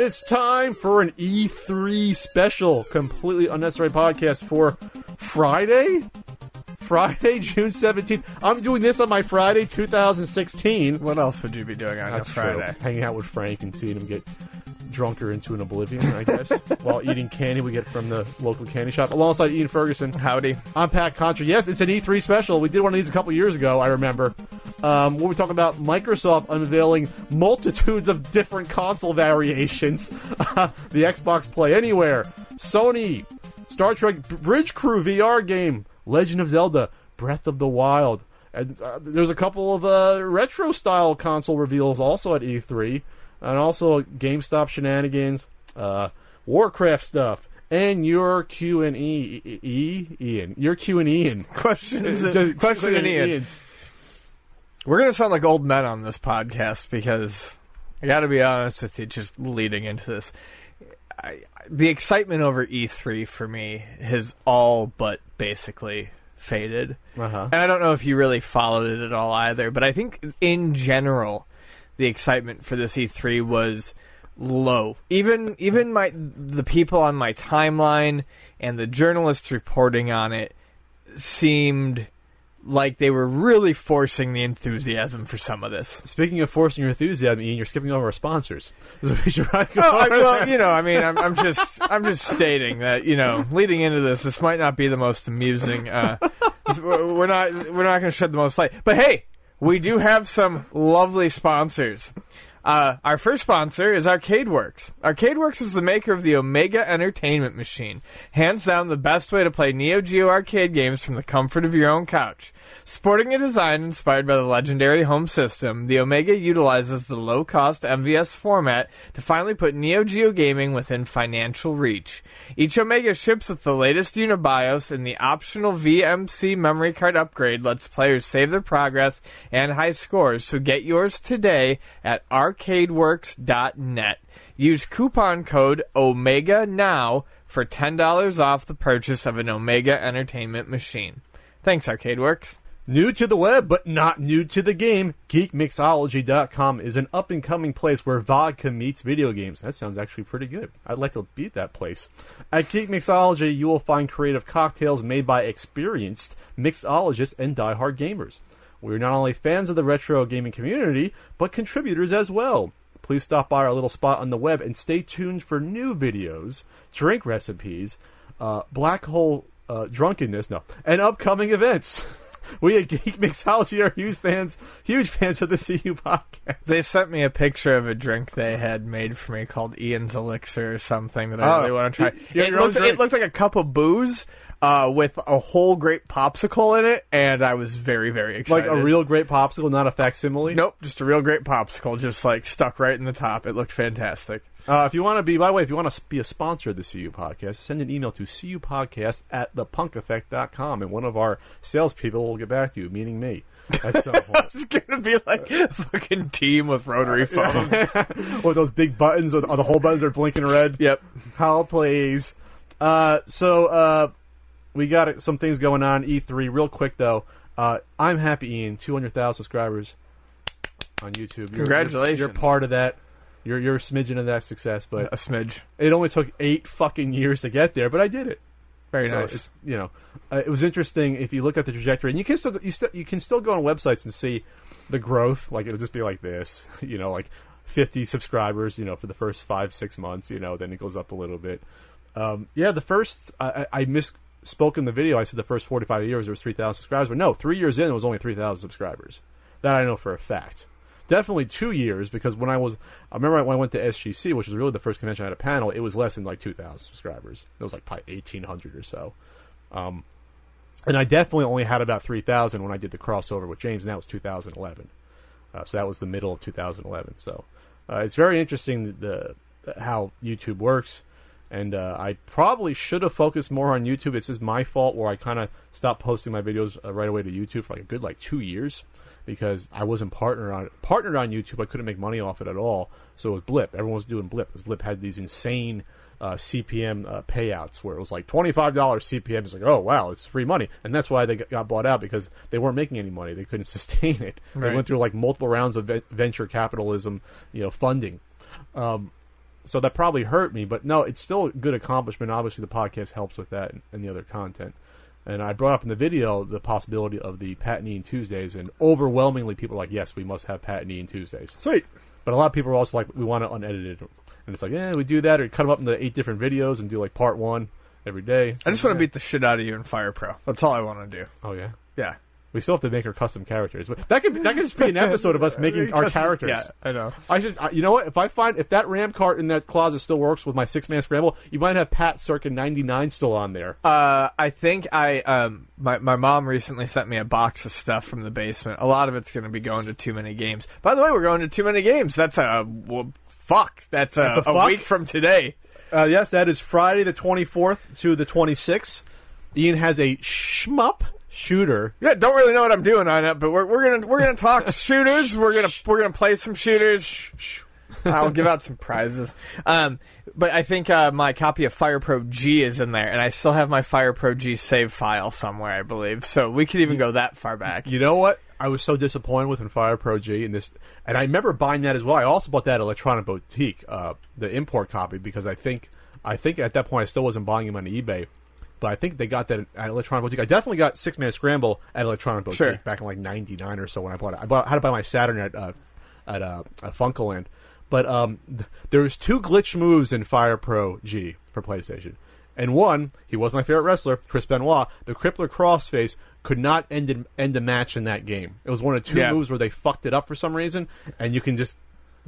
It's time for an E3 special, completely unnecessary podcast for Friday? Friday, June 17th. I'm doing this on my Friday, 2016. What else would you be doing on That's a Friday? true. Hanging out with Frank and seeing him get drunker into an oblivion, I guess, while eating candy we get from the local candy shop, alongside Ian Ferguson. Howdy. I'm Pat Contri. Yes, it's an E3 special. We did one of these a couple years ago, I remember. Um, where we talk about Microsoft unveiling multitudes of different console variations. the Xbox Play Anywhere, Sony, Star Trek Bridge Crew VR game, Legend of Zelda, Breath of the Wild. And uh, there's a couple of uh, retro style console reveals also at E3, and also GameStop shenanigans, uh, Warcraft stuff, and your Q and E, E, E, Ian, your Q and Ian. Questions, Just- question and Ian. Ian's. We're gonna sound like old men on this podcast because I got to be honest with you. Just leading into this, I, the excitement over E3 for me has all but basically faded. Uh-huh. And I don't know if you really followed it at all either, but I think in general, the excitement for this E3 was low. Even even my the people on my timeline and the journalists reporting on it seemed like they were really forcing the enthusiasm for some of this. Speaking of forcing your enthusiasm, Ian, you're skipping over our sponsors. So we should probably go Oh, I, well, you know, I mean, I'm, I'm just, I'm just stating that, you know, leading into this, this might not be the most amusing. Uh, we're not, we're not going to shed the most light, but hey, we do have some lovely sponsors. Uh, our first sponsor is ArcadeWorks. ArcadeWorks is the maker of the Omega Entertainment Machine, hands down the best way to play Neo Geo arcade games from the comfort of your own couch. Sporting a design inspired by the legendary home system, the Omega utilizes the low-cost MVS format to finally put Neo Geo gaming within financial reach. Each Omega ships with the latest Unibios, and the optional VMC memory card upgrade lets players save their progress and high scores. So get yours today at arcadeworks.net. Use coupon code OMEGA now for $10 off the purchase of an Omega Entertainment machine. Thanks, ArcadeWorks. New to the web, but not new to the game, GeekMixology.com is an up and coming place where vodka meets video games. That sounds actually pretty good. I'd like to beat that place. At Geekmixology, you will find creative cocktails made by experienced mixologists and die-hard gamers. We're not only fans of the retro gaming community, but contributors as well. Please stop by our little spot on the web and stay tuned for new videos, drink recipes, uh, black hole uh, drunkenness, no, and upcoming events. We at Geek Mixology are huge fans, huge fans of the CU podcast. They sent me a picture of a drink they had made for me called Ian's Elixir or something that I Oh, really want to try. your- it, your own looked, drink. it looked like a cup of booze uh, with a whole grape popsicle in it, and I was very, very excited. Like excited. a real great popsicle, not a facsimile. Nope, just a real great popsicle, just like stuck right in the top. It looked fantastic. Uh, if you want to be, by the way, if you want to be a sponsor of the CU podcast, send an email to cupodcast at thepunkeffect.com and one of our salespeople will get back to you, meaning me. At some point. It's gonna be like a fucking team with rotary phones. With those big buttons, or the whole buttons are blinking red. yep. How please. Uh, so uh, we got some things going on E3 real quick though. Uh, I'm happy, Ian. 200,000 subscribers on YouTube. You're- Congratulations. You're, part of that. You're you're a smidgen of that success, but A smidge. it only took eight fucking years to get there. But I did it. Very So nice. It's, you know, uh, it was interesting if you look at the trajectory, and you can still you, st- you can still go on websites and see the growth. Like it'll just be like this, you know, like 50 subscribers, you know, for the first five six months, you know, then it goes up a little bit. Um, yeah, the first I, I misspoke in the video. I said the first 45 years there was 3,000 subscribers, but no, three years in it was only 3,000 subscribers. That I know for a fact. Definitely two years because when I was, I remember when I went to SGC, which was really the first convention I had a panel, it was less than like 2,000 subscribers. It was like probably 1,800 or so. Um, and I definitely only had about 3,000 when I did the crossover with James, and that was 2011. Uh, so that was the middle of 2011. So Uh, it's very interesting the how YouTube works, and uh, I probably should have focused more on YouTube. It's just my fault where I kind of stopped posting my videos uh, right away to YouTube for like a good like two years because I wasn't partnered on partnered on YouTube. I couldn't make money off it at all. So it was Blip. Everyone was doing Blip. Because Blip had these insane uh, CPM uh, payouts where it was like twenty five dollars CPM. It's like oh wow, it's free money, and that's why they got- bought out because they weren't making any money. They couldn't sustain it. They Right. went through like multiple rounds of ve- venture capitalism, you know, funding. Um, so that probably hurt me, but no, it's still a good accomplishment. Obviously, the podcast helps with that and, and the other content. And I brought up in the video the possibility of the Pat and Ian Tuesdays, and overwhelmingly people are like, "Yes, we must have Pat and Ian Tuesdays." Sweet. But a lot of people are also like, "We want it unedited," and it's like, "Yeah, we do that, or cut them up into eight different videos and do like part one every day." I just want to beat the shit out of you in Fire Pro. That's all I want to do. Oh yeah, Yeah. We still have to make our custom characters. But that could that could just be an episode of us making our characters. Yeah, I know. I should. I, you know what? If I find if that ram cart in that closet still works with my six man scramble, you might have Pat circa ninety nine still on there. Uh, I think I um my my mom recently sent me a box of stuff from the basement. A lot of it's going to be going to too many games. By the way, we're going to too many games. That's a well, fuck. That's a, That's a a fuck? week from today. Uh, yes, that is Friday the twenty fourth to the twenty sixth. Ian has a shmup shooter. Yeah, don't really know what I'm doing on it, but we're we're gonna we're gonna talk shooters. We're gonna we're gonna play some shooters. I'll give out some prizes. Um, but I think uh, my copy of Fire Pro G is in there, and I still have my Fire Pro G save file somewhere, I believe. So we could even go that far back. You know what? I was so disappointed with in Fire Pro G and this, and I remember buying that as well. I also bought that Electronic Boutique, uh, the import copy, because I think I think at that point I still wasn't buying them on eBay, but I think they got that at Electronic Boutique. I definitely got Six Man Scramble at Electronic Boutique Sure. back in like '99 or so when I bought it. I bought, had to buy my Saturn at uh, at uh, at FuncoLand, but um, th- there was two glitch moves in Fire Pro G for PlayStation. And one, he was my favorite wrestler, Chris Benoit. The Crippler crossface could not end a, end a match in that game. It was one of two Yeah. moves where they fucked it up for some reason, and you can just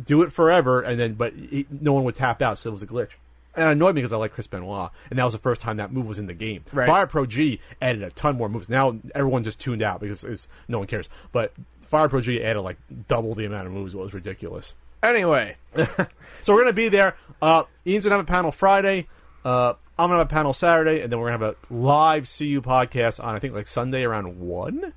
do it forever, and then but he, no one would tap out, so it was a glitch. And it annoyed me because I like Chris Benoit, and that was the first time that move was in the game. Right. Fire Pro G added a ton more moves. Now everyone just tuned out because it's, no one cares. But Fire Pro G added like double the amount of moves. It was ridiculous. Anyway, So we're gonna be there. Uh, Ian's gonna have a panel Friday. Uh, I'm gonna have a panel Saturday, and then we're gonna have a live CU podcast on I think like Sunday around one,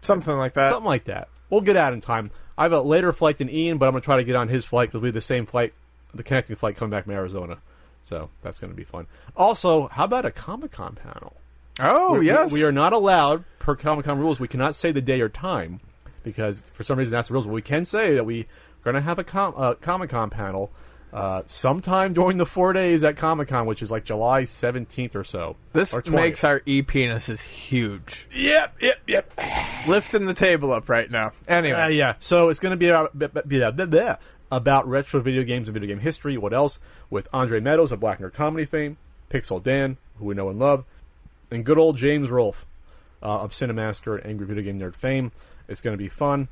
something like that. something like that. We'll get out in time. I have a later flight than Ian, but I'm gonna try to get on his flight because we have the same flight, the connecting flight coming back from Arizona. So that's gonna be fun. Also, how about a Comic Con panel? Oh we, yes, we are not allowed per Comic Con rules. We cannot say the day or time because for some reason that's the rules. But we can say that we are going to have a com- uh, Comic Con panel uh, sometime during the four days at Comic Con, which is like July seventeenth or so. This or 20th. makes our e penises huge. yep, yep, yep. Lifting the table up right now. Anyway, Uh, yeah. So it's going to be about, b- b- b- b- b- about retro video games and video game history. What else? With Andre Meadows of Black Nerd Comedy fame, Pixel Dan, who we know and love, and good old James Rolfe uh, of Cinemassacre and Angry Video Game Nerd fame. It's going to be fun.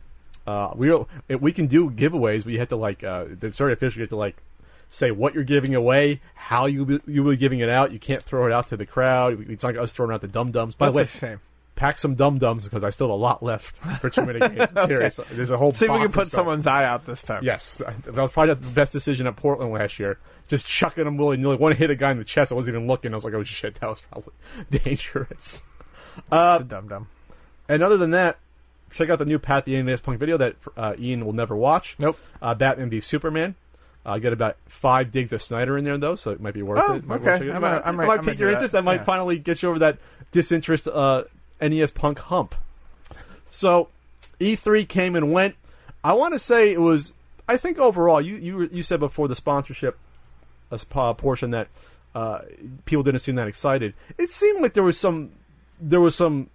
Uh, we we can do giveaways, but you have to like uh, very official. You have to like say what you're giving away, how you be, you will be giving it out. You can't throw it out to the crowd. It's like us throwing out the dum dums. By that's the way, a shame. Pack some dum dums because I still have a lot left for too many games. Seriously, there's a whole. See if we can put someone's eye out this time. Yes, that was probably the best decision at Portland last year. Just chucking them willy nilly. One hit a guy in the chest. I wasn't even looking. I was like, oh shit, that was probably dangerous. Uh, It's a dum dum. and other than that, check out the new Pat the NES Punk video that uh, Ian will never watch. Nope. Uh, Batman v Superman. I got about five digs of Snyder in there though, so it might be worth Oh, it. Might okay. it- I might- might, I might- it might I pique your that. interest. That might Yeah. finally get you over that disinterest uh, NES Punk hump. So E3 came and went. I want to say it was. I think overall, you you you said before the sponsorship sp- uh, portion that uh, people didn't seem that excited. It seemed like there was some there was some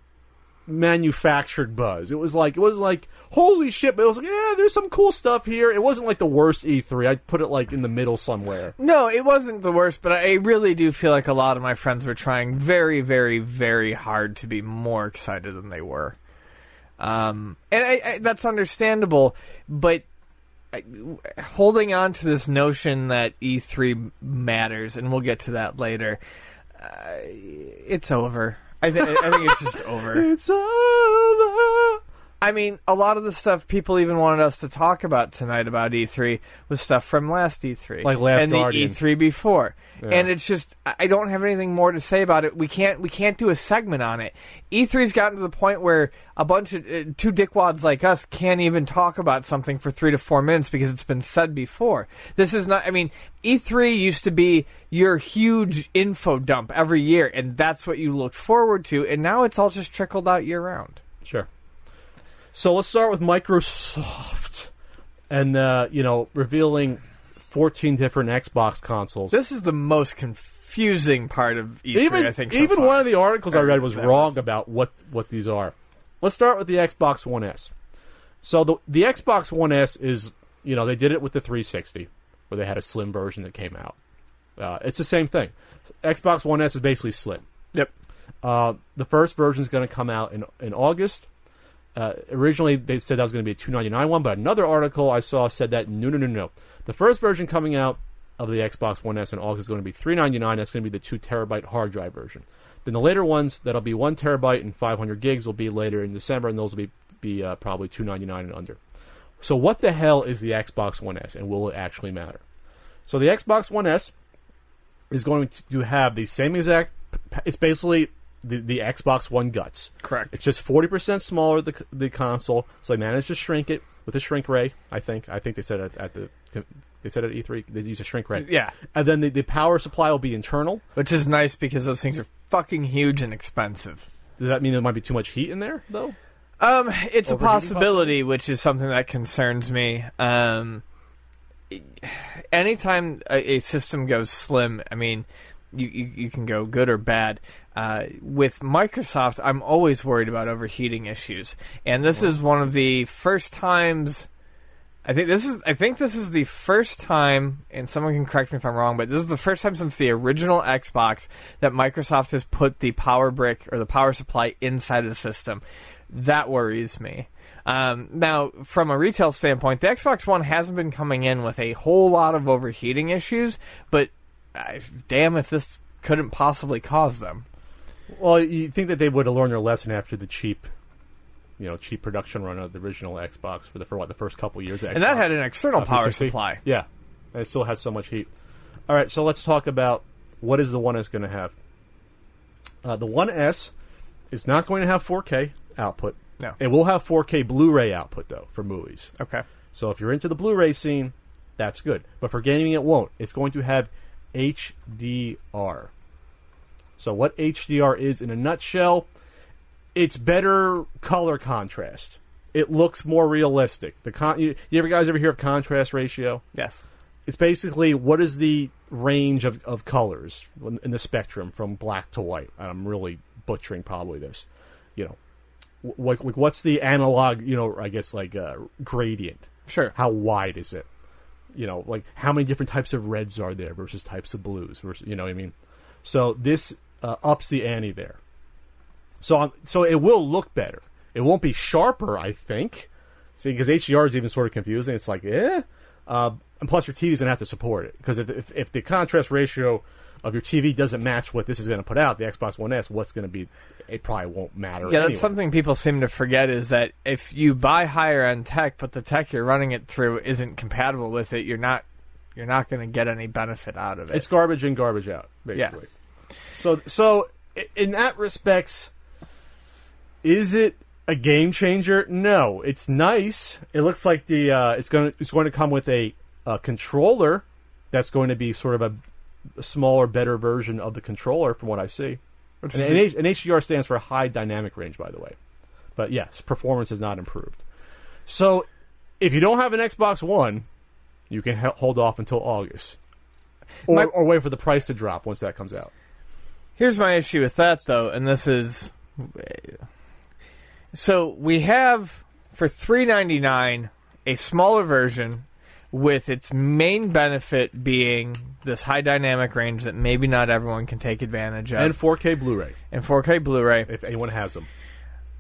manufactured buzz. It was like it was like holy shit, but it was like yeah, there's some cool stuff here. It wasn't like the worst E3. I'd put it like in the middle somewhere. No, it wasn't the worst, but I really do feel like a lot of my friends were trying very, very, very hard to be more excited than they were. Um, and I, I, that's understandable, but I, holding on to this notion that E3 matters, and we'll get to that later, uh, it's over. I, th- I think it's just over. It's over. I, mean, a lot of the stuff people even wanted us to talk about tonight about E3 was stuff from last E3, Like Last and Guardian. the E3 before. And it's just I I don't have anything more to say about it. We can't we can't do a segment on it. E3's gotten to the point where a bunch of uh, two dickwads like us can't even talk about something for three to four minutes because it's been said before. This is not. I mean, E3 used to be your huge info dump every year, and that's what you looked forward to. And now it's all just trickled out year round. Sure. So let's start with Microsoft, and uh, you know, revealing 14 different Xbox consoles. This is the most confusing part of E3. even I think so even far. one of the articles I read was That wrong was- about what what these are. Let's start with the Xbox One S. So the the Xbox One S is you know they did it with the 360 where they had a slim version that came out. Uh, it's the same thing. Xbox One S is basically slim. Yep. Uh, the first version is going to come out in in August. Uh, originally, they said that was going to be a two ninety nine one, but another article I saw said that no, no, no, no. The first version coming out of the Xbox One S in August is going to be three ninety nine. That's going to be the two terabyte hard drive version. Then the later ones that'll be one terabyte and five hundred gigs will be later in December, and those will be be uh, probably two ninety nine and under. So what the hell is the Xbox One S, and will it actually matter? So the Xbox One S is going to have the same exact. It's basically the, the Xbox One guts. Correct. It's just forty percent smaller the the console, so they managed to shrink it with a shrink ray. I think. I think they said it at the they said at E3 they use a shrink ray. Yeah. and then the, the power supply will be internal. Which is nice because those things are fucking huge and expensive. Does that mean there might be too much heat in there though? Um, it's a possibility, which is something that concerns me. Um, anytime a, a system goes slim, I mean, you, you, you can go good or bad. Uh, with Microsoft, I'm always worried about overheating issues, and this is one of the first times. I think this is. I think this is the first time, and someone can correct me if I'm wrong, but this is the first time since the original Xbox that Microsoft has put the power brick or the power supply inside of the system. That worries me. Um, now, from a retail standpoint, the Xbox One hasn't been coming in with a whole lot of overheating issues, but uh, damn if this couldn't possibly cause them. Well, you think that they would have learned their lesson after the cheap, you know, cheap production run of the original Xbox for the for what the first couple years. Of And that had an external Uh, power 360. supply. Yeah, and it still has so much heat. All right, so let's talk about what is the One S going to have. Uh, the One S is not going to have 4K output. No. It will have 4K Blu-ray output though for movies. Okay. So if you're into the Blu-ray scene, that's good. But for gaming, it won't. It's going to have HDR. So what HDR is in a nutshell, it's better color contrast. It looks more realistic. The con- you, you ever guys ever hear of contrast ratio? Yes. It's basically what is the range of, of colors in the spectrum from black to white. And I'm really butchering probably this. You know, like what's the analog? You know, I guess like uh, gradient. Sure. How wide is it? You know, like how many different types of reds are there versus types of blues versus you know what I mean. So this uh, ups the ante there. So um, so it will look better. It won't be sharper, I think. See, because HDR is even sort of confusing. It's like, eh. Uh, and plus, your TV's gonna have to support it because if, if if the contrast ratio of your TV doesn't match what this is going to put out, the Xbox One S, what's going to be? It probably won't matter. Yeah, that's something people seem to forget is that if you buy higher end tech, but the tech you're running it through isn't compatible with it, you're not you're not going to get any benefit out of it. It's garbage in, garbage out, basically. So, so in that respects, is it a game changer? No, it's nice. It looks like the uh, it's going to it's going to come with a, a controller that's going to be sort of a, a smaller, better version of the controller, from what I see. And, and, H- and HDR stands for high dynamic range, by the way. But yes, performance is not improved. So, if you don't have an Xbox One, you can hold off until August, or, My- or wait for the price to drop once that comes out. Here's my issue with that, though, and this is so we have for three ninety nine a smaller version with its main benefit being this high dynamic range that maybe not everyone can take advantage of, And 4K Blu-ray, and 4K Blu-ray if anyone has them.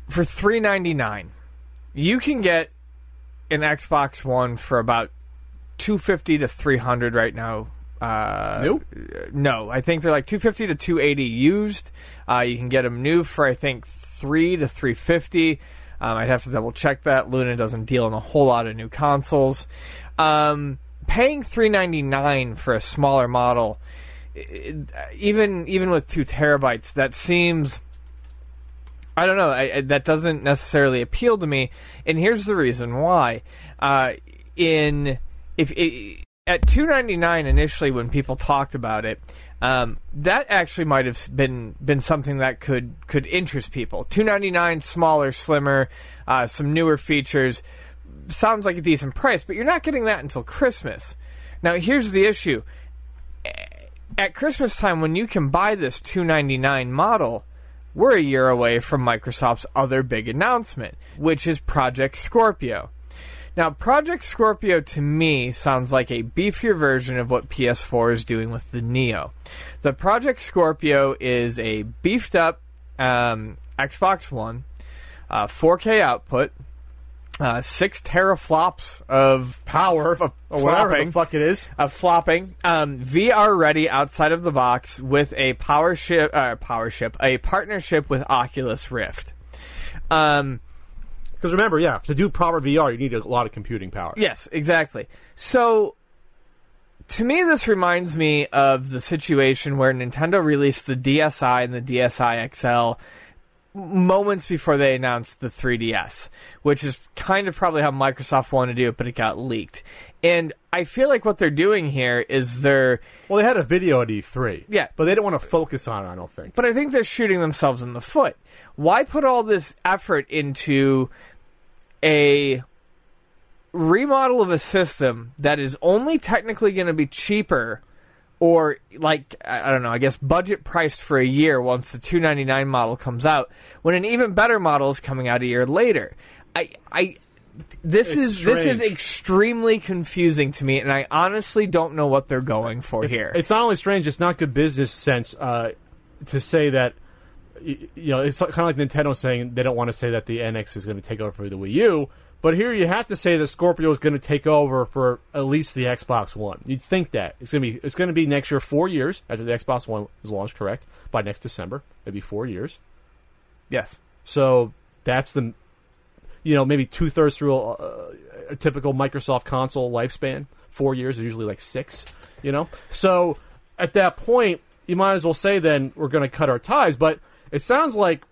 for three ninety nine. You can get an Xbox One for about two fifty to three hundred right now. Uh, New? No, I think they're like 250 to 280 used. Uh, you can get them new for I think three to 350. Um, I'd have to double check that. Luna doesn't deal in a whole lot of new consoles. Um, paying three ninety nine for a smaller model, even even with two terabytes, that seems. I don't know. I, that doesn't necessarily appeal to me, and here's the reason why. Uh, in if i at two ninety nine initially, when people talked about it, um, that actually might have been been something that could could interest people. Two ninety nine, smaller, slimmer, uh, some newer features, sounds like a decent price, but you're not getting that until Christmas. Now, here's the issue: at Christmas time, when you can buy this two ninety nine model, we're a year away from Microsoft's other big announcement, which is Project Scorpio. Now, Project Scorpio to me sounds like a beefier version of what PS4 is doing with the Neo. The Project Scorpio is a beefed up um, Xbox One, uh, 4K output, uh, six teraflops of Power of or whatever the fuck it is. of flopping, um, VR ready outside of the box with a power ship, uh, power ship, a partnership with Oculus Rift. Um, Because remember, yeah, to do proper VR, you need a lot of computing power. yes, exactly. So, to me, this reminds me of the situation where Nintendo released the DSi and the DSi XL moments before they announced the 3DS, which is kind of probably how Microsoft wanted to do it, but it got leaked. And I feel like what they're doing here is they're Well, they had a video at E3. Yeah. But they didn't want to focus on it, I don't think. But I think they're shooting themselves in the foot. Why put all this effort into a remodel of a system that is only technically going to be cheaper or like I don't know, I guess budget priced for a year once the 299 model comes out when an even better model is coming out a year later. I I this It's is this is extremely confusing to me and I honestly don't know what they're going for It's, here. it's not only strange; it's not good business sense uh, to say that. You know, it's kind of like Nintendo saying they don't want to say that the NX is going to take over for the Wii U, but here you have to say that Scorpio is going to take over for at least the Xbox One. You'd think that it's going to be it's going to be next year, four years after the Xbox One is launched. Correct by next December, it'd be four years. yes. So that's the, you know, maybe two thirds through a, a typical Microsoft console lifespan. Four years is usually like six, you know. So at that point, you might as well say then we're going to cut our ties. But it sounds like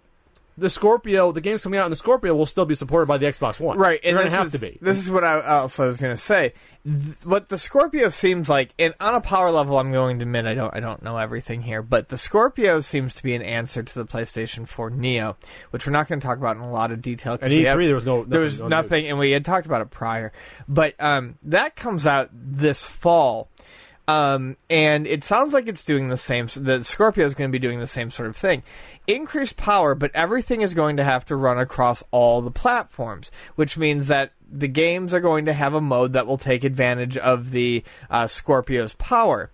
the Scorpio, the games coming out and the Scorpio, will still be supported by the Xbox One. Right, and going to have is, to be. This is what I also was going to say. Th- What the Scorpio seems like, and on a power level, I'm going to admit I don't I don't know everything here, but the Scorpio seems to be an answer to the PlayStation 4 Neo, which we're not going to talk about in a lot of detail. At E3, have- there was no- there was nothing- news. and we had talked about it prior. But um, that comes out this fall. Um, and it sounds like it's doing the same. The Scorpio is going to be doing the same sort of thing. Increased power, but everything is going to have to run across all the platforms, which means that the games are going to have a mode that will take advantage of the uh, Scorpio's power.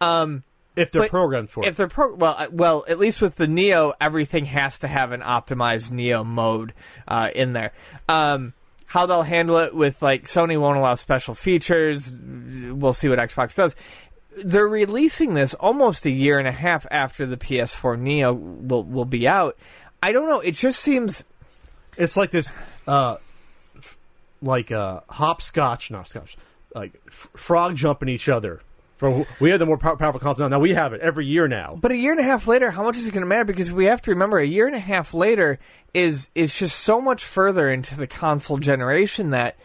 Um, if they're but programmed for it. if they're pro- well, uh, well, at least with the Neo, everything has to have an optimized Neo mode uh, in there. Um, how they'll handle it with like Sony won't allow special features. We'll see what Xbox does. They're releasing this almost a year and a half after the PS4 Neo will will be out. I don't know. It just seems It's like this, uh, like uh, hopscotch, not scotch, like f- frog jumping each other. For we have the more pow- powerful console now. We have it every year now. But a year and a half later, how much is it going to matter? Because we have to remember, a year and a half later is is just so much further into the console generation that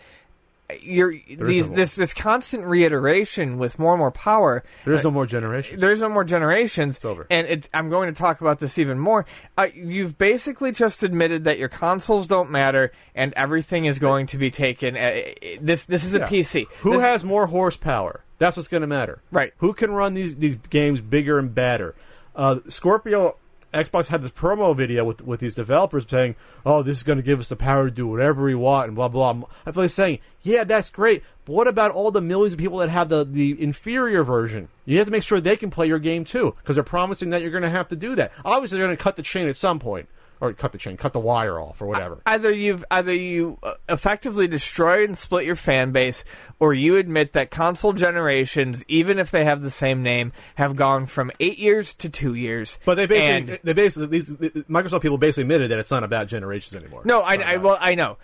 you're these no this this constant reiteration with more and more power. There is no more generations. There's no more generations. It's over. And it, I'm going to talk about this even more. Uh, you've basically just admitted that your consoles don't matter and everything is going to be taken. Uh, this this is a Yeah. PC. Who This- has more horsepower? That's what's going to matter. Right. Who can run these these games bigger and better? Uh, Scorpio Xbox had this promo video with with these developers saying, "Oh, this is going to give us the power to do whatever we want," and blah blah. I feel like saying, "Yeah, that's great, but what about all the millions of people that have the the inferior version? You have to make sure they can play your game too, because they're promising that you're going to have to do that. Obviously, they're going to cut the chain at some point." Or cut the chain, cut the wire off, or whatever. Either you've either you uh, effectively destroyed and split your fan base, or you admit that console generations, even if they have the same name, have gone from eight years to two years. But they basically, And- they basically, these Microsoft people basically admitted that it's not about generations anymore. No, I, I well, I know,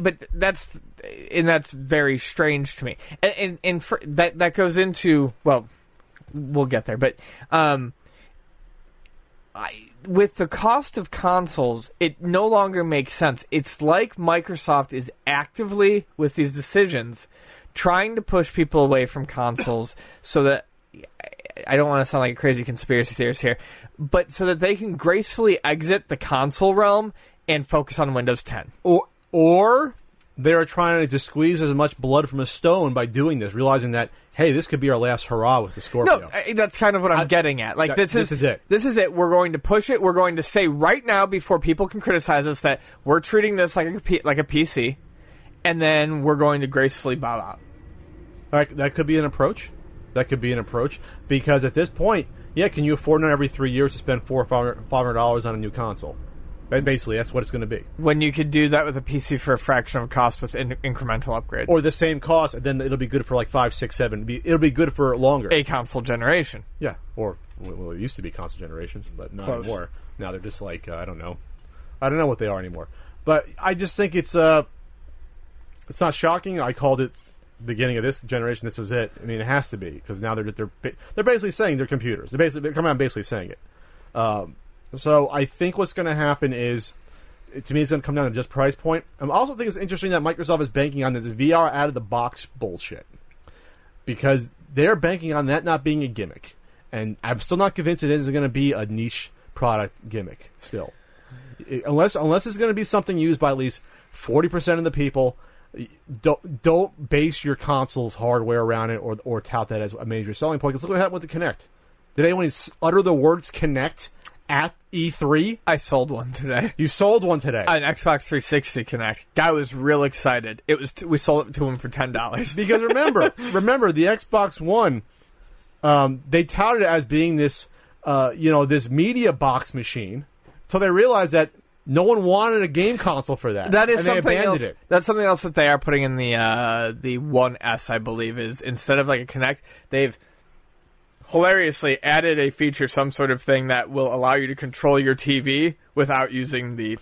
but that's and that's very strange to me, and and, and for, that that goes into well, we'll get there, but um, I with the cost of consoles, it no longer makes sense. It's like Microsoft is actively with these decisions trying to push people away from consoles so that I don't want to sound like a crazy conspiracy theorist here, but so that they can gracefully exit the console realm and focus on Windows 10. or or they're trying to squeeze as much blood from a stone by doing this, realizing that hey, this could be our last hurrah with the Scorpio. No, I- that's kind of what I'm getting at. Like that- this, this is it. This is it. We're going to push it. We're going to say right now before people can criticize us that we're treating this like a like a PC, and then we're going to gracefully bow out. That, that could be an approach. That could be an approach because at this point, yeah, can you afford not every three years to spend four or five hundred dollars on a new console? Ba- Basically, that's what it's going to be. When you could do that with a PC for a fraction of cost with in- incremental upgrades Or the same cost, and then it'll be good for like five, six, seven. It'll be, it'll be good for longer. a console generation. Yeah, or well, it used to be console generations, but not Close. anymore. Now they're just like uh, I don't know, I don't know what they are anymore. But I just think it's uh, it's not shocking. I called it beginning of this generation. This was it. I mean, it has to be because now they're they're they're basically saying they're computers. They're basically they're coming out basically saying it. Um, so I think what's going to happen is. To me, it's going to come down to just price point. I also think it's interesting that Microsoft is banking on this VR out of the box bullshit because they're banking on that not being a gimmick. And I'm still not convinced it is going to be a niche product gimmick. Still, I- unless unless it's going to be something used by at least forty percent of the people. Don't don't base your console's hardware around it or or tout that as a major selling point. Because look what happened with the Kinect. Did anyone utter the words Kinect at E3? I sold one today. You sold one today. An Xbox 360 Kinect. Guy was real excited. It was. T- we sold it to him for ten dollars. because remember, remember the Xbox One, um, they touted it as being this, uh, you know, this media box machine, till they realized that no one wanted a game console for that. That is and they something abandoned else. it. That's something else that they are putting in the uh, the One S, I believe, is instead of like a Kinect, they've hilariously added a feature, some sort of thing that will allow you to control your TV without using the.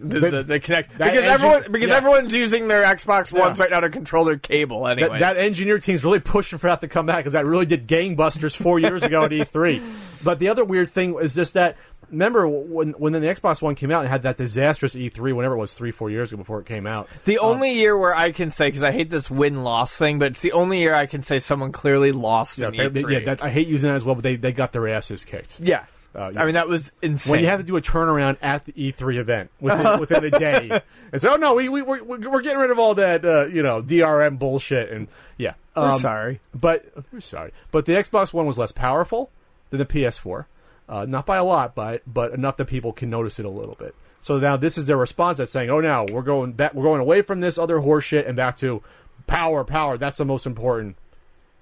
The, the, the Kinect because engine- everyone because yeah. everyone's using their Xbox Ones Yeah. right now to control their cable anyway. That, that engineer team's really pushing for that to come back because that really did gangbusters four years ago at E3. But the other weird thing is just that remember when when the Xbox One came out and had that disastrous E3 whenever it was three four years ago before it came out. The only year where I can say, because I hate this win loss thing, but it's the only year I can say someone clearly lost Yeah, they- they- E3. yeah, that, I hate using that as well, but they, they got their asses kicked. Yeah. Uh, I mean, that was insane. when you have to do a turnaround at the E3 event within, within a day, and say, "Oh no, we we we're, we're getting rid of all that uh, you know DRM bullshit," and yeah, We're um, sorry. but we're sorry, but the Xbox One was less powerful than the PS4, uh, not by a lot, but but enough that people can notice it a little bit. So now this is their response that's saying, "Oh, now we're going back, we're going away from this other horseshit and back to power, power. That's the most important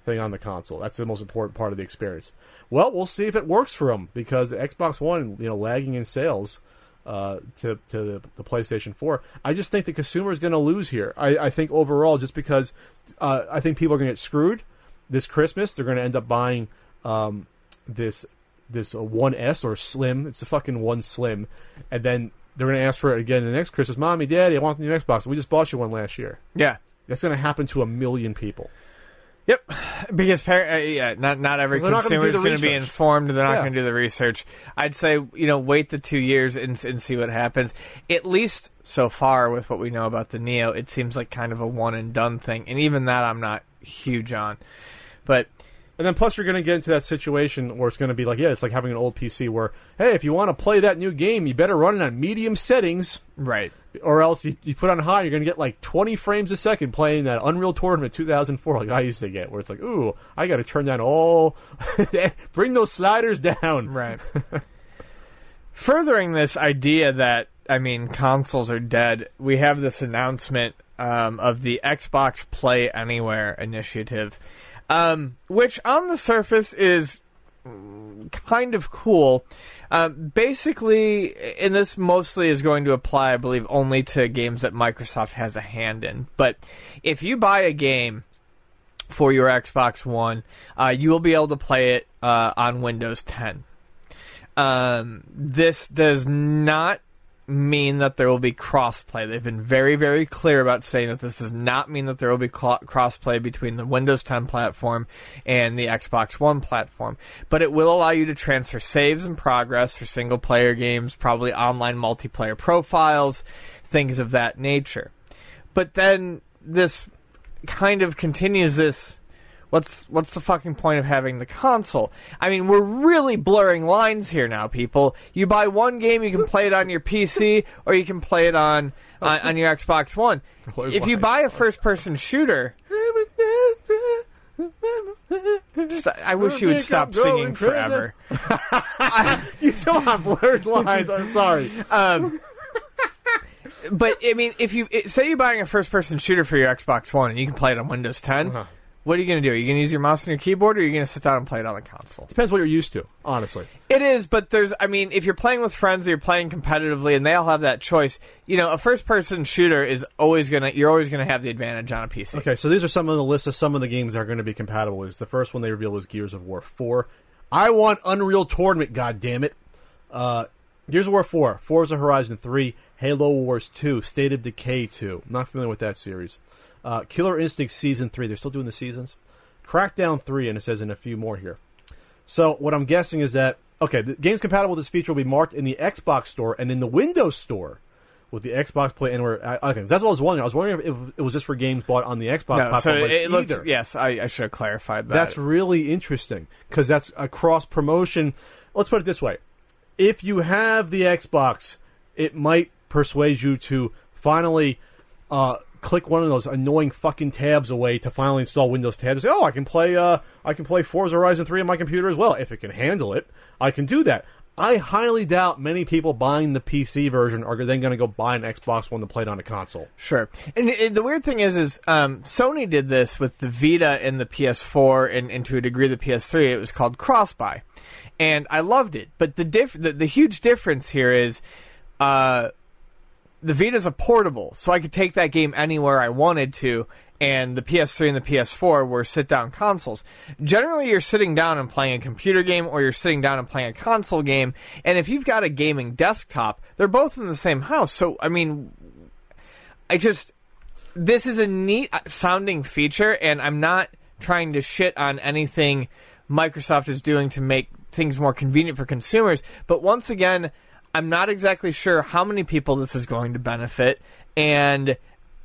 thing on the console. That's the most important part of the experience. Well, we'll see if it works for them because the Xbox One, you know, lagging in sales uh, to to the, the PlayStation 4. I just think the consumer is going to lose here. I, I think overall, just because uh, I think people are going to get screwed this Christmas. They're going to end up buying um, this this uh, One S or Slim. It's the fucking One Slim, and then they're going to ask for it again the next Christmas. Mommy, Daddy, I want the new Xbox. We just bought you one last year. yeah. That's going to happen to a million people. Yep, because par- uh, yeah, not not every 'Cause they're not consumer is going to be informed. They're not Yeah. going to do the research. I'd say you know wait the two years and and see what happens. At least so far with what we know about the Neo, it seems like kind of a one and done thing, and even that I'm not huge on. But And then plus you're going to get into that situation where it's going to be like, yeah, it's like having an old PC where, hey, if you want to play that new game, you better run it on medium settings, right, or else you, you put on high, you're going to get like 20 frames a second playing that Unreal Tournament 2004, like I used to get, where it's like, ooh, I got to turn down all, bring those sliders down. right. Furthering this idea that I mean consoles are dead, we have this announcement um, of the Xbox Play Anywhere initiative, um, which on the surface is kind of cool. Uh, basically, and this mostly is going to apply, I believe, only to games that Microsoft has a hand in. But if you buy a game for your Xbox One, uh, you will be able to play it uh, on Windows 10. Um, this does not mean that there will be crossplay. They've been very, very clear about saying that this does not mean that there will be crossplay between the Windows 10 platform and the Xbox One platform. But it will allow you to transfer saves and progress for single player games, probably online multiplayer profiles, things of that nature. But then this kind of continues this What's what's the fucking point of having the console? I mean, we're really blurring lines here now, people. You buy one game, you can play it on your PC, or you can play it on on, on your Xbox One. If you buy a first-person shooter, I wish you would stop singing forever. you still have blurred lines. I'm sorry. Um, but I mean, if you say you're buying a first-person shooter for your Xbox One and you can play it on Windows 10, Uh-huh. What are you going to do? Are you going to use your mouse and your keyboard, or are you going to sit down and play it on the console? Depends what you're used to, honestly. It is, but there's, I mean, if you're playing with friends, or you're playing competitively, and they all have that choice. You know, a first-person shooter is always gonna, you're always gonna have the advantage on a PC. Okay, so these are some of the list of some of the games that are going to be compatible with. The first one they revealed was Gears of War 4. I want Unreal Tournament, God damn it! Uh, Gears of War 4, Forza Horizon 3, Halo Wars 2, State of Decay 2. Not familiar with that series. Uh, Killer Instinct Season 3. They're still doing the seasons. Crackdown 3, and it says in a few more here. So what I'm guessing is that okay, the games compatible with this feature will be marked in the Xbox Store and in the Windows Store with the Xbox Play Anywhere. I- Okay, that's what I was wondering. I was wondering if it was just for games bought on the Xbox No, so platform. it, it looks. either. Yes, I, I should have clarified that. That's really interesting because that's a cross promotion. Let's put it this way: if you have the Xbox, it might persuade you to finally uh, click one of those annoying fucking tabs away to finally install Windows 10. And say, oh, I can play uh, I can play Forza Horizon 3 on my computer as well if it can handle it. I can do that. I highly doubt many people buying the PC version are then going to go buy an Xbox One to play it on a console. Sure. And it, the weird thing is, is um, Sony did this with the Vita and the PS4, and, and to a degree the PS3. It was called cross buy, and I loved it. But the diff- the, the huge difference here is, uh, the Vita's a portable, so I could take that game anywhere I wanted to. And the PS3 and the PS4 were sit down consoles. Generally, you're sitting down and playing a computer game, or you're sitting down and playing a console game. And if you've got a gaming desktop, they're both in the same house. So, I mean, I just this is a neat sounding feature, and I'm not trying to shit on anything Microsoft is doing to make things more convenient for consumers. But once again, I'm not exactly sure how many people this is going to benefit, and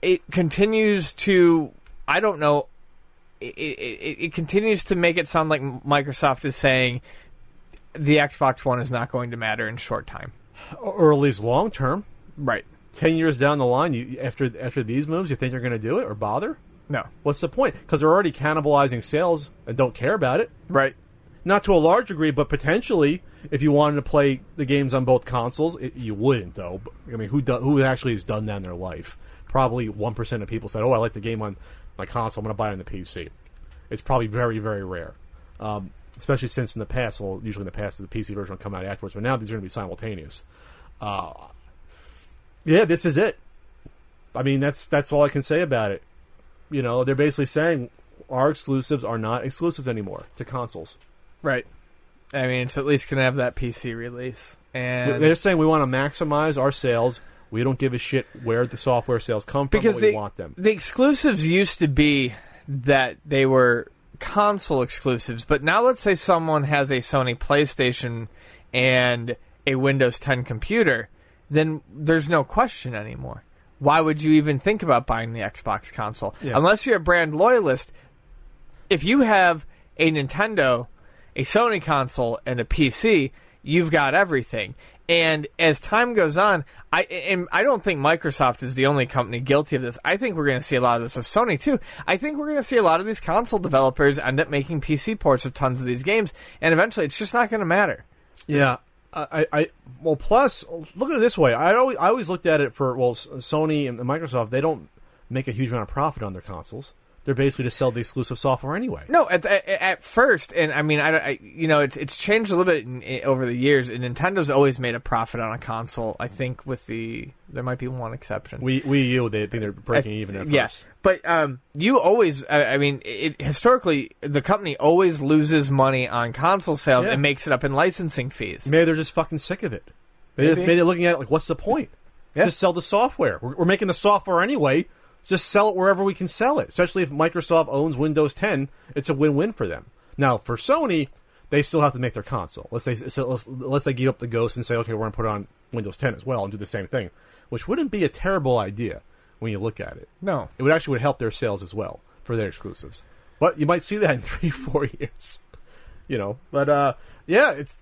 it continues to I don't know. It, it, it continues to make it sound like Microsoft is saying the Xbox One is not going to matter in short time. Or at least long term. Right. Ten years down the line, you after after these moves, you think they're going to do it or bother? No. What's the point? Because they're already cannibalizing sales and don't care about it. Right. Not to a large degree, but potentially, if you wanted to play the games on both consoles, it, you wouldn't though. I mean, who do, who actually has done that in their life? Probably one percent of people said, "Oh, I like the game on my console. I'm going to buy it on the PC." It's probably very very rare. Um, especially since in the past, well, usually in the past, the PC version will come out afterwards, but now these are going to be simultaneous. Uh, yeah, this is it. I mean, that's that's all I can say about it. You know, they're basically saying our exclusives are not exclusive anymore to consoles. Right. I mean, it's at least going to have that PC release. And They're saying we want to maximize our sales. We don't give a shit where the software sales come from. because but we they, want them. the exclusives used to be that they were console exclusives, but now let's say someone has a Sony PlayStation and a Windows 10 computer, then there's no question anymore. Why would you even think about buying the Xbox console? Yeah. Unless you're a brand loyalist, if you have a Nintendo, a Sony console, and a PC, you've got everything. And as time goes on, I and I don't think Microsoft is the only company guilty of this. I think we're going to see a lot of this with Sony too. I think we're going to see a lot of these console developers end up making PC ports of tons of these games, and eventually it's just not going to matter. Yeah, I, I well, plus look at it this way. I always I always looked at it for well, Sony and Microsoft. They don't make a huge amount of profit on their consoles. They're basically to sell the exclusive software anyway. No, at, at, at first, and I mean, I, I you know, it's it's changed a little bit in, in- over the years. And Nintendo's always made a profit on a console. I think with the there might be one exception. We Wii U, they think they're breaking I- even at yeah. first. But um, you always, I, I mean, it, historically, the company always loses money on console sales Yeah. and makes it up in licensing fees. Maybe they're just fucking sick of it. Maybe, Maybe. maybe they're looking at it like, what's the point? Yeah. Just sell the software. We're, we're making the software anyway. Just sell it wherever we can sell it. Especially if Microsoft owns Windows 10, it's a win-win for them. Now for Sony, they still have to make their console. Unless they so unless, they give up the ghost and say, okay, we're going to put it on Windows 10 as well and do the same thing, which wouldn't be a terrible idea when you look at it. No. It would actually would help their sales as well for their exclusives. But you might see that in three, four years. You know, but uh, yeah, it's.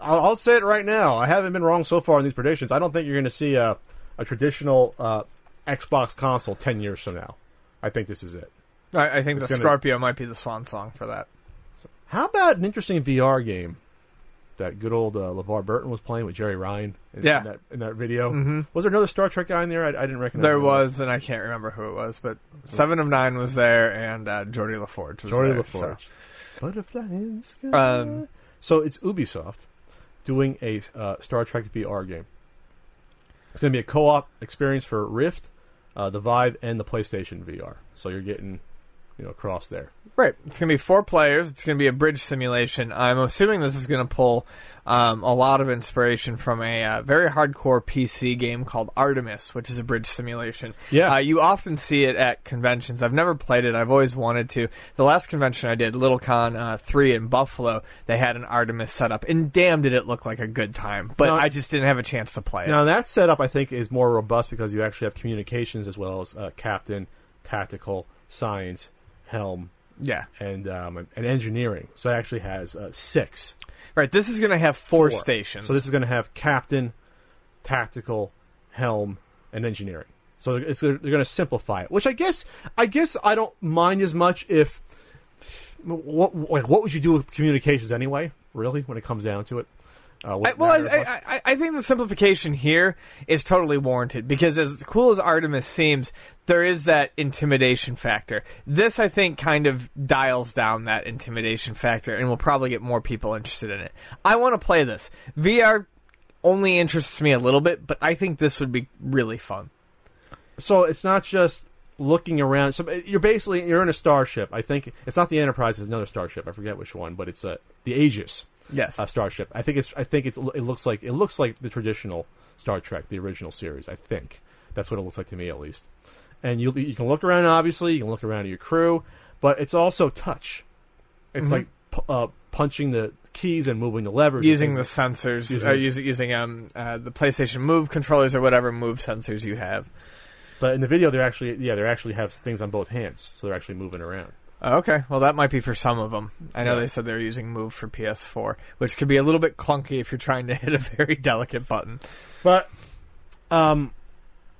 I'll, I'll say it right now. I haven't been wrong so far in these predictions. I don't think you're going to see a, a traditional uh, Xbox console ten years from now. I think this is it. I, I think It's the gonna- Scorpio might be the swan song for that. How about an interesting VR game that good old uh, LeVar Burton was playing with Jeri Ryan? In, Yeah. in that, in that video. Mhm. Was there another Star Trek guy in there? I, I didn't recognize. There was, and I can't remember who it was, but Seven of Nine was there, and uh, Geordi LaForge was Geordi there. LaForge. Butterfly in the sky. Um, so it's Ubisoft doing a uh, Star Trek VR game. It's going to be a co-op experience for Rift, uh, the Vive, and the PlayStation VR. So you're getting, you know, across there. Right. It's to be four players. It's to be a bridge simulation. I'm assuming this is to pull um, a lot of inspiration from a uh, very hardcore PC game called Artemis, which is a bridge simulation. Yeah. Uh, you often see it at conventions. I've never played it. I've always wanted to. The last convention I did, LittleCon uh, 3 in Buffalo, they had an Artemis setup, and damn did it look like a good time. But Now- I just didn't have a chance to play it. Now that setup, I think, is more robust because you actually have communications as well as uh, captain, tactical, science, helm, Yeah. and um, and engineering. So it actually has uh, six. Right. This is going to have four, Four. stations. So this is going to have captain, tactical, helm, and engineering. So it's, they're going to simplify it, which I guess I guess I don't mind as much if what like, what would you do with communications anyway? Really, when it comes down to it. Uh, I, well, I, matter as much? I, I, I think the simplification here is totally warranted because, as cool as Artemis seems, there is that intimidation factor. This, I think, kind of dials down that intimidation factor and will probably get more people interested in it. I want to play this. VR only interests me a little bit, but I think this would be really fun. so it's not just looking around. So you're basically you're in a starship. I think it's not the Enterprise. It's another starship. I forget which one, but it's uh, the Aegis. Yes. uh, starship. I think it's. I think it's. It looks like it looks like the traditional Star Trek, the original series. I think that's what it looks like to me, at least. And you you can look around. Obviously, you can look around at your crew, but it's also touch. It's Mhm. like pu- uh, punching the keys and moving the levers. using the sensors, Using uh, using, using um, uh, the PlayStation Move controllers or whatever Move sensors you have. But in the video, they're actually yeah, they actually have things on both hands, so they're actually moving around. Oh, Okay, well that might be for some of them. I know Yeah. they said they're using Move for PS4, which could be a little bit clunky if you're trying to hit a very delicate button. But um,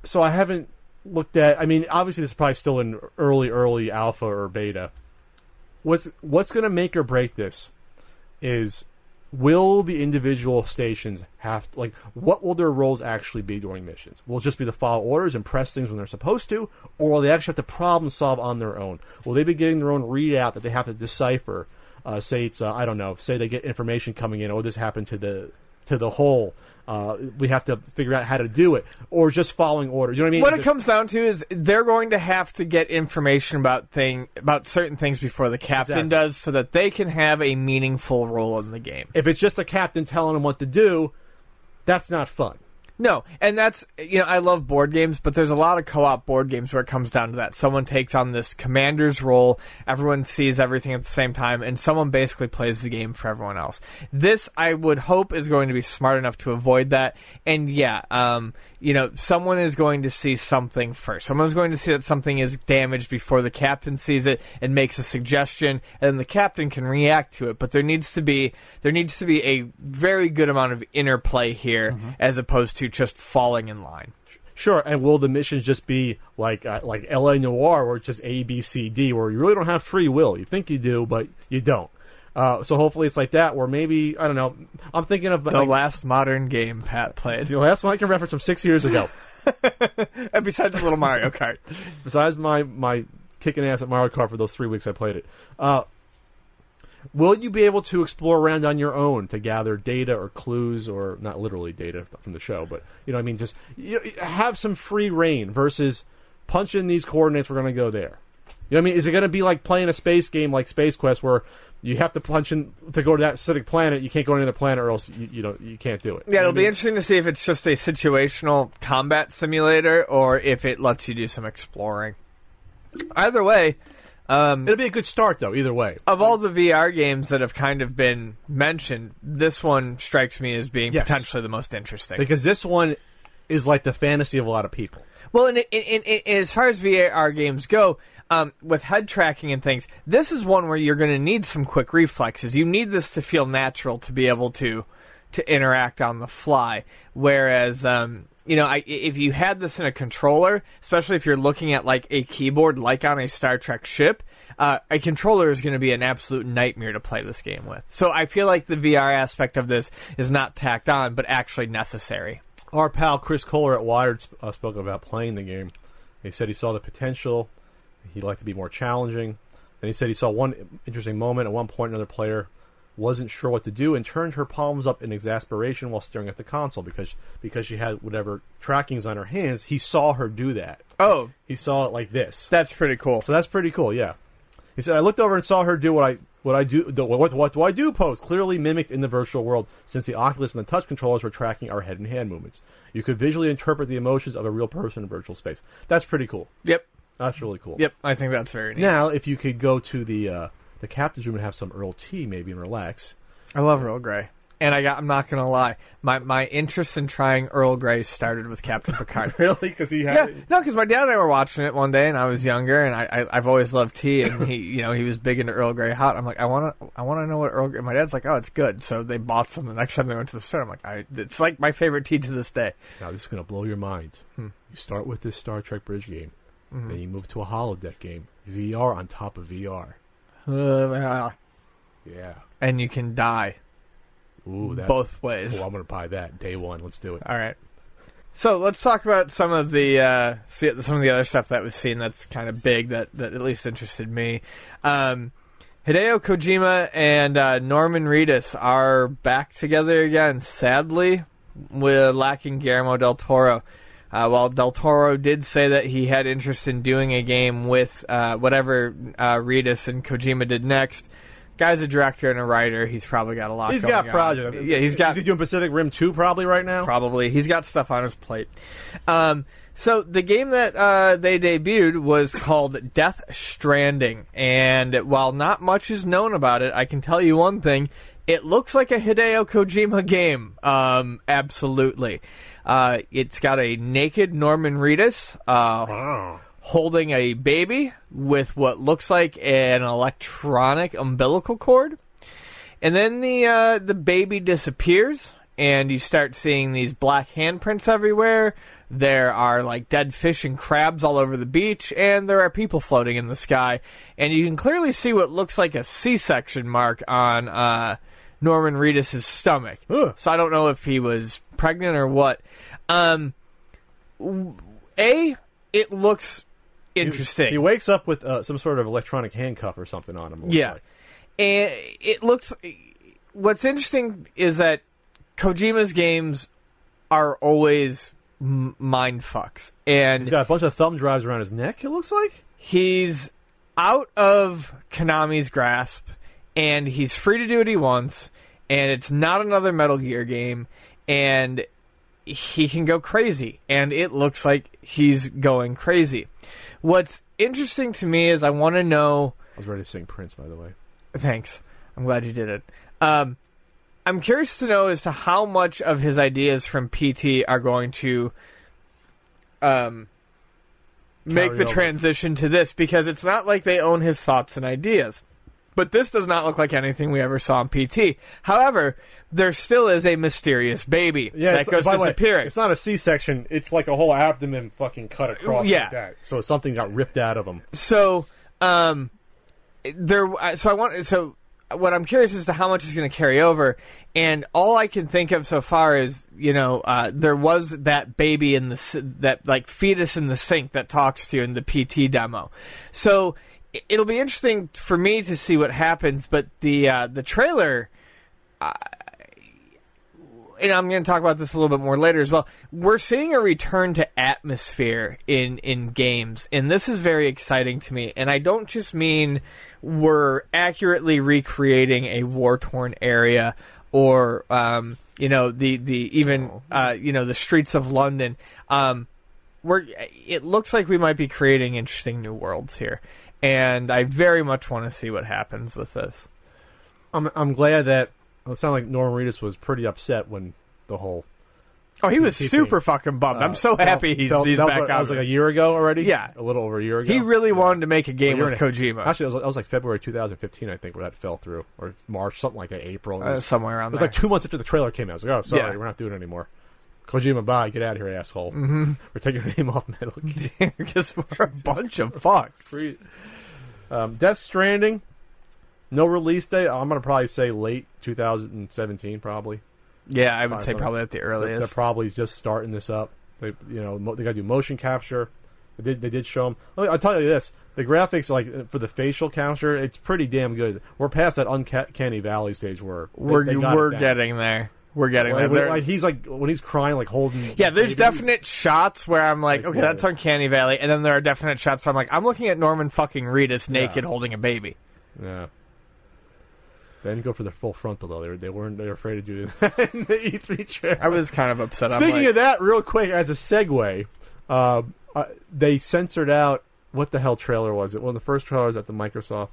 so I haven't looked at. I mean, obviously, this is probably still in early, early alpha or beta. What's what's going to make or break this is will the individual stations have like what will their roles actually be during missions? Will it just be to follow orders and press things when they're supposed to, or will they actually have to problem solve on their own? Will they be getting their own readout that they have to decipher? Uh, say it's uh, I don't know. Say they get information coming in. Oh, this happened to the to the whole. Uh, we have to figure out how to do it, or just following orders. You know what I mean? What it Just- comes down to is they're going to have to get information about thing about certain things before the captain Exactly. does, so that they can have a meaningful role in the game. if it's just the captain telling them what to do, that's not fun. No, and that's you know I love board games, but there's a lot of co-op board games where it comes down to that. Someone takes on this commander's role, everyone sees everything at the same time, and someone basically plays the game for everyone else. This I would hope is going to be smart enough to avoid that. And yeah, um, you know, someone is going to see something first. Someone's going to see that something is damaged before the captain sees it and makes a suggestion, and then the captain can react to it. But there needs to be there needs to be a very good amount of interplay here, as opposed to just falling in line. Sure, and will the missions just be like uh, like L.A. Noire, where it's just A, B, C, D, where you really don't have free will? You think you do, but you don't. Uh, so hopefully it's like that, where maybe I don't know. I'm thinking of The like, last modern game Pat played, the last one I can reference from six years ago. And besides a Little Mario Kart. Besides my my kicking ass at Mario Kart for those three weeks I played it. Uh, will you be able to explore around on your own to gather data or clues, or not literally data from the show, but you know, I mean, just you know, have some free reign versus punch in these coordinates. We're going to go there. You know what I mean? Is it going to be like playing a space game like Space Quest where you have to punch in to go to that specific planet? You can't go to another planet, or else you, you know you can't do it. You Yeah, know it'll be mean? interesting to see if it's just a situational combat simulator or if it lets you do some exploring. Either way, um, It'll be a good start, though. Either way, of all the VR games that have kind of been mentioned, this one strikes me as being Yes. potentially the most interesting. because this one is like the fantasy of a lot of people. Well, in, in, in, in, as far as VR games go, um, with head tracking and things, this is one where you're going to need some quick reflexes. You need this to feel natural to be able to to interact on the fly. Whereas, um, you know, I, if you had this in a controller, especially if you're looking at like a keyboard, like on a Star Trek ship, uh, a controller is going to be an absolute nightmare to play this game with. So I feel like the VR aspect of this is not tacked on, but actually necessary. Our pal Chris Kohler at Wired uh, spoke about playing the game. He said he saw the potential. He'd like to be more challenging. And he said he saw one interesting moment. At one point, another player wasn't sure what to do and turned her palms up in exasperation while staring at the console because because she had whatever trackings on her hands. He saw her do that. Oh, He saw it like this. that's pretty cool. So that's pretty cool. Yeah. He said I looked over and saw her do what I what I do the, what what do I do pose clearly mimicked in the virtual world since the Oculus and the touch controllers were tracking our head and hand movements. You could visually interpret the emotions of a real person in virtual space. That's pretty cool. Yep. That's really cool. Yep, I think that's very neat. Now, if you could go to the uh, the captain's room and have some Earl tea, maybe and relax. I love Earl Grey. And I got I'm not gonna lie, my my interest in trying Earl Grey started with Captain Picard. Really? Because he had yeah, no, because my dad and I were watching it one day, and I was younger, and I, I I've always loved tea, and he you know he was big into Earl Grey hot. I'm like, I want to I want to know what Earl. Grey... My dad's like, oh, it's good. So they bought some. The next time they went to the store, I'm like, I it's like my favorite tea to this day. Now this is going to blow your mind. Hmm. You start with this Star Trek Bridge game, Mm-hmm. then you move to a holodeck game, VR on top of VR. Uh, Yeah. and you can die Ooh, that, both ways. Oh, I'm going to buy that day one. Let's do it. All right. So let's talk about some of the uh, see- some of the other stuff that was seen that's kind of big that, that at least interested me. Um, Hideo Kojima and uh, Norman Reedus are back together again. Sadly, we're lacking Guillermo del Toro. Uh, while del Toro did say that he had interest in doing a game with uh, whatever uh, Reedus and Kojima did next, guy's a director and a writer. He's probably got a lot. He's going got projects. Yeah, he's got Is he doing Pacific Rim 2 probably right now? Probably. He's got stuff on his plate. Um, so the game that uh, they debuted was called Death Stranding, and while not much is known about it, I can tell you one thing: it looks like a Hideo Kojima game. Um, absolutely. Uh, it's got a naked Norman Reedus. Uh, Oh. holding a baby with what looks like an electronic umbilical cord. And then the uh, the baby disappears, and you start seeing these black handprints everywhere. There are like dead fish and crabs all over the beach, and there are people floating in the sky. And you can clearly see what looks like a C-section mark on uh, Norman Reedus' stomach. Ugh. So I don't know if he was pregnant or what. Um, a, it looks interesting. He wakes up with uh, some sort of electronic handcuff or something on him. Yeah. like. And it looks. What's interesting is that Kojima's games are always m- mind fucks, and He's got a bunch of thumb drives around his neck, it looks like. he's out of Konami's grasp, and he's free to do what he wants, and it's not another Metal Gear game, and he can go crazy, and it looks like he's going crazy. What's interesting to me is I want to know. I was ready to sing Prince, by the way. Thanks. I'm glad you did it. Um, I'm curious to know as to how much of his ideas from PT are going to um, make Carry the over. transition to this because it's not like they own his thoughts and ideas. But this does not look like anything we ever saw in PT. However, there still is a mysterious baby yeah, that goes by the way, disappearing. it's not a C-section. It's like a whole abdomen fucking cut across Yeah. like that. So something got ripped out of him. so um there uh, so i want so what I'm curious as to how much is going to carry over. And all I can think of so far is, you know, uh, there was that baby in the s- that like fetus in the sink that talks to you in the PT demo. So it'll be interesting for me to see what happens. But the uh, the trailer and I'm going to talk about this a little bit more later as well. We're seeing a return to atmosphere in in games, and this is very exciting to me. And I don't just mean we're accurately recreating a war torn area or um, you know the the even uh, you know the streets of London. Um, we're it looks like we might be creating interesting new worlds here, and I very much want to see what happens with this. I'm I'm glad that it sounded like Norman Reedus was pretty upset when the whole. Oh, he was super fucking bummed. I'm uh, so happy he's, he's back out. That was like a year ago already. Yeah. a little over a year ago. He really Yeah. wanted to make a game with Kojima. Actually, it was, was like February 2015, I think, where that fell through, or March, something like that. April. It uh, somewhere around it was there. like two months after the trailer came out. I was like, "Oh, sorry, Yeah. we're not doing it anymore." Kojima, bye, get out of here, asshole. Mm-hmm. We're taking your name off Metal Gear. because we're a bunch of fucks. Um, Death Stranding, no release date. I'm gonna probably say late 2017, probably. Yeah, I would Uh, say so probably at the They're, they're probably just starting this up. They, you know, mo- they got to do motion capture. They did, they did show them. I'll tell you this: the graphics, like for the facial capture, it's pretty damn good. We're past that uncanny valley stage where they- we're they we're getting there. We're getting Like, there. like, he's like when he's crying, like holding. yeah, there's definite shots where I'm like, Like, okay, that's yeah. Uncanny Valley, and then there are definite shots where I'm like, I'm looking at Norman fucking Reedus naked holding a baby. Yeah. They didn't go for the full frontal though. They, were, they weren't. They were afraid to do that in the E3 trailer. I was kind of upset. I'm Speaking like, of that, real quick as a segue, uh, uh, they censored out what the hell trailer was it? One of the first trailers at the Microsoft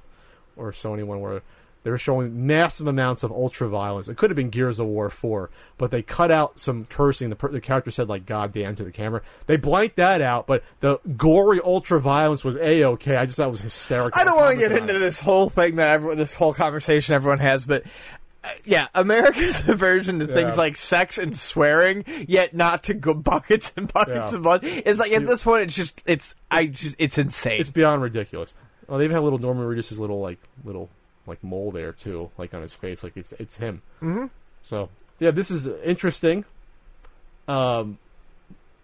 or Sony one where they were showing massive amounts of ultra violence. It could have been Gears of War four, but they cut out some cursing. The, per- the character said like "goddamn" to the camera. They blanked that out, but the gory ultra violence was a okay. I just thought it was hysterical. I don't want to get into this whole thing that everyone, this whole conversation everyone has, but uh, yeah, America's aversion to things Yeah. like sex and swearing, yet not to go buckets and buckets Yeah. of blood. It's like at this point, it's just it's I just it's insane. It's beyond ridiculous. Well, they even have little Norman Reedus' little like little like mole there too, like on his face, like it's it's him. Mm-hmm. So yeah, this is interesting. Um,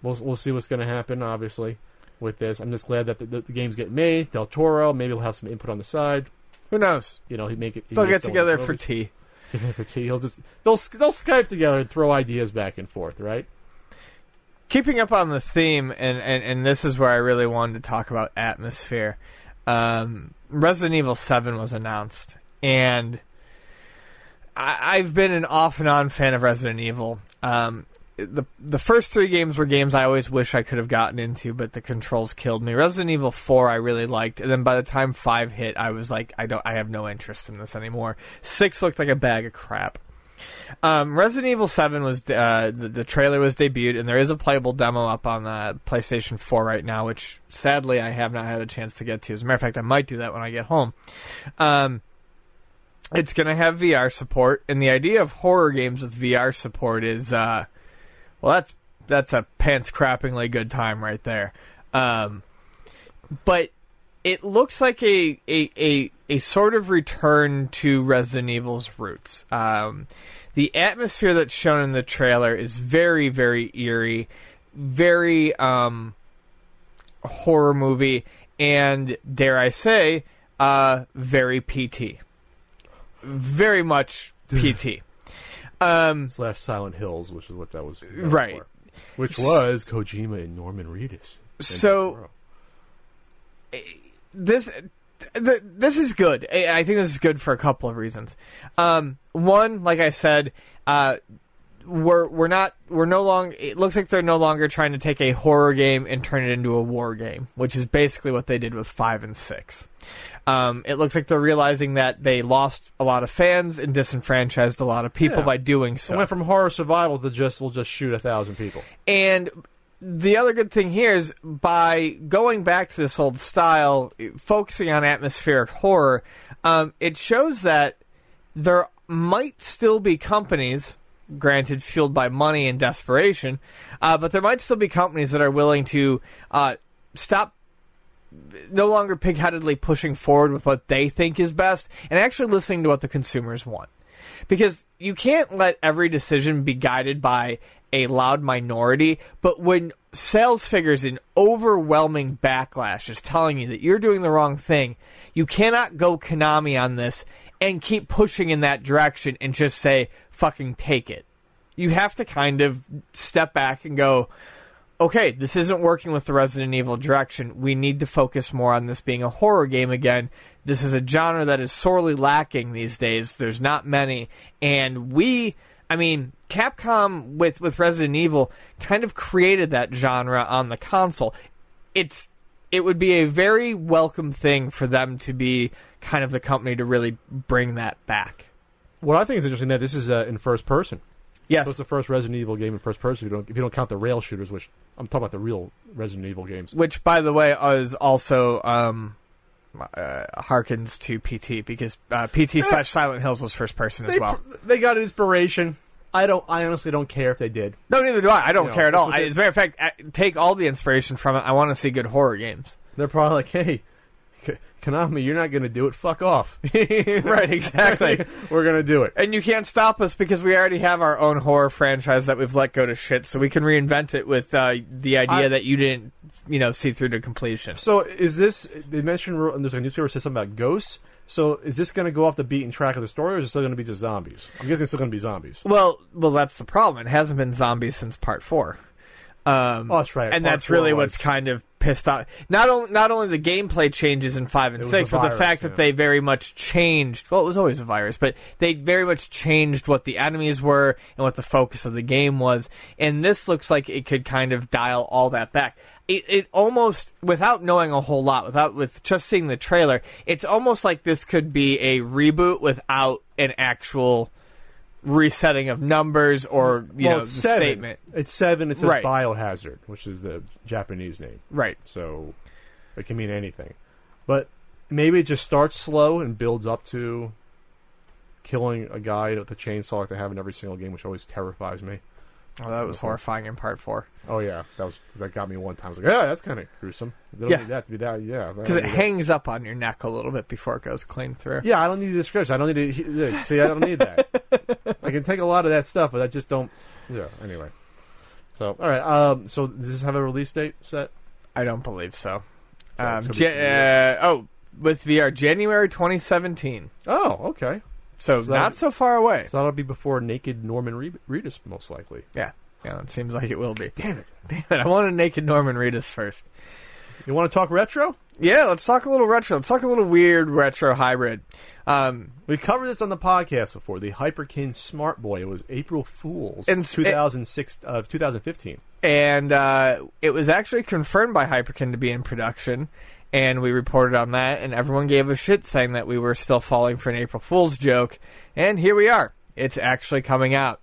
we'll we'll see what's going to happen. Obviously, with this, I'm just glad that the, the, the games get made. Del Toro maybe he'll have some input on the side. Who knows? You know, he make it. he They'll get some of his together for tea. for tea. He'll just they'll they'll Skype together and throw ideas back and forth, right? keeping up on the theme, and, and, and this is where I really wanted to talk about atmosphere. Um, Resident Evil 7 was announced, and I, I've been an off and on fan of Resident Evil. Um, the the first three games were games I always wish I could have gotten into, but the controls killed me. Resident Evil 4 I really liked, and then by the time 5 hit, I was like, I don't, I have no interest in this anymore. 6 looked like a bag of crap. Um, Resident Evil 7 was uh, the, the trailer was debuted, and there is a playable demo up on the PlayStation 4 right now, which sadly I have not had a chance to get to. As a matter of fact, I might do that when I get home. Um, it's going to have VR support, and the idea of horror games with VR support is, uh, well, that's that's a pants crappingly good time right there. Um, but it looks like a, a, a, a sort of return to Resident Evil's roots. Um, the atmosphere that's shown in the trailer is very, very eerie, very um, horror movie, and dare I say, uh, very PT. Very much PT. Um, Slash Silent Hills, which is what that was. Right. Which was Kojima and Norman Reedus. And So- this th- this is good. I think this is good for a couple of reasons. Um, one, like I said, uh, we're we're not we're no longer. It looks like they're no longer trying to take a horror game and turn it into a war game, which is basically what they did with five and six. Um, it looks like they're realizing that they lost a lot of fans and disenfranchised a lot of people Yeah. by doing It so. went from horror survival to just we'll just shoot a thousand people. And the other good thing here is by going back to this old style, focusing on atmospheric horror, um, it shows that there might still be companies, granted fueled by money and desperation, uh, but there might still be companies that are willing to uh, stop no longer pigheadedly pushing forward with what they think is best and actually listening to what the consumers want. Because you can't let every decision be guided by a loud minority, but when sales figures in overwhelming backlash is telling you that you're doing the wrong thing, you cannot go Konami on this and keep pushing in that direction and just say, fucking take it. You have to kind of step back and go, okay, this isn't working with the Resident Evil direction. We need to focus more on this being a horror game again. This is a genre that is sorely lacking these days. There's not many. And we, I mean, Capcom with, with Resident Evil kind of created that genre on the console. It's, it would be a very welcome thing for them to be kind of the company to really bring that back. What I think is interesting that this is uh, in first person. Yes. So it's the first Resident Evil game in first person. If you don't, if you don't count the rail shooters, which I'm talking about the real Resident Evil games. which by the way is also um uh, harkens to PT because uh, PT slash Silent Hills was first person as They, well. they got inspiration. I don't. I honestly don't care if they did. No, neither do I. I don't You know, care at all. this I, it. as a matter of fact, I, take all the inspiration from it. I want to see good horror games. They're probably like, hey. K- Konami, you're not going to do it. Fuck off. Right, exactly. We're going to do it. And you can't stop us because we already have our own horror franchise that we've let go to shit, so we can reinvent it with uh, the idea I- that you didn't, you know, see through to completion. So is this? They mentioned there's a newspaper that says something about ghosts. So is this going to go off the beaten track of the story, or is it still going to be just zombies? I'm guessing it's still going to be zombies. Well, well, that's the problem. It hasn't been zombies since part four. Um, Oh, that's right. And Part that's four really was- what's kind of pissed off. Not only not only the gameplay changes in five and It was six, the but the virus, fact yeah. that they very much changed. Well, it was always a virus, but they very much changed what the enemies were and what the focus of the game was. And this looks like it could kind of dial all that back. It, it almost, without knowing a whole lot, without with just seeing the trailer, it's almost like this could be a reboot without an actual resetting of numbers or you well, know it's the seven. statement. It's seven. It says Right. biohazard, which is the Japanese name. Right. So it can mean anything. But maybe it just starts slow and builds up to killing a guy with a chainsaw like they have in every single game, which always terrifies me. Oh, that was horrifying in part four Oh yeah, that was 'cause that got me one time. I was like, yeah, that's kind of gruesome. They don't Yeah. need that to be that. Yeah, because it hangs up on your neck a little bit before it goes clean through. Yeah, I don't need the description. I don't need to see. I don't need that. I can take a lot of that stuff, but I just don't. Yeah. Anyway. So all right. Um. So does this have a release date set? I don't believe so. So Um, gonna Ja- uh, oh, with VR, January 2017. Oh, okay. So, So not so far away. So that'll be before Naked Norman Re- Reedus, most likely. Yeah, yeah, it seems like it will be. Damn it! Damn it! I want a naked Norman Reedus first. You want to talk retro? Yeah, let's talk a little retro. Let's talk a little weird retro hybrid. Um, We covered this on the podcast before. The Hyperkin Smart Boy. It was April Fools And in 2006 of 2015. and uh, it was actually confirmed by Hyperkin to be in production, and we reported on that, and everyone gave a shit saying that we were still falling for an April Fool's joke, and here we are. It's actually coming out.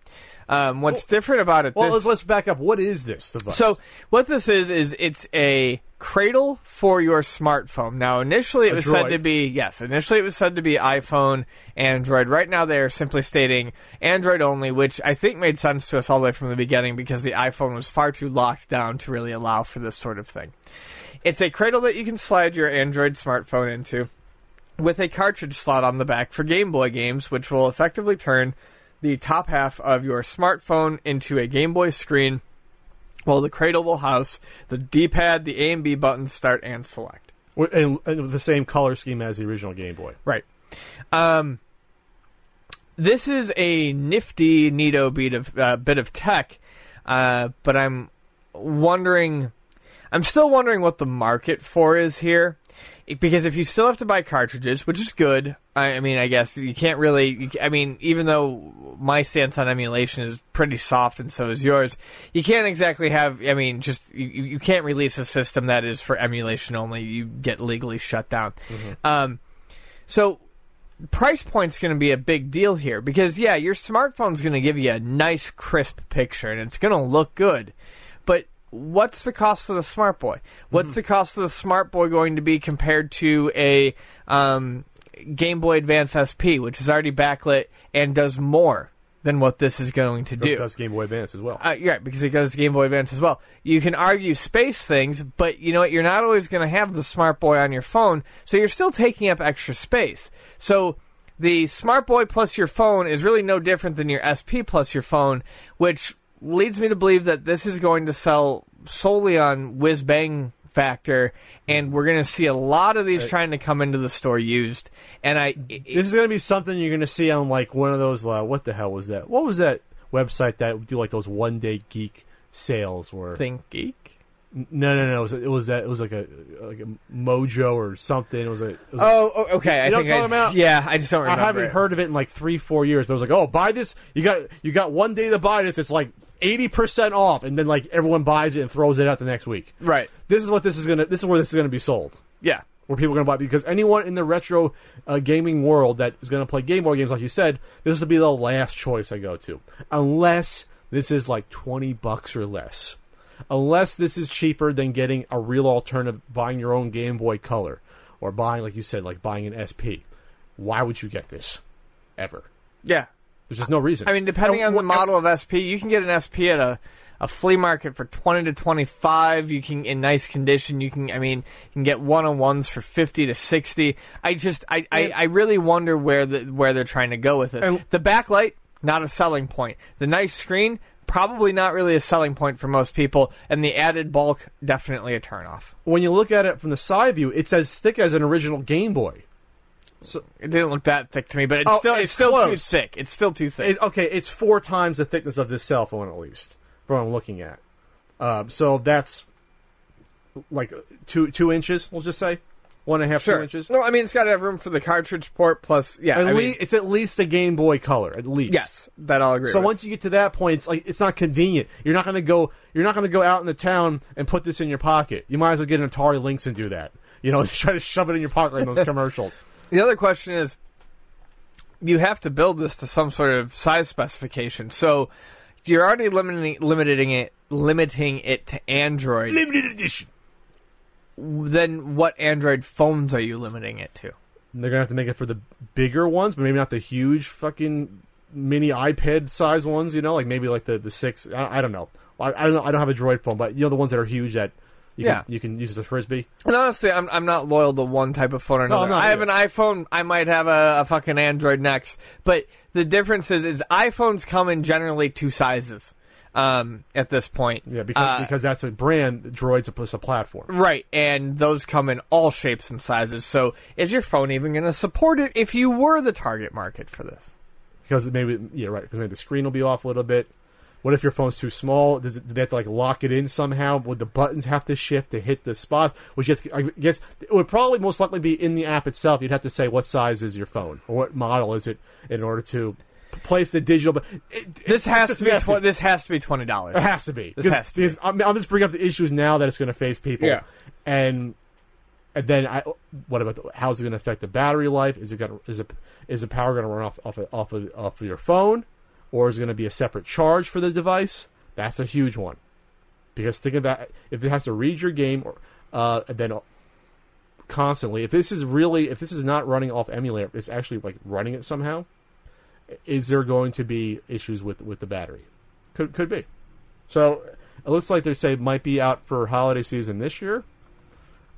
Um, what's So- different about it? Well, this- let's, let's back up. What is this device? So what this is is it's a cradle for your smartphone. Now initially it A was said to be yes, initially it was said to be iPhone, Android. Right now they are simply stating Android only, which I think made sense to us all the way from the beginning because the iPhone was far too locked down to really allow for this sort of thing. It's a cradle that you can slide your Android smartphone into with a cartridge slot on the back for Game Boy games, which will effectively turn the top half of your smartphone into a Game Boy screen, while the cradle will house the D-pad, the A and B buttons, start and select. And, and the same color scheme as the original Game Boy. Right. Um, this is a nifty, neato bit of uh, bit of tech, uh, but I'm wondering. I'm still wondering what the market for is here, because if you still have to buy cartridges, which is good. I, I mean, I guess you can't really. I mean, even though my stance on emulation is pretty soft, and so is yours, you can't exactly have. I mean, just you, you can't release a system that is for emulation only. You get legally shut down. Um, so price point's going to be a big deal here because yeah, your smartphone's going to give you a nice crisp picture and it's going to look good. But what's the cost of the Smart Boy? What's the cost of the Smart Boy going to be compared to a um, Game Boy Advance SP, which is already backlit and does more than what this is going to do. It does Game Boy Advance as well. Uh, yeah, because it goes Game Boy Advance as well. You can argue space things, but you know what? You're not always going to have the Smart Boy on your phone, so you're still taking up extra space. So the Smart Boy plus your phone is really no different than your SP plus your phone, which leads me to believe that this is going to sell solely on whiz bang factor, and we're going to see a lot of these trying to come into the store used. And I, it- this is going to be something you're going to see on like one of those. Uh, what the hell was that? What was that website that would do like those one day geek sales? Where Think Geek. no, no, no, it was, it was that it was like a like a Mojo or something. It was a. It was Oh, okay. I think I, about? Yeah, I just don't I haven't it. heard of it in like three, four years, but it was like, oh, buy this. You got you got one day to buy this. It's like eighty percent off, and then like everyone buys it and throws it out the next week. Right. This is what this is gonna. This is where this is gonna be sold. Yeah. Where people are gonna buy it. because anyone in the retro uh, gaming world that is gonna play Game Boy games, like you said, this will be the last choice I go to, unless this is like twenty bucks or less. Unless this is cheaper than getting a real alternative, buying your own Game Boy Color, or buying, like you said, like buying an SP. Why would you get this? Ever? Yeah. There's just no reason. I mean, depending on the model of SP, you can get an SP at a, a flea market for twenty to twenty five. You can in nice condition. You can, I mean, you can get one on ones for fifty to sixty. I just, I, I, I really wonder where the where they're trying to go with it. And- the backlight, not a selling point. The nice screen, probably not really a selling point for most people. And the added bulk, definitely a turnoff. when you look at it from the side view, it's as thick as an original Game Boy. It didn't look that thick to me, but it's Oh, still, it's, it's still too thick. It's still too thick. It, okay, it's four times the thickness of this cell phone, at least, from what I'm looking at. Um, so that's like two two inches. We'll just say one and a half, two inches. No, I mean it's got to have room for the cartridge port. Plus, yeah, At I least mean, it's at least a Game Boy Color, at least. yes, that I'll agree. So with. once you get to that point, it's like it's not convenient. You're not going to go. You're not going to go out in the town and put this in your pocket. You might as well get an Atari Lynx and do that. You know, try to shove it in your pocket like in those commercials. The other question is, you have to build this to some sort of size specification. So you're already limiting limiting it limiting it to Android. Limited edition. then what Android phones are you limiting it to? They're gonna have to make it for the bigger ones, but maybe not the huge fucking mini iPad size ones. You know, like maybe like the the six. I, I don't know. I, I don't know. I don't have a Droid phone, but you know the ones that are huge that you Yeah. can, you can use as a frisbee. And honestly, I'm I'm not loyal to one type of phone or another. I'm I have an iPhone. I might have a, a fucking Android next. But the difference is, is iPhones come in generally two sizes. Um, at this point, Yeah, because Uh, because that's a brand. Droid's a, a platform. Right, and those come in all shapes and sizes. So, is your phone even going to support it if you were the target market for this? because maybe yeah right because maybe the screen will be off a little bit. What if your phone's too small? Does it, do they have to like lock it in somehow? Would the buttons have to shift to hit the spot? Which you have to, I guess it would probably most likely be in the app itself. You'd have to say what size is your phone or what model is it in order to place the digital. But it, This it's has to be tw- this has to be twenty dollars. It has to be. This has to be. I'm, I'm just bringing up the issues now that it's going to face people. Yeah. And and then I, what about the, how's it going to affect the battery life? Is it going to is it is the power going to run off off of, off of, off of your phone, or is it going to be a separate charge for the device? That's a huge one. Because think about if it has to read your game or uh, then constantly. If this is really if this is not running off emulator, it's actually like running it somehow. Is there going to be issues with with the battery? Could could be. So it looks like they say might be out for holiday season this year.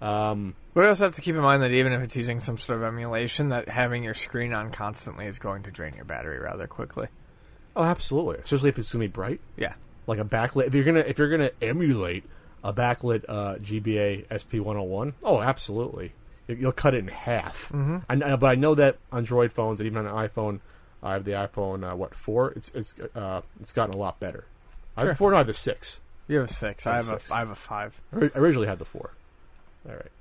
Um, We also have to keep in mind that even if it's using some sort of emulation, that having your screen on constantly is going to drain your battery rather quickly. Oh, absolutely, especially if it's gonna be bright, Yeah, like a backlit. If you're gonna if you're gonna emulate a backlit uh, GBA SP 101, oh, absolutely, You- you'll cut it in half. Mm-hmm. I know, but I know that on Droid phones and even on an iPhone, I have the iPhone uh, what four? It's it's uh, it's gotten a lot better. I have Sure. four. No, I have the six. you have a six. I I have have a six. I have a five. I originally had the four. All right.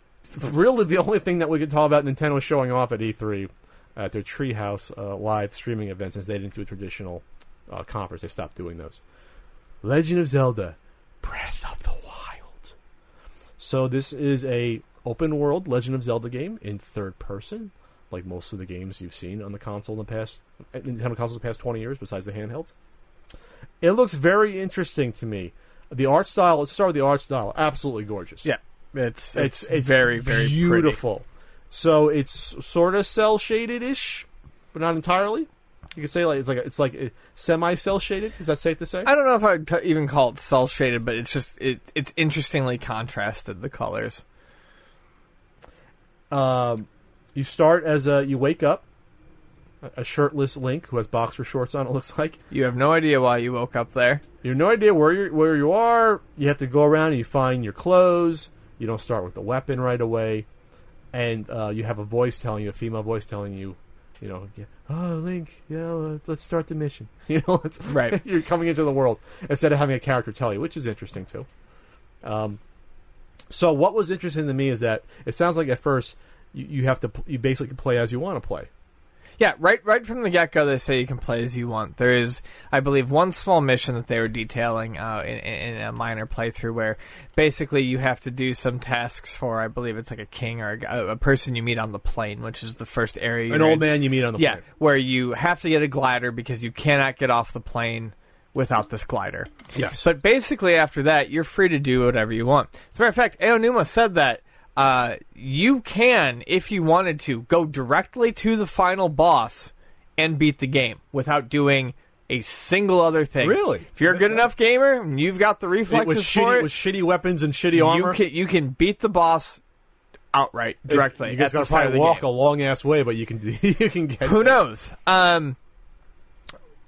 Really, the only thing that we could talk about Nintendo showing off at E3 at their Treehouse uh, live streaming event, since they didn't do a traditional uh, conference, they stopped doing those. Legend of Zelda: Breath of the Wild. So this is a open world Legend of Zelda game in third person, like most of the games you've seen on the console in the past Nintendo consoles the past twenty years, besides the handhelds. It looks very interesting to me. The art style. Let's start with the art style. Absolutely gorgeous. Yeah, it's it's it's, it's very very pretty. beautiful. So it's sort of cell shaded ish, but not entirely. You could say like it's like it's like semi cell shaded. Is that safe to say? I don't know if I'd c- even call it cell shaded, but it's just it, it's interestingly contrasted the colors. Um, you start as a you wake up, a, a shirtless Link who has boxer shorts on. It looks like You have no idea why you woke up there. you have no idea where you where you are. You have to go around and you find your clothes. You don't start with the weapon right away, and uh, you have a voice telling you, a female voice telling you, you know, yeah, oh Link, you know, uh, let's start the mission. You know, it's, Right. you're coming into the world instead of having a character tell you, which is interesting too. Um, so what was interesting to me is that it sounds like at first you, you have to you basically play as you want to play. Yeah, right right from the get go, they say you can play as you want. There is, I believe, one small mission that they were detailing uh, in, in a minor playthrough where basically you have to do some tasks for, I believe it's like a king or a, a person you meet on the plane, which is the first area. An old in. man you meet on the Yeah, plane. Yeah, where you have to get a glider because you cannot get off the plane without this glider. Yes. But basically, after that, you're free to do whatever you want. As a matter of fact, Aonuma said that uh, you can, if you wanted to, go directly to the final boss and beat the game without doing a single other thing. Really? If you're a good enough gamer and you've got the It reflexes for shitty it, with shitty weapons and shitty armor. you can you can beat the boss outright directly. You guys gotta start of probably walk game. a long ass way, but you can you can get Who there. knows? Um,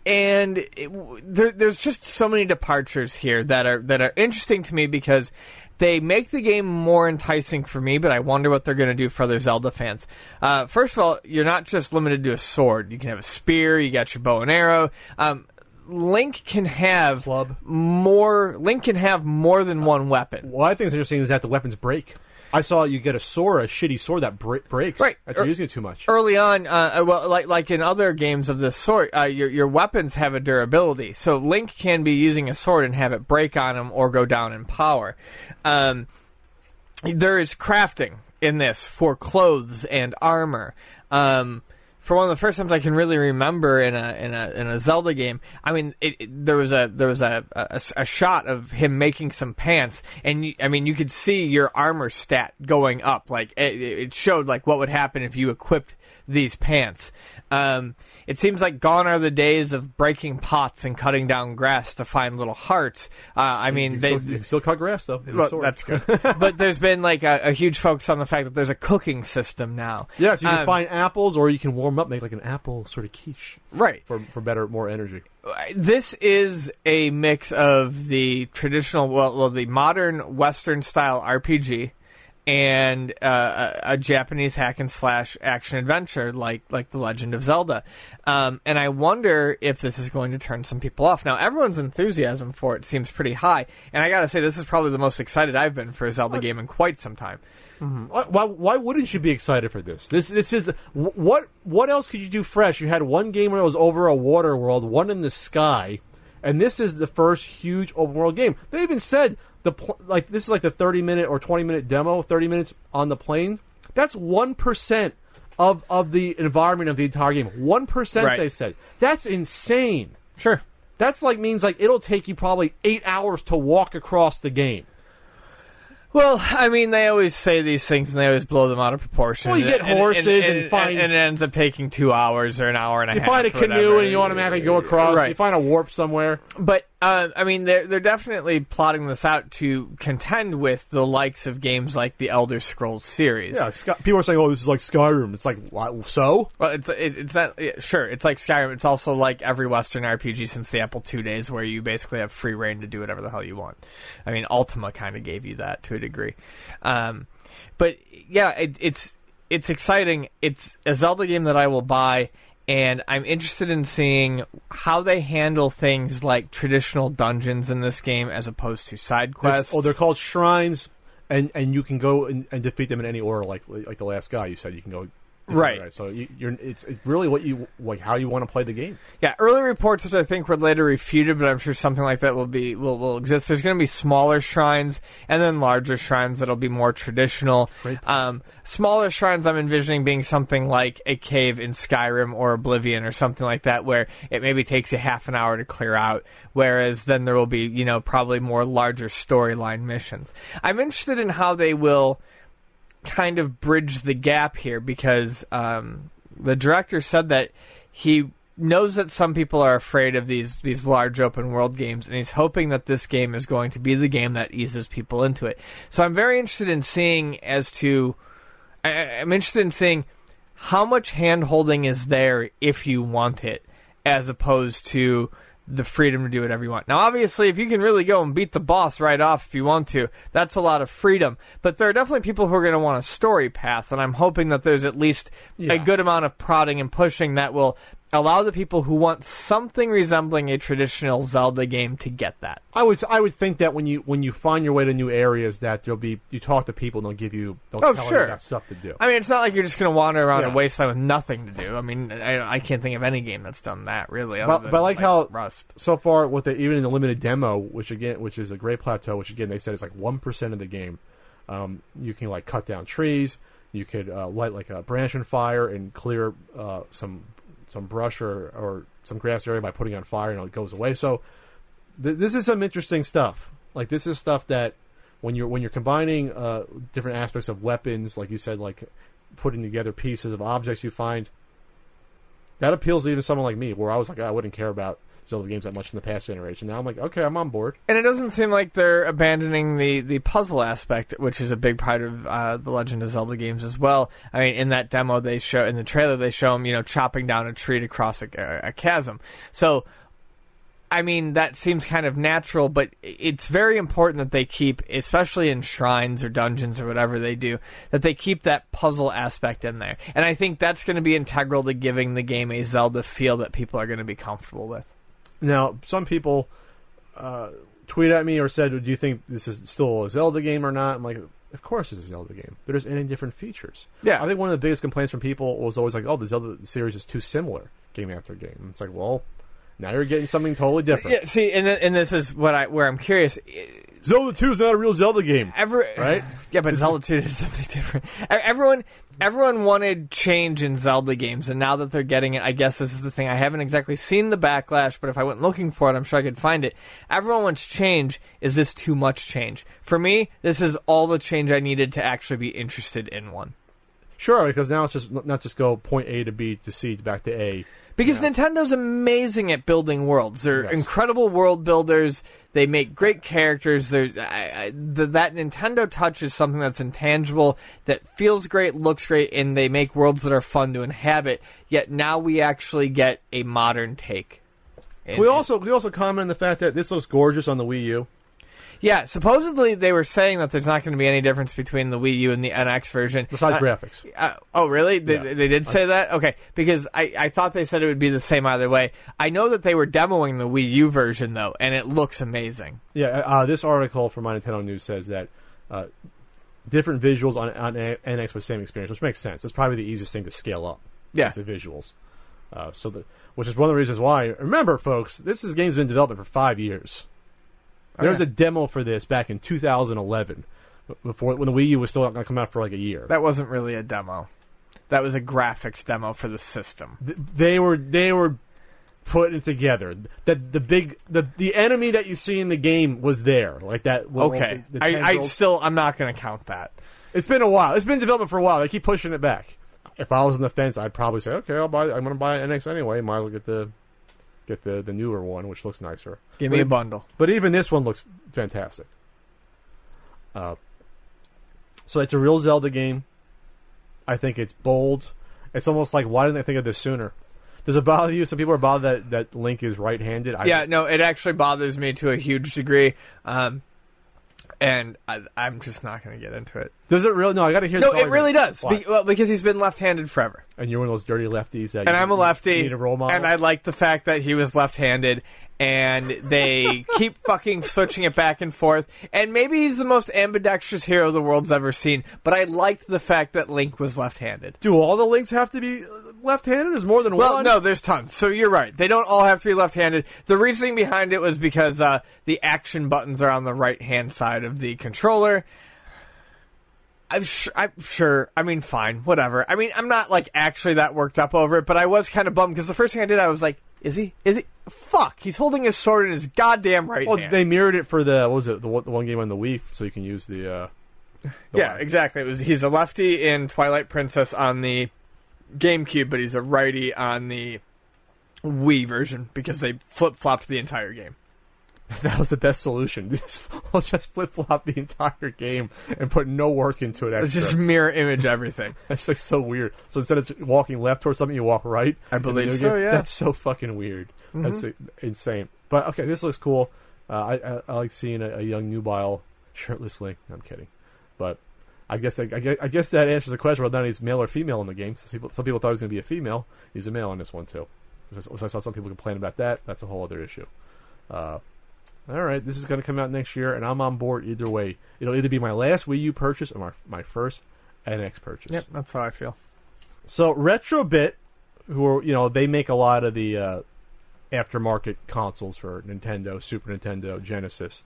and it, there, there's just so many departures here that are that are interesting to me because they make the game more enticing for me. But I wonder what they're going to do for other Zelda fans. Uh, first of all, you're not just limited to a sword. You can have a spear. You got your bow and arrow. Um, Link can have Club. more. Link can have more than one weapon. What I think is interesting is that the weapons break. I saw you get a sword, a shitty sword that bre- breaks Right. after Er- using it too much. early on, uh, well, like like in other games of this sort, uh, your your weapons have a durability. So Link can be using a sword and have it break on him or go down in power. Um, there is crafting in this for clothes and armor. Um, for one of the first times I can really remember in a in a in a Zelda game, I mean, it, it- there was a there was a, a a shot of him making some pants, and you, I mean, you could see your armor stat going up. Like it, it showed like what would happen if you equipped these pants. Um, it seems like gone are the days of breaking pots and cutting down grass to find little hearts. Uh, I mean, can they, still, you can still cut grass though. well, that's good. but there's been like a, a huge focus on the fact that there's a cooking system now. Yeah, so you can Um, find apples, or you can warm up, make like an apple sort of quiche right. for for better, more energy. This is a mix of the traditional, well, well the modern Western style RPG and uh, a, a Japanese hack and slash action adventure like like The Legend of Zelda. Um, and I wonder if this is going to turn some people off. Now, everyone's enthusiasm for it seems pretty high, and I gotta say, this is probably the most excited I've been for a Zelda game in quite some time. Why, why, why wouldn't you be excited for this? This this is what what else could you do fresh? You had one game where it was over a water world, one in the sky, and this is the first huge open world game. They even said the like this is like the thirty minute or twenty minute demo, thirty minutes on the plane. That's one percent of of the environment of the entire game. One percent, Right. they said. That's insane. Sure. That's like means like it'll take you probably eight hours to walk across the game. Well, I mean, they always say these things and they always blow them out of proportion. Well, you get horses and find- and, it ends up taking two hours or an hour and a You half. You find a canoe and you automatically go across. Right. You find a warp somewhere. But uh, I mean, they're they're definitely plotting this out to contend with the likes of games like the Elder Scrolls series. Yeah, Sky- people are saying, "Oh, this is like Skyrim." It's like, what? so? Well, it's it, it's not yeah, sure. It's like Skyrim. It's also like every Western RPG since the Apple II days, where you basically have free reign to do whatever the hell you want. I mean, Ultima kind of gave you that to a degree, um, but yeah, it, it's it's exciting. It's a Zelda game that I will buy, and I'm interested in seeing how they handle things like traditional dungeons in this game as opposed to side There's- quests. Oh, they're called shrines, and and you can go and, and defeat them in any order. Like like the last guy you said, you can go. Right. So you, you're it's, it's really what you like how you want to play the game. Yeah, early reports, which I think were later refuted, but I'm sure something like that will be will, will exist. There's going to be smaller shrines and then larger shrines that'll be more traditional. Um, smaller shrines, I'm envisioning being something like a cave in Skyrim or Oblivion or something like that, where it maybe takes you half an hour to clear out. Whereas then there will be, you know, probably more larger storyline missions. I'm interested in how they will kind of bridge the gap here because um, the director said that he knows that some people are afraid of these these large open world games, and he's hoping that this game is going to be the game that eases people into it. So I'm very interested in seeing as to I, I'm interested in seeing how much hand holding is there if you want it, as opposed to the freedom to do whatever you want. Now, obviously, if you can really go and beat the boss right off if you want to, that's a lot of freedom. But there are definitely people who are going to want a story path, and I'm hoping that there's at least Yeah. a good amount of prodding and pushing that will allow the people who want something resembling a traditional Zelda game to get that. I would I would think that when you when you find your way to new areas, that there'll be you talk to people and they'll give you they'll Oh, tell sure. you about stuff to do. I mean, it's not like you're just going to wander around a wasteland with nothing to do. I mean, I, I can't think of any game that's done that really. But- other but I than, like how- Rust. so far, with they even in the limited demo, which again, which is a great plateau, which again they said is like one percent of the game. Um, you can like cut down trees. You could uh, light like a branch on fire and clear uh, some some brush or, or some grass area by putting on fire, and it goes away. So th- this is some interesting stuff. Like this is stuff that when you're when you're combining uh, different aspects of weapons, like you said, like putting together pieces of objects you find, that appeals to even someone like me, where I was like, I wouldn't care about Zelda games that much in the past generation. Now I'm like, okay, I'm on board. And it doesn't seem like they're abandoning the, the puzzle aspect, which is a big part of uh, the Legend of Zelda games as well. I mean, in that demo they show, in the trailer they show him, you know, chopping down a tree to cross a, a chasm. So, I mean, that seems kind of natural, but it's very important that they keep, especially in shrines or dungeons or whatever they do, that they keep that puzzle aspect in there. And I think that's going to be integral to giving the game a Zelda feel that people are going to be comfortable with. Now, some people uh, tweet at me or said, "Do you think this is still a Zelda game or not?" I'm like, "Of course, it's a Zelda game. There's any different features." Yeah. I think one of the biggest complaints from people was always like, "Oh, the Zelda series is too similar, game after game." And it's like, well, now you're getting something totally different. Yeah, see, and, and this is what I where I'm curious. Zelda Two is not a real Zelda game. Every, Right? Yeah, but Zelda 2 is something different. Everyone everyone wanted change in Zelda games, and now that they're getting it, I guess this is the thing. I haven't exactly seen the backlash, but if I went looking for it, I'm sure I could find it. Everyone wants change. Is this too much change? For me, this is all the change I needed to actually be interested in one. Sure, because now it's just not just go point A to B to C back to A. Because Yeah. Nintendo's amazing at building worlds. They're Yes. incredible world builders. They make great characters. There's I, I, the, that Nintendo touch is something that's intangible, that feels great, looks great, and they make worlds that are fun to inhabit. Yet now we actually get a modern take. We also we also comment on the fact that this looks gorgeous on the Wii U. yeah. Supposedly they were saying that there's not going to be any difference between the Wii U and the NX version. Besides Uh, graphics, Uh, oh, really? They, Yeah. they did say that? Okay, because I, I thought they said it would be the same either way. I know that they were demoing the Wii U version, though, and it looks amazing. yeah. Uh, this article from My Nintendo News says that uh, different visuals on on NX with same experience, which makes sense. That's probably the easiest thing to scale up. Yeah. is the visuals. Uh, so the which is one of the reasons why. Remember, folks, this is game's been in development for five years. There was a demo for this back in 2011, before when the Wii U was still not going to come out for like a year. That wasn't really a demo. That was a graphics demo for the system. Th- they were they were putting it together. That the big the the enemy that you see in the game was there, like that. Okay, the- the I, I tendrils. still I'm not going to count that. It's been a while. It's been in development for a while. They keep pushing it back. If I was on the fence, I'd probably say, okay, I'll buy. I'm going to buy an NX anyway. Might as well get the get the the newer one, which looks nicer. Give me But- a bundle. But even this one looks fantastic. Uh, so it's a real Zelda game. I think it's bold. It's almost like why didn't they think of this sooner? Does it bother you? Some people are bothered that, that Link is right-handed. I, Yeah, no, it actually bothers me to a huge degree, um, and I, I'm just not going to get into it. Does it really? No, I got to hear. No, this it really does. Be, well, because he's been left-handed forever. and you're one of those dirty lefties that. and you- I'm a lefty, Need a role model. and I like the fact that he was left-handed, and they keep fucking switching it back and forth. And maybe he's the most ambidextrous hero the world's ever seen, but I liked the fact that Link was left-handed. Do all the links have to be uh, left-handed? There's more than Well, one. Well, no, there's tons. So you're right. They don't all have to be left-handed. The reasoning behind it was because uh, the action buttons are on the right-hand side of the controller. I'm, sh- I'm sure. I mean, fine, whatever. I mean, I'm not like actually that worked up over it, but I was kind of bummed because the first thing I did, I was like, "Is he? Is he? Fuck! He's holding his sword in his goddamn right Well, hand." they mirrored it for the what was it the one, the one game on the Wii, so you can use the. Uh, the yeah, one. exactly. It was he's a lefty in Twilight Princess on the GameCube, but he's a righty on the Wii version because they flip flopped the entire game. That was the best solution. Just, I'll just flip flop the entire game and put no work into it. It's just mirror image everything. That's like so weird. So instead of walking left towards something, you walk right. I believe so, game? yeah. That's so fucking weird. That's uh, insane. But okay, this looks cool. Uh, I, I I like seeing a, a young nubile shirtless Link. I'm kidding, but I guess I, I guess I guess that answers the question whether or not he's male or female in the game. Some people some people thought he was going to be a female. He's a male in this one too. So I saw some people complain about that. That's a whole other issue. Uh, all right, this is going to come out next year, and I'm on board either way. It'll either be my last Wii U purchase or my, my first NX purchase. Yep, that's how I feel. So Retrobit, who are you know they make a lot of the uh, aftermarket consoles for Nintendo, Super Nintendo, Genesis.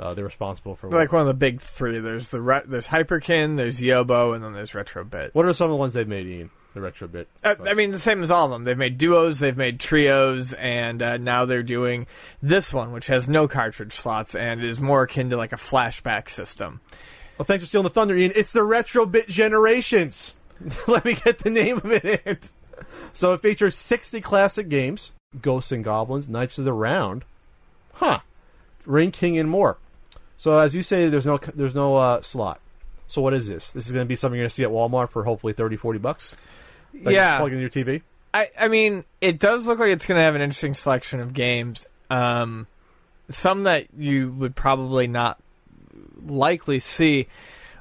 Uh, they're responsible for like one of the big three. There's the re- there's Hyperkin, there's Yobo, and then there's Retrobit. what are some of the ones they've made? Ian, the Retrobit. Uh, I mean, the same as all of them. They've made duos, they've made trios, and uh, now they're doing this one, which has no cartridge slots and is more akin to like a flashback system. well, thanks for stealing the thunder, Ian. It's the Retrobit Generations. Let me get the name of it in. So it features 60 classic games, Ghosts and Goblins, Knights of the Round, huh, Ring King, and more. So as you say, there's no there's no uh, slot. So what is this? This is going to be something you're going to see at Walmart for hopefully 30, 40 bucks. That yeah, plug into your TV. I, I mean, it does look like it's going to have an interesting selection of games. Um, some that you would probably not likely see.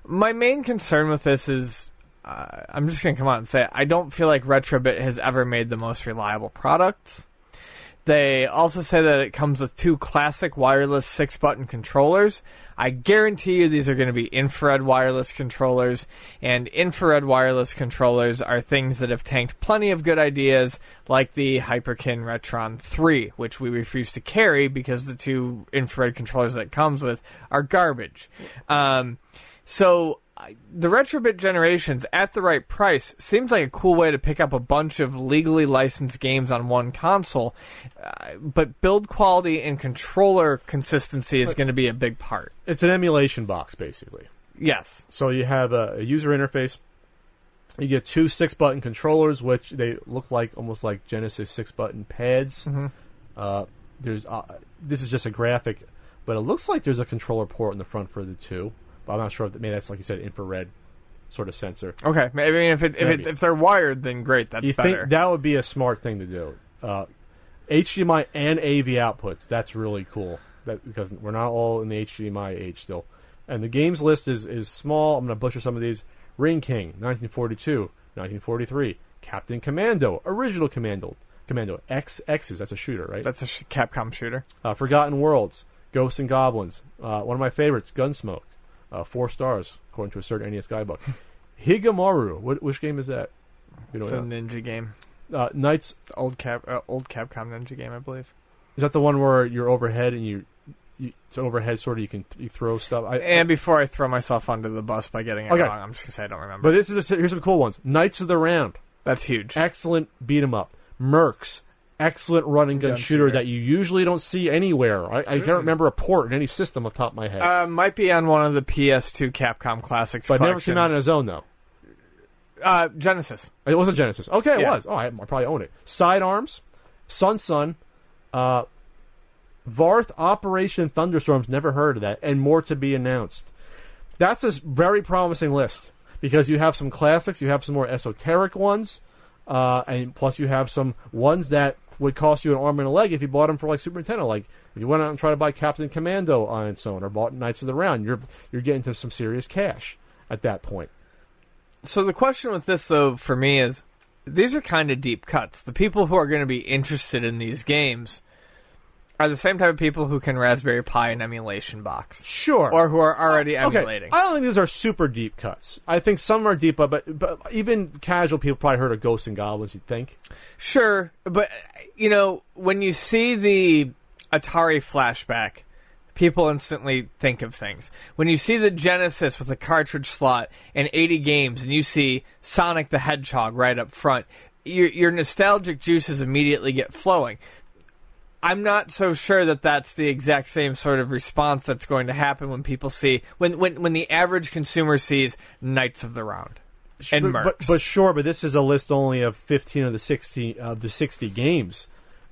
My main concern with this is, uh, I'm just going to come out and say, it, I don't feel like Retrobit has ever made the most reliable product. They also say that it comes with two classic wireless six button controllers. I guarantee you these are going to be infrared wireless controllers, and infrared wireless controllers are things that have tanked plenty of good ideas, like the Hyperkin Retron 3, which we refuse to carry because the two infrared controllers that comes with are garbage. Um, so the Retrobit Generations at the right price seems like a cool way to pick up a bunch of legally licensed games on one console, uh, but build quality and controller consistency is going to be a big part. It's an emulation box, basically. Yes. So you have a, a user interface. You get two six button controllers, which they look like almost like Genesis six button pads. Uh, there's uh, this is just a graphic, but it looks like there's a controller port in the front for the two. But I'm not sure if maybe that's like you said infrared sort of sensor. Okay. I mean, if it, if, it, if they're wired, then great. That's you better. think that would be a smart thing to do? Uh, HDMI and AV outputs. That's really cool. That because we're not all in the HDMI age still. And the games list is is small. I'm going to butcher some of these. Ring King, 1942, 1943. Captain Commando, original Commando, Commando X X's. That's a shooter, right? That's a sh- Capcom shooter. Uh, Forgotten Worlds, Ghosts and Goblins. Uh, one of my favorites, Gunsmoke. Uh, four stars according to a certain NES guidebook. Higemaru. What, which game is that? You It's a don't ninja game. Uh, Knights old Cap, uh, old Capcom ninja game, I believe. Is that the one where you're overhead and you, you it's overhead sort of you can you throw stuff? I, And before I throw myself under the bus by getting it Okay. wrong, I'm just gonna say I don't remember. but this is a, here's some cool ones. Knights of the Round, That's huge. excellent beat 'em up. Mercs, excellent run and gun, Gun shooter, shooter. that you usually don't see anywhere. I, I can't remember a port in any system off the top of my head. Uh, might be on one of the PS2 Capcom classics. but never came out on its own though. Uh, Genesis. It wasn't Genesis. Okay, it Yeah. was. Oh, I, I probably own it. Sidearms, SonSon, uh, Varth Operation Thunderstorms. Never heard of that, and more to be announced. That's a very promising list because you have some classics, you have some more esoteric ones, uh, and plus you have some ones that would cost you an arm and a leg if you bought them for like Super Nintendo. Like if you went out and tried to buy Captain Commando on its own or bought Knights of the Round, you're you're getting to some serious cash at that point. So the question with this, though, for me is, these are kind of deep cuts. The people who are going to be interested in these games are the same type of people who can Raspberry Pi an emulation box, Sure. or who are uh, already Okay, emulating. I don't think these are super deep cuts. I think some are deep, but but, but even casual people probably heard of Ghosts and Goblins. You'd think. Sure, but you know, when you see the Atari flashback, people instantly think of things. When you see the Genesis with a cartridge slot and 80 games, and you see Sonic the Hedgehog right up front, your, your nostalgic juices immediately get flowing. I'm not so sure that that's the exact same sort of response that's going to happen when people see when when when the average consumer sees Knights of the Round and but, Mercs. but but sure, but this is a list only of fifteen of the sixty of the sixty games.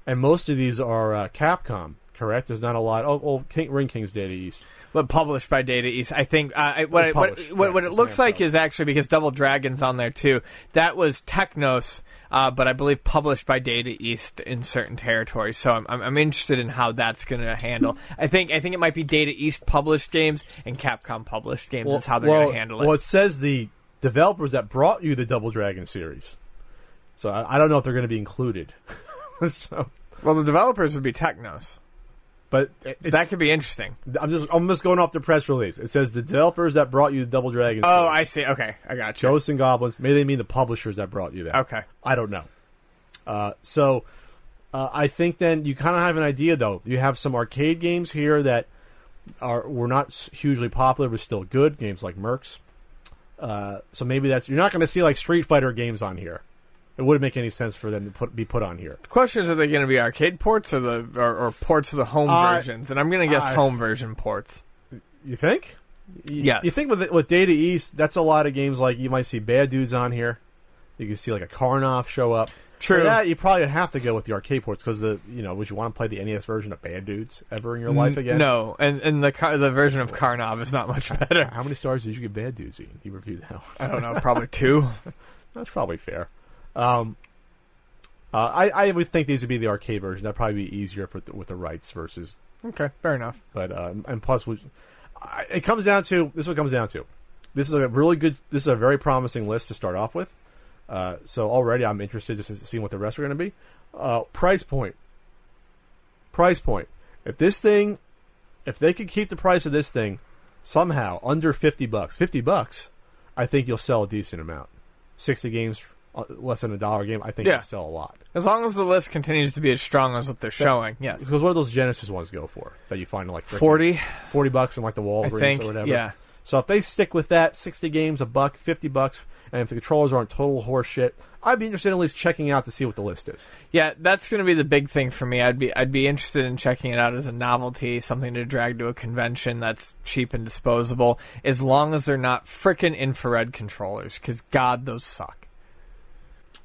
and most of these are uh, Capcom. Correct. There's not a lot. Oh, well, King, Ring King's Data East. but published by Data East. I think uh, I- what, Or it- what, published, what, what it looks like is actually because Double Dragon's on there too. That was Technos, uh, but I believe published by Data East in certain territories. So I'm, I'm, I'm interested in how that's going to handle. I think I think it might be Data East published games and Capcom published games is how they're well, going to handle it. Well, it says the developers that brought you the Double Dragon series. So I, I don't know if they're going to be included. so, well, the developers would be Technos. But That could be interesting. I'm just I'm just going off the press release. It says the developers that brought you the Double Dragon. Oh, series. I see. Okay, I got you. Ghosts and Goblins. Maybe they mean the publishers that brought you that. Okay. I don't know. Uh, so uh, I think then you kind of have an idea though. You have some arcade games here that are were not hugely popular but still good games like Mercs. Uh, so maybe that's you're not going to see like Street Fighter games on here. It wouldn't make any sense for them to put, be put on here. The question is, are they going to be arcade ports or the or, or ports of the home Uh, versions? And I'm going to guess I- home version ports. You think? You, Yes. You think with with Data East, that's a lot of games like you might see Bad Dudes on here. You can see like a Karnov show up. True. For that, you probably have to go with the arcade ports because the you know would you want to play the NES version of Bad Dudes ever in your life again? No, and and the the version of Karnov is not much better. How many stars did you give Bad Dudes? Ian? He reviewed that. One. I don't know, probably two. That's probably fair. Um, uh, I I would think these would be the arcade version. That'd probably be easier for the, with the rights versus. Okay, fair enough. But uh, and plus, we, I, it comes down to this. Is what it comes down to. This is a really good. This is a very promising list to start off with. Uh, so already I'm interested just in seeing what the rest are going to be. Uh, price point. Price point. If this thing, if they could keep the price of this thing somehow under fifty bucks, fifty bucks, I think you'll sell a decent amount. Sixty games, Uh, less than a dollar game, I think Yeah. you'll sell a lot. As long as the list continues to be as strong as what they're showing, yes. Because what do those Genesis ones go for that you find in like freaking 40, 40 bucks in like the I think. or whatever? Yeah. So if they stick with that, 60 games, a buck, 50 bucks, and if the controllers aren't total horseshit, I'd be interested in at least checking out to see what the list is. Yeah, that's going to be the big thing for me. I'd be I'd be interested in checking it out as a novelty, something to drag to a convention that's cheap and disposable, as long as they're not frickin' infrared controllers. Because God, those suck.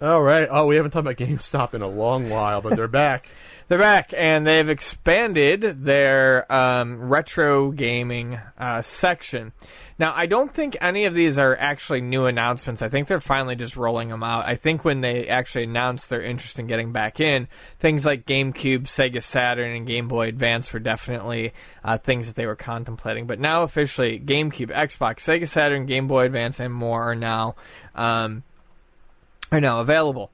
All right. Oh, we haven't talked about GameStop in a long while, but they're back. They're back and they've expanded their um, retro gaming uh, section. Now, I don't think any of these are actually new announcements. I think they're finally just rolling them out. I think when they actually announced their interest in getting back in, things like GameCube, Sega Saturn, and Game Boy Advance were definitely uh, things that they were contemplating. But now, officially, GameCube, Xbox, Sega Saturn, Game Boy Advance, and more are now um, are now available.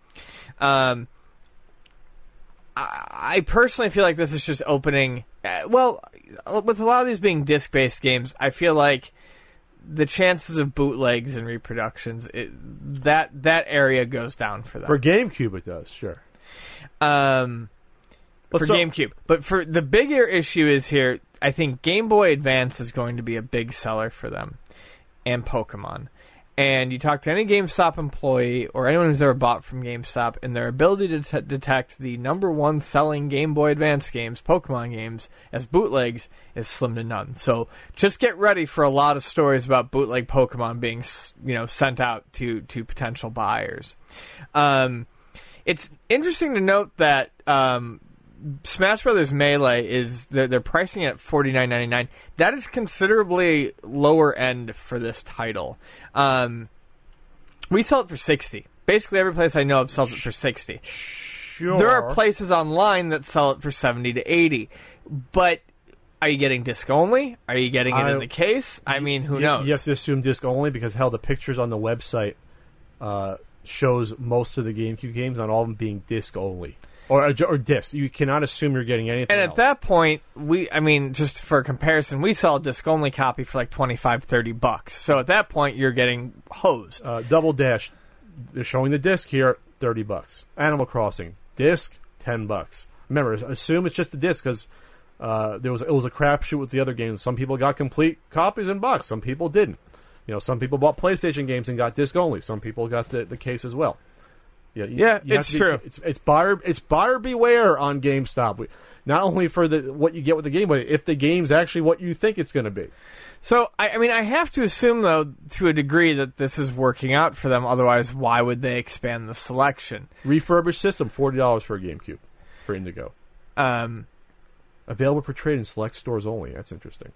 Um, I personally feel like this is just opening. Uh, well, with a lot of these being disc based games, I feel like the chances of bootlegs and reproductions it, that that area goes down for them. For GameCube, it does, sure. um, But for so- GameCube, but for the bigger issue is here. I think Game Boy Advance is going to be a big seller for them, and Pokemon. And you talk to any GameStop employee or anyone who's ever bought from GameStop, and their ability to t- detect the number one selling Game Boy Advance games, Pokemon games, as bootlegs is slim to none. So just get ready for a lot of stories about bootleg Pokemon being, you know, sent out to to potential buyers. Um, it's interesting to note that um, Smash Brothers Melee is they're, they're pricing it at forty nine ninety nine. That is considerably lower end for this title. Um, we sell it for sixty. Basically, every place I know of sells it for sixty. Sure. There are places online that sell it for seventy to eighty, but. Are you getting disc only? Are you getting it I- in the case? I mean, who you, knows? You have to assume disc only because hell, the pictures on the website uh, shows most of the GameCube games on all of them being disc only or uh, or disc. You cannot assume you're getting anything. And at else. that point, we, I mean, just for comparison, we sell a disc only copy for like 25, 30 bucks. So at that point, you're getting hosed. uh, Double Dash, they're showing the disc here, thirty bucks. Animal Crossing disc, ten bucks. Remember, assume it's just a disc because uh, there was it was a crapshoot with the other games. Some people got complete copies in bucks, some people didn't. You know, some people bought PlayStation games and got disc only. Some people got the, the case as well. Yeah, you- Yeah, you it's be- true. It's it's buyer it's buyer beware on GameStop. Not only for the what you get with the game, but if the game's actually what you think it's going to be. So, I, I mean, I have to assume, though, to a degree, that this is working out for them. Otherwise, why would they expand the selection? Refurbished system, forty dollars for a GameCube. for Indigo. Um, Available for trade in select stores only. That's interesting.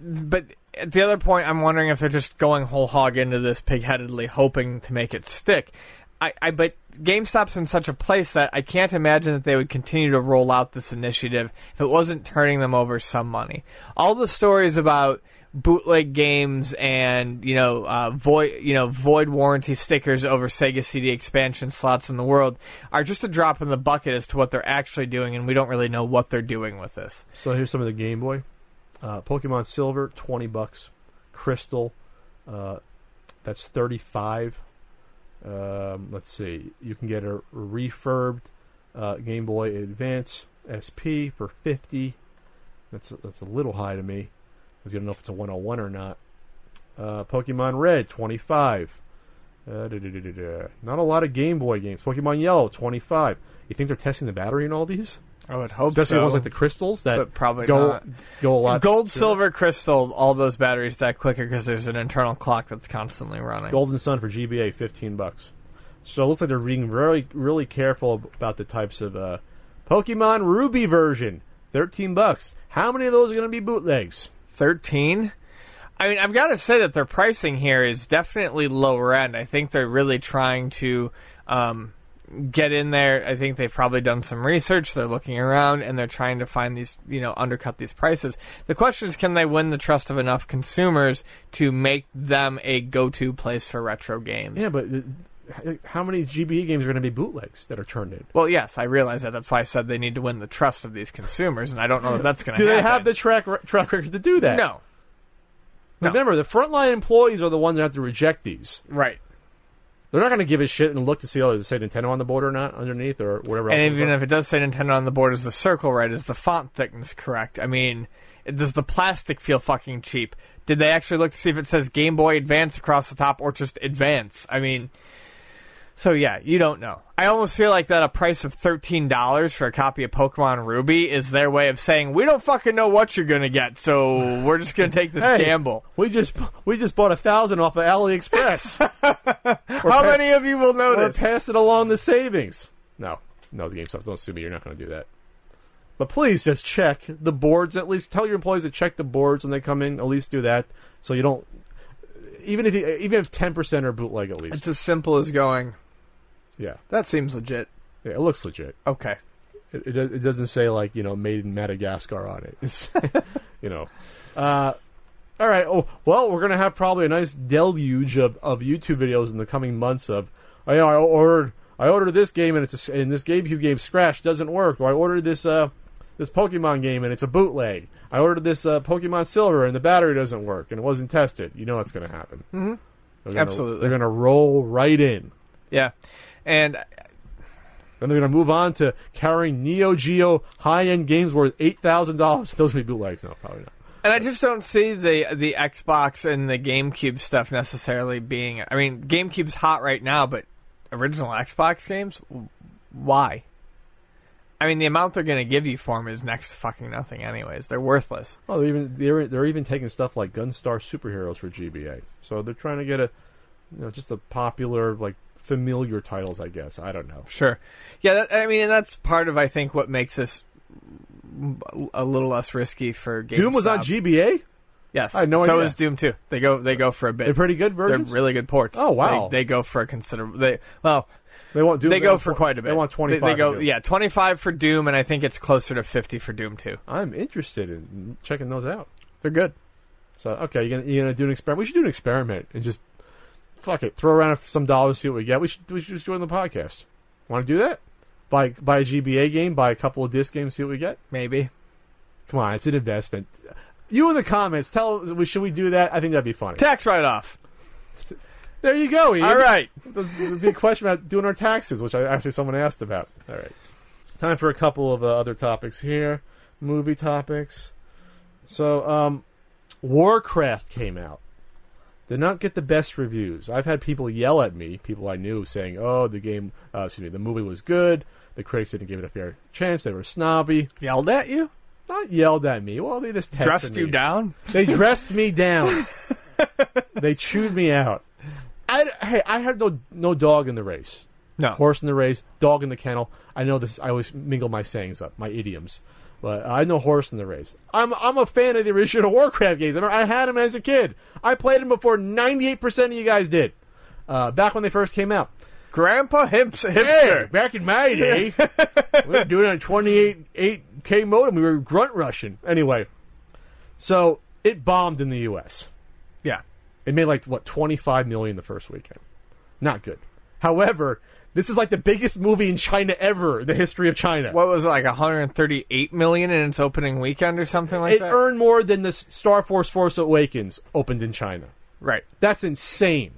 but at the other point, I'm wondering if they're just going whole hog into this pigheadedly, hoping to make it stick. I, I but GameStop's in such a place that I can't imagine that they would continue to roll out this initiative if it wasn't turning them over some money. All the stories about bootleg games and you know uh, void you know void warranty stickers over Sega CD expansion slots in the world are just a drop in the bucket as to what they're actually doing, and we don't really know what they're doing with this. So here's some of the Game Boy. Uh, Pokemon Silver, twenty bucks. Crystal, uh, that's thirty-five. Um, let's see. You can get a refurbed uh, Game Boy Advance SP for fifty. That's that's a little high to me. I was gonna know if it's a 101 or not. Uh, Pokemon Red, twenty-five. Uh, da-da-da-da-da. Not a lot of Game Boy games. Pokemon Yellow, twenty-five. You think they're testing the battery in all these? I would hope Especially so. ones like the crystals that But probably go not. go a lot. Gold, sooner. silver, crystal, all those batteries die quicker because there's an internal clock that's constantly running. Golden Sun for GBA, fifteen bucks. So it looks like they're being very, really careful about the types of uh, Pokemon Ruby version, thirteen bucks. How many of those are going to be bootlegs? 13? I mean, I've got to say that their pricing here is definitely lower end. I think they're really trying to um, get in there. I think they've probably done some research. They're looking around and they're trying to find these, you know, undercut these prices. The question is, can they win the trust of enough consumers to make them a go-to place for retro games? Yeah, but uh, how many GBE games are going to be bootlegs that are turned in? Well, yes, I realize that. That's why I said they need to win the trust of these consumers, and I don't know that that's going to Do happen. they have the track track record to do that? No. no. Remember, the frontline employees are the ones that have to reject these. Right. They're not going to give a shit and look to see, oh, does it say Nintendo on the board or not underneath or whatever else. And even if it does say Nintendo on the board, is the circle right? Is the font thickness correct? I mean, does the plastic feel fucking cheap? Did they actually look to see if it says Game Boy Advance across the top or just Advance? I mean, so yeah, you don't know. I almost feel like that a price of thirteen dollars for a copy of Pokemon Ruby is their way of saying we don't fucking know what you're gonna get, so we're just gonna take this Hey, gamble. We just we just bought a thousand off of AliExpress. How many of you will or notice? pass it along the savings. No, no, the GameStop, don't sue me. You're not going to do that. But please just check the boards. At least tell your employees to check the boards when they come in. At least do that, so you don't. Even if you, even if ten percent are bootleg, at least. It's as simple as going. Yeah, That seems legit. yeah, it looks legit. Okay. It, it, it doesn't say like you know made in Madagascar on it. It's, you know. Uh, all right. Oh well, we're gonna have probably a nice deluge of, of YouTube videos in the coming months. Of oh, you know, I ordered I ordered this game and it's a, and this GameCube game Scratch doesn't work. Or I ordered this uh this Pokemon game and it's a bootleg. I ordered this uh, Pokemon Silver and the battery doesn't work and it wasn't tested. You know what's gonna happen. Mm-hmm. Absolutely. They're gonna roll right in. Yeah. And Then they're going to move on to carrying Neo Geo high end games worth eight thousand dollars. Those will be bootlegs, no, probably not. And I just don't see the the Xbox and the GameCube stuff necessarily being. I mean, GameCube's hot right now, but original Xbox games, why? I mean, the amount they're going to give you for them is next to fucking nothing. Anyways, they're worthless. Oh, they're even they're they're even taking stuff like Gunstar Superheroes for GBA. So they're trying to get a, you know, just a popular like familiar titles. I guess I don't know. Sure. Yeah, that, I mean, and that's part of I think what makes this a little less risky for GameStop. Doom was on GBA. Yes, I no so idea. is Doom too. They go they go for a bit. They're pretty good They're versions. really good ports. Oh, wow. They, they go for a considerable. They well, they want Doom. they go want for quite a bit. They want twenty They, they go yeah, twenty five for Doom, and I think it's closer to fifty for Doom two. I'm interested in checking those out. They're good. So okay, you're gonna you're gonna do an experiment. We should do an experiment and just fuck it, throw around some dollars, see what we get. We should we should just join the podcast. Want to do that? Buy buy a GBA game, buy a couple of disc games, see what we get. Maybe. Come on, it's an investment. You in the comments, tell us, should we do that? I think that'd be funny. Tax write off. There you go. Ian. All right. The, the big question about doing our taxes, which I, actually someone asked about. All right. Time for a couple of uh, other topics here. Movie topics. So, um, Warcraft came out. Did not get the best reviews. I've had people yell at me, people I knew, saying, "Oh, the game, uh, excuse me, the movie was good. The critics didn't give it a fair chance. They were snobby." Yelled at you? Not yelled at me. Well, they just tested Dressed me. you down? They dressed me down. they chewed me out. I, hey, I had no no dog in the race. No. Horse in the race, dog in the kennel. I know this. I always mingle my sayings up, my idioms. But I know horse in the race. I'm I'm a fan of the original Warcraft games. I, remember I had them as a kid. I played them before 98% of you guys did. Uh, back when they first came out. Grandpa Hips Hey, back in my day, we were doing it on 28 8K modem. We were grunt rushing. Anyway, so it bombed in the U.S. Yeah. It made like what 25 million the first weekend. Not good. However, this is like the biggest movie in China ever, the history of China. What was it, like 138 million in its opening weekend or something like it that? It earned more than the Star Force Force Awakens opened in China. right. That's insane.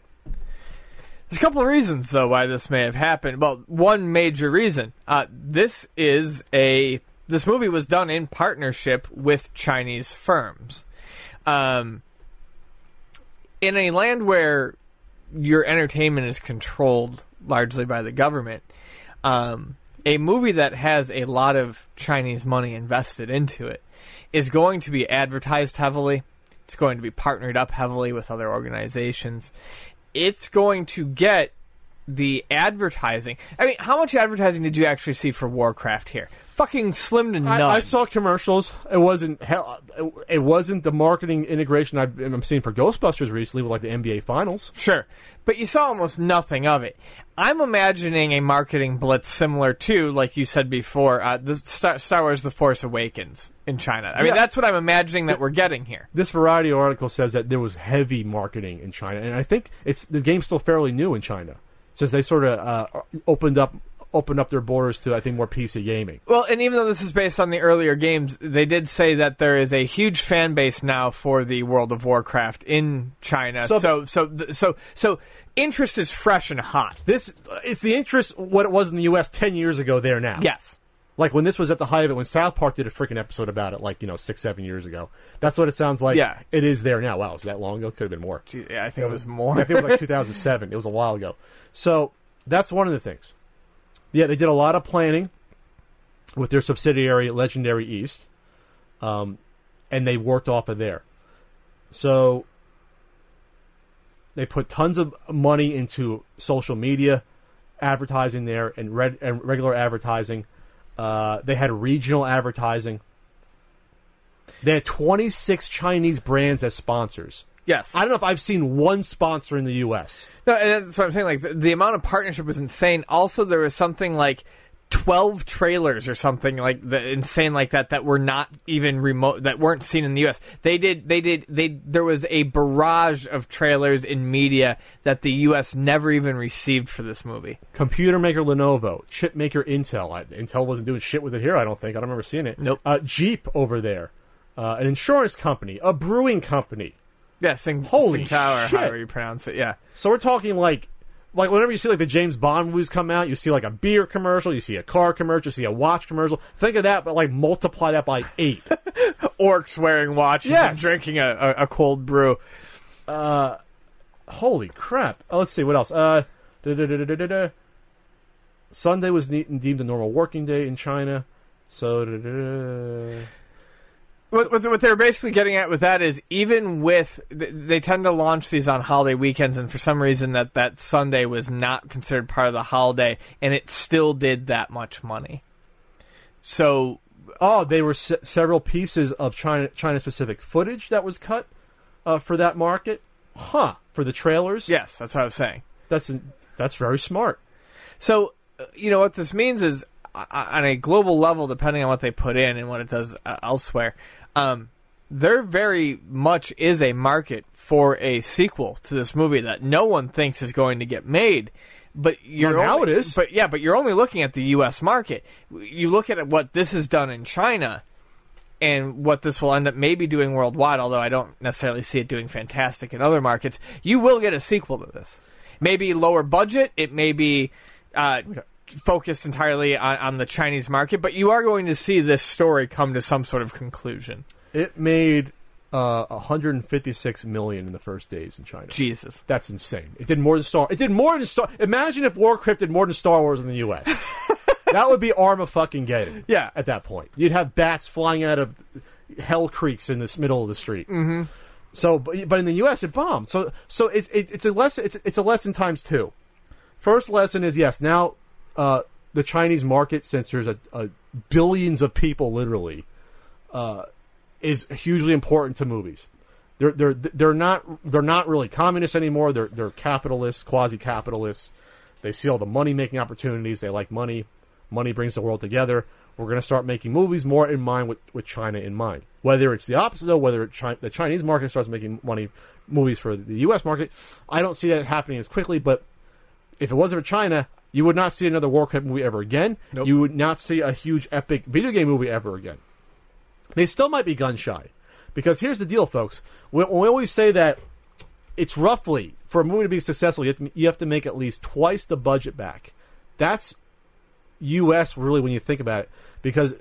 There's a couple of reasons though why this may have happened. Well, one major reason. Uh, this is a this movie was done in partnership with Chinese firms. Um, in a land where your entertainment is controlled largely by the government, um, a movie that has a lot of Chinese money invested into it is going to be advertised heavily. It's going to be partnered up heavily with other organizations. It's going to get the advertising. I mean, how much advertising did you actually see for Warcraft here? Fucking slim to none. I, I saw commercials. It wasn't hell. It, it wasn't the marketing integration I've, I'm seeing for Ghostbusters recently with like the NBA Finals. Sure. But you saw almost nothing of it. I'm imagining a marketing blitz similar to, like you said before, uh, the Star, Star Wars The Force Awakens in China. I mean, Yeah. that's what I'm imagining that we're getting here. This Variety article says that there was heavy marketing in China, and I think it's the game's still fairly new in China, since they sort of uh, opened up opened up their borders to I think more PC gaming. Well, and even though this is based on the earlier games, they did say that there is a huge fan base now for the World of Warcraft in China. So- So, so, so, so, so interest is fresh and hot. This it's the interest what it was in the U.S. ten years ago. There now, Yes. Like when this was at the height of it, when South Park did a freaking episode about it, like you know six seven years ago. That's what it sounds like. Yeah. it is there now. Wow, was that long ago? Could have been more. Yeah, I think it was more. I think it was like 2007. It was a while ago. So that's one of the things. Yeah, they did a lot of planning with their subsidiary Legendary East, um, and they worked off of there. So they put tons of money into social media advertising there and, red, and regular advertising. Uh, they had regional advertising. They had 26 Chinese brands as sponsors. yes. I don't know if I've seen one sponsor in the U.S. No, and that's what I'm saying. Like the, the amount of partnership was insane. Also, there was something like twelve trailers or something like the insane like that that were not even remote that weren't seen in the U.S. They did. They did. They there was a barrage of trailers in media that the U.S. never even received for this movie. Computer maker Lenovo, chip maker Intel. I, Intel wasn't doing shit with it here. I don't think. I don't remember seeing it. Nope. Uh, Jeep over there, uh, an insurance company, a brewing company. Yeah, Sing, Holy Tower, shit. however you pronounce it. Yeah. So we're talking like, like whenever you see like the James Bond movies come out, you see like a beer commercial, you see a car commercial, you see a watch commercial. Think of that, but like multiply that by eight. Orcs wearing watches Yes. and drinking a, a, a cold brew. Uh, Holy crap! Oh, let's see what else. Uh. Sunday was ne- deemed a normal working day in China. So. What, what, what they're basically getting at with that is even with they tend to launch these on holiday weekends, and for some reason that that Sunday was not considered part of the holiday, and it still did that much money. So Oh, they were se- several pieces of China China specific footage that was cut uh, for that market. Huh? For the trailers? yes, that's what I was saying. That's that's very smart. So uh, you know what this means is uh, on a global level, depending on what they put in and what it does uh, elsewhere, um, there very much is a market for a sequel to this movie that no one thinks is going to get made. But you're Well, now only- it is. But yeah, but you're only looking at the U.S. market. You look at what this has done in China, and what this will end up maybe doing worldwide. Although I don't necessarily see it doing fantastic in other markets. You will get a sequel to this. Maybe lower budget. It may be. Uh, Focused entirely on, on the Chinese market, but you are going to see this story come to some sort of conclusion. It made uh, 156 million in the first days in China. Jesus. That's insane. It did more than Star. It did more than Star. Imagine if Warcraft did more than Star Wars in the U.S. that would be Arma fucking getting. Yeah. At that point, you'd have bats flying out of hell creeks in this middle of the street. Mm-hmm. So, but, but in the U.S. it bombed. So, so it's it, it's a lesson. It's it's a lesson times two. first lesson is yes. Now, uh, the Chinese market, there's a, a billions of people, literally, uh, is hugely important to movies. They're they're they're not they're not really communists anymore. They're they're capitalists, quasi capitalists. They see all the money making opportunities. They like money. Money brings the world together. We're going to start making movies more in mind with, with China in mind. Whether it's the opposite, though, whether the Chinese market starts making money movies for the U.S. market, I don't see that happening as quickly. But if it wasn't for China, you would not see another Warcraft movie ever again. Nope. You would not see a huge epic video game movie ever again. They still might be gun shy. Because here's the deal, folks. We, we always say that it's roughly, for a movie to be successful, you have to, you have to make at least twice the budget back. That's U.S. really when you think about it. Because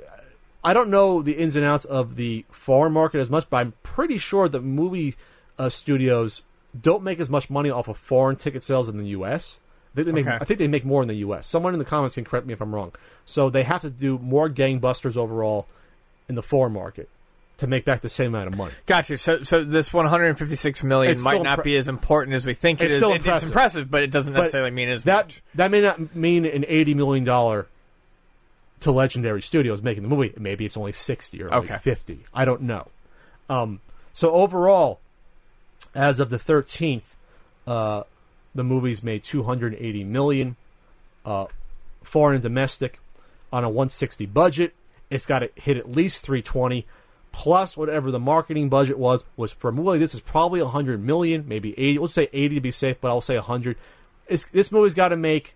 I don't know the ins and outs of the foreign market as much, but I'm pretty sure that movie uh, studios don't make as much money off of foreign ticket sales in the U.S. I think, they make, Okay. I think they make more in the U.S. Someone in the comments can correct me if I'm wrong. So they have to do more gangbusters overall in the foreign market to make back the same amount of money. Gotcha. So, so this 156 million It's might not impre- be as important as we think it It's is. still It- It's impressive. impressive, but it doesn't But necessarily mean as that much. that may not mean an eighty million dollar to Legendary Studios making the movie. Maybe it's only sixty or Okay. like fifty. I don't know. Um, so overall, as of the thirteenth, uh, the movie's made two hundred eighty million, uh, foreign and domestic, on a one sixty budget. It's got to hit at least three twenty. Plus whatever the marketing budget was was movie. This is probably hundred million, maybe eighty. Let's say eighty to be safe, but I'll say hundred. It's, this movie's got to make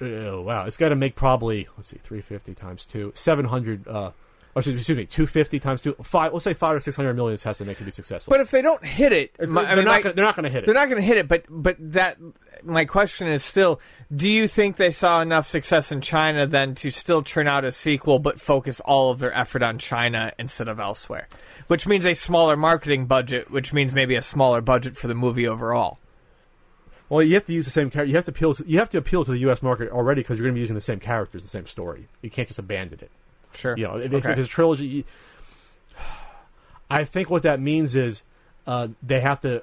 oh, wow, it's got to make probably let's see, three fifty times two, seven hundred. Uh, or excuse me, two fifty times two, five. Let's say five or six hundred million. Has to make to be successful. But if they don't hit it, they're, my- I mean, not gonna, they're not going to hit it. They're not going to hit it, but but that my question is still: Do you think they saw enough success in China then to still turn out a sequel, but focus all of their effort on China instead of elsewhere? Which means a smaller marketing budget, which means maybe a smaller budget for the movie overall. Well, you have to use the same character. You have to appeal. To, you have to appeal to the U.S. market already because you're going to be using the same characters, the same story. You can't just abandon it. Sure. You know, if, Okay. if it's a trilogy, you, I think what that means is uh, they have to.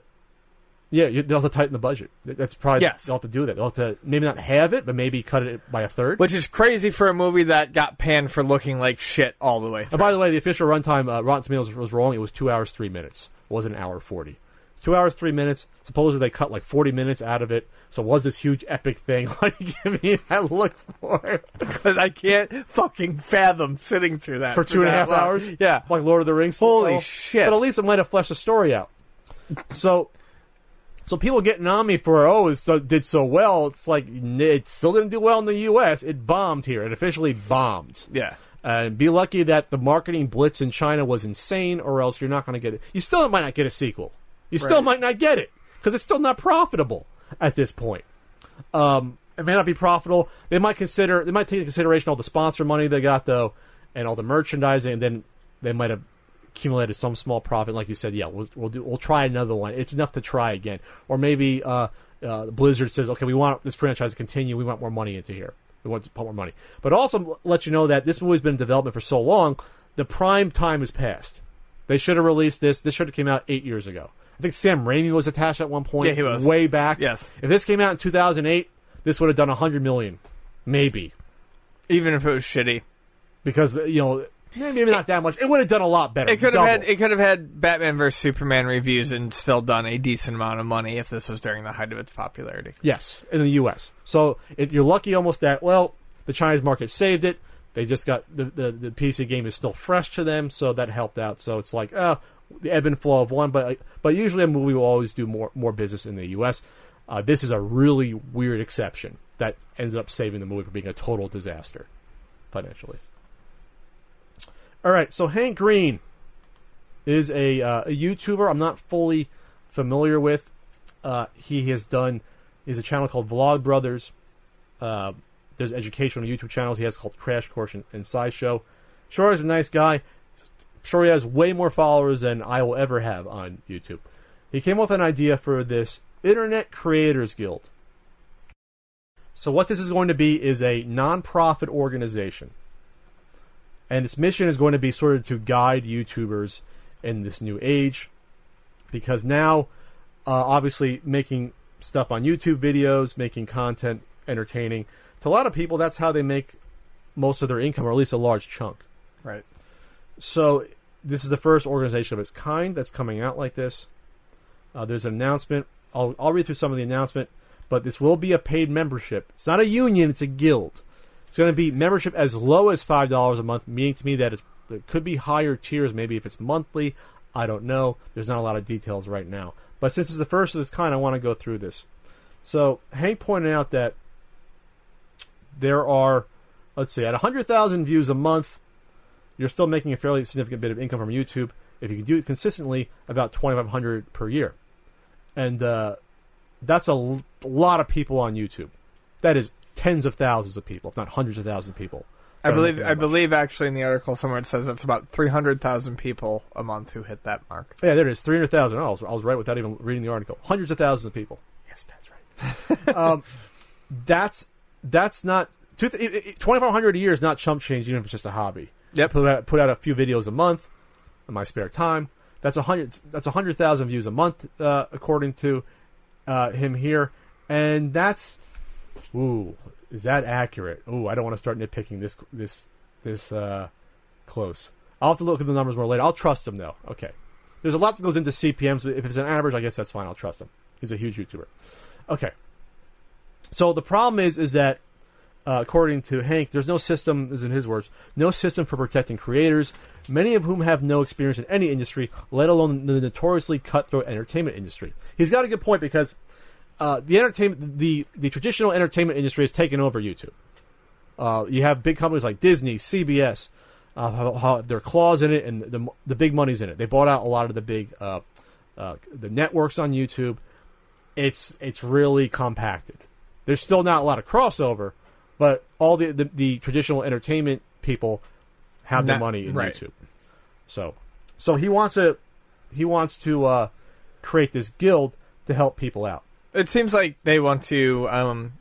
Yeah, they'll have to tighten the budget. That's probably Yes. they'll have to do that. They'll have to maybe not have it, but maybe cut it by a third. Which is crazy for a movie that got panned for looking like shit all the way through. And by the way, the official runtime, uh, Rotten Tomatoes was wrong. It was two hours three minutes. It wasn't an hour forty. Two hours three minutes. Supposedly they cut like forty minutes out of it. So it was this huge epic thing? You give me that look for? Because I can't fucking fathom sitting through that for two and a half long. hours. Yeah. like Lord of the Rings. Holy shit. But at least it might have fleshed the story out. So, so people getting on me for oh it so, did so well. It's like it still didn't do well in the U.S. It bombed here. It officially bombed. Yeah. And be lucky that the marketing blitz in China was insane, or else you're not going to get it. You still might not get a sequel. You still Right. might not get it because it's still not profitable at this point. Um, it may not be profitable. They might consider. They might take into consideration all the sponsor money they got though, and all the merchandising, and then they might have accumulated some small profit. Like you said, yeah, we'll, we'll do. We'll try another one. It's enough to try again. Or maybe uh, uh, Blizzard says, okay, we want this franchise to continue. We want more money into here. We want to put more money. But also let you know that this movie's been in development for so long, the prime time has passed. They should have released this. This should have came out eight years ago. I think Sam Raimi was attached at one point. Yeah, he was. way back. Yes. If this came out in 2008, this would have done 100 million, maybe, Even if it was shitty. because you know maybe not that much. It would have done a lot better. It could have had it could have had Batman vs Superman reviews and still done a decent amount of money if this was during the height of its popularity. Yes, in the U.S. So it, you're lucky almost that well the Chinese market saved it. They just got the, the the PC game is still fresh to them, so that helped out. So it's like oh, the ebb and flow of one, but but usually a movie will always do more more business in the U.S. Uh, this is a really weird exception that ended up saving the movie from being a total disaster financially. All right, so Hank Green is a, uh, a YouTuber. I'm not fully familiar with. Uh, he has done. Has a channel called Vlog Brothers. Uh, there's educational YouTube channels he has called Crash Course and, and SciShow. Sure, he's a nice guy. Sure, he has way more followers than I will ever have on YouTube. He came up with an idea for this Internet Creators Guild. So, what this is going to be is a non-profit organization, and its mission is going to be sort of to guide YouTubers in this new age, because now, uh, obviously, making stuff on YouTube videos, making content entertaining. To a lot of people, that's how they make most of their income, or at least a large chunk. Right. So this is the first organization of its kind that's coming out like this. Uh, there's an announcement. I'll, I'll read through some of the announcement, but this will be a paid membership. It's not a union; it's a guild. It's going to be membership as low as five dollars a month, meaning to me that it could be higher tiers. Maybe if it's monthly, I don't know. There's not a lot of details right now. But since it's the first of its kind, I want to go through this. So Hank pointed out that there are, let's see, at 100,000 views a month, you're still making a fairly significant bit of income from YouTube. If you can do it consistently, about 2,500 per year, and uh, that's a l- lot of people on YouTube. That is tens of thousands of people, if not hundreds of thousands of people. I believe I much. believe actually in the article somewhere it says it's about three hundred thousand people a month who hit that mark. Yeah, there it is. Three hundred thousand. Oh, I was, I was right without even reading the article. Hundreds of thousands of people. Yes, that's right. um, that's that's not twenty five hundred a year is not chump change, even if it's just a hobby. Yep. Put out, put out a few videos a month in my spare time. That's a hundred. That's a hundred thousand views a month, uh, according to uh, him here, and that's ooh, is that accurate? Ooh, I don't want to start nitpicking this this this uh, close. I'll have to look at the numbers more later. I'll trust him though. Okay, there's a lot that goes into CPMS, but if it's an average, I guess that's fine. I'll trust him. He's a huge YouTuber. Okay, so the problem is is that uh, according to Hank, there's no system, this is in his words, no system for protecting creators, many of whom have no experience in any industry, let alone the notoriously cutthroat entertainment industry. He's got a good point because uh, the entertainment, the the traditional entertainment industry has taken over YouTube. Uh, you have big companies like Disney, CBS, how, how their claws in it, and the the big money's in it. They bought out a lot of the big uh, uh, the networks on YouTube. It's it's really compacted. There's still not a lot of crossover, but all the the, the traditional entertainment people have their Not- money in right. YouTube. So so he wants to he wants to uh, create this guild to help people out. It seems like they want to, um,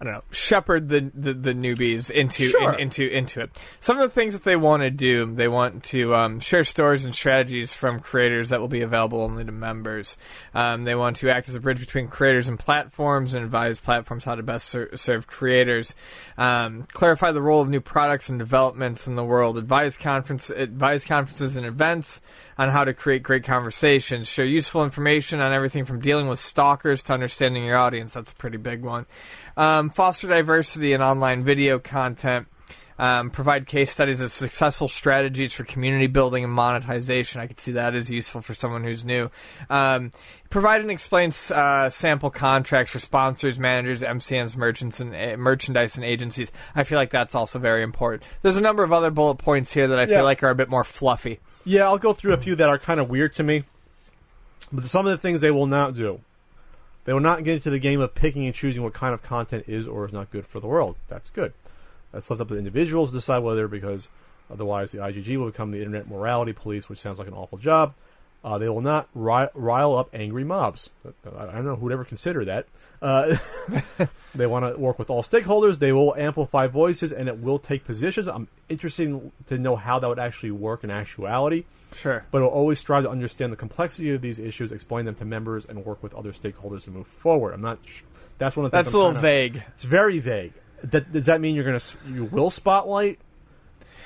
I don't know, shepherd the, the, the newbies into Sure. in, into into it. Some of the things that they want to do, they want to um, share stories and strategies from creators that will be available only to members. Um, they want to act as a bridge between creators and platforms and advise platforms how to best ser- serve creators. Um, clarify the role of new products and developments in the world. Advise conference advise conferences and events on how to create great conversations, share useful information on everything from dealing with stalkers to understanding your audience. That's a pretty big one. Um, foster diversity in online video content. Um, provide case studies of successful strategies for community building and monetization. I could see that as useful for someone who's new. Um, provide and explain uh, sample contracts for sponsors, managers, MCNs, merchants, and uh, merchandise and agencies. I feel like that's also very important. There's a number of other bullet points here that I Yeah. feel like are a bit more fluffy. Yeah, I'll go through a few that are kind of weird to me. But some of the things they will not do. They will not get into the game of picking and choosing what kind of content is or is not good for the world. That's good. That's left up to the individuals to decide whether, because otherwise the ICG will become the internet morality police, which sounds like an awful job. Uh, they will not ri- rile up angry mobs. I I don't know who would ever consider that. Uh, they want to work with all stakeholders. They will amplify voices, and it will take positions. I'm interested to know how that would actually work in actuality Sure. but will always strive to understand the complexity of these issues, explain them to members, and work with other stakeholders to move forward. I'm not. That's one of the. That's a little kinda- vague. It's very vague. That, does that mean you're gonna you will spotlight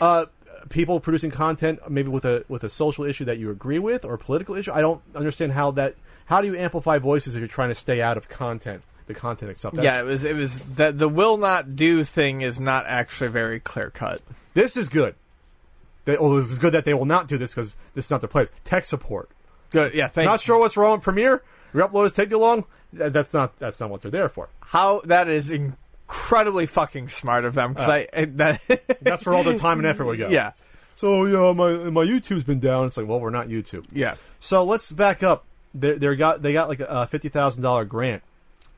uh, people producing content maybe with a with a social issue that you agree with or a political issue? I don't understand how that. How do you amplify voices if you're trying to stay out of content, the content itself? That's- yeah, it was. It was that the will not do thing is not actually very clear cut. This is good. They, well, this is good that they will not do this because this is not their place. Tech support. Good. Yeah. Thank Not you. sure what's wrong with Premiere. Your uploads take too long. That's not that's not what they're there for. How that is incredibly fucking smart of them because I that That's where all their time and effort would go. yeah So yeah, my my YouTube's been down. It's like, well, we're not YouTube. yeah So let's back up. They they got they got like a fifty thousand dollar grant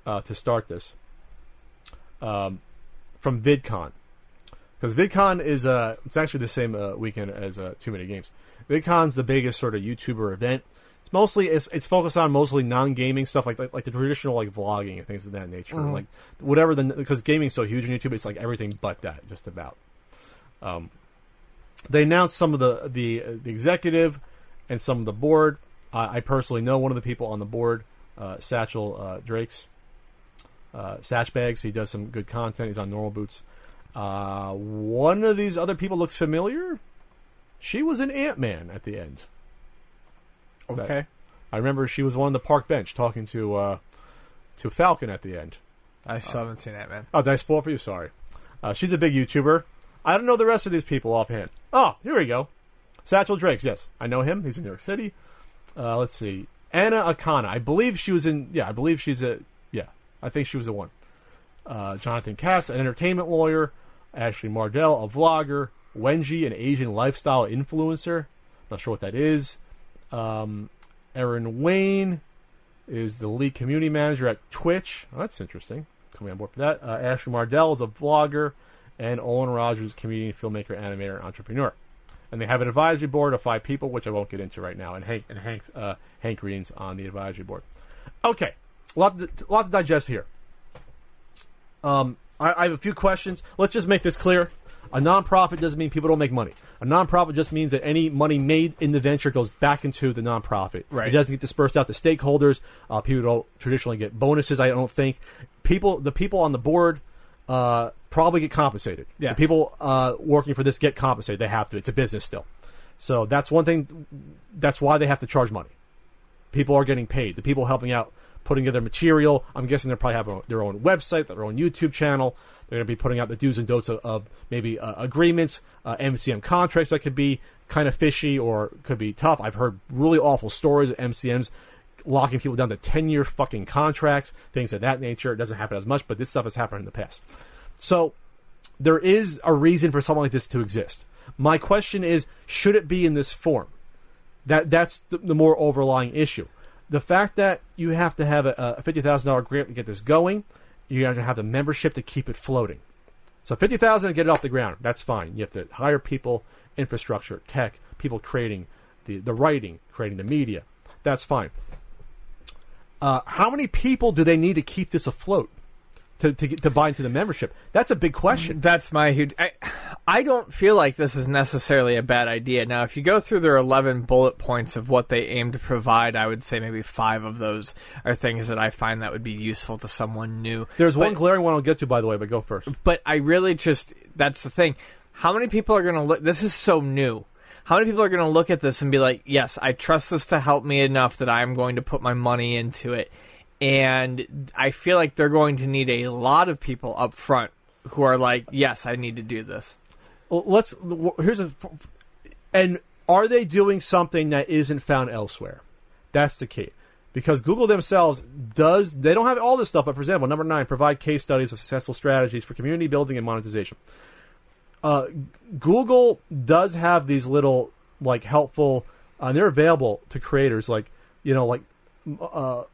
uh, to start this um, from VidCon because VidCon is uh it's actually the same uh, weekend as uh, Too Many Games. VidCon's the biggest sort of YouTuber event. It's mostly it's, it's focused on mostly non gaming stuff like, like like the traditional like vlogging and things of that nature. Like whatever the because gaming's so huge on YouTube, it's like everything but that just about. Um, they announced some of the the the executive and some of the board. Uh, I personally know one of the people on the board, uh, Satchel uh, Drakes. uh, Satch Bags. He does some good content. He's on Normal Boots. Uh, one of these other people looks familiar. She was an Ant Man at the end. Okay. I remember she was on the park bench talking to uh, to Falcon at the end. I still haven't seen that, man. Oh, did I spoil for you? Sorry. Uh, she's a big YouTuber. I don't know the rest of these people offhand. Oh, here we go. Satchel Drakes. Yes, I know him. He's in New York City. Uh, let's see. Anna Akana. I believe she was in. Yeah, I believe she's a. Yeah, I think she was the one. Uh, Jonathan Katz, an entertainment lawyer. Ashley Mardell, a vlogger. Wengie, an Asian lifestyle influencer. Not sure what that is. Um, Erin Wayne is the lead community manager at Twitch. Oh, that's interesting. Coming on board for that. Uh, Ashley Mardell is a vlogger, and Owen Rogers, comedian, filmmaker, animator, entrepreneur. And they have an advisory board of five people, which I won't get into right now. And Hank and Hank uh, Hank Green's on the advisory board. Okay, a lot to, a lot to digest here. Um, I, I have a few questions. Let's just make this clear. A nonprofit doesn't mean people don't make money. A nonprofit just means that any money made in the venture goes back into the nonprofit. Right. It doesn't get dispersed out to stakeholders. Uh, people don't traditionally get bonuses. I don't think people, the people on the board, uh, probably get compensated. Yes. The people uh, working for this get compensated. They have to. It's a business still. So that's one thing. That's why they have to charge money. People are getting paid. The people helping out putting together material. I'm guessing they probably have a, their own website, their own YouTube channel. They're going to be putting out the do's and don'ts of, of maybe uh, agreements, uh, MCN contracts that could be kind of fishy or could be tough. I've heard really awful stories of MCNs locking people down to 10 year fucking contracts, things of that nature. It doesn't happen as much, but this stuff has happened in the past. So there is a reason for something like this to exist. My question is, should it be in this form? That that's the, the more overlying issue. The fact that you have to have a, a fifty thousand dollar grant to get this going, you have to have the membership to keep it floating. So fifty thousand to get it off the ground, that's fine. You have to hire people, infrastructure, tech, people creating the the writing, creating the media. That's fine. Uh, how many people do they need to keep this afloat to to, get, to buy into the membership? That's a big question. That's my huge. I, I don't feel like this is necessarily a bad idea. Now, if you go through their 11 bullet points of what they aim to provide, I would say maybe five of those are things that I find that would be useful to someone new. There's But- one glaring one I'll get to, by the way, but go first. but I really just that's the thing. How many people are going to look? This is so new. How many people are going to look at this and be like, "Yes, I trust this to help me enough that I'm going to put my money into it." And I feel like they're going to need a lot of people up front who are like, "Yes, I need to do this." Well, let's here's a and are they doing something that isn't found elsewhere? That's the key. Because Google themselves does they don't have all this stuff, but for example, number nine, provide case studies of successful strategies for community building and monetization. Uh, Google does have these little like helpful, uh, and they're available to creators like you know like uh,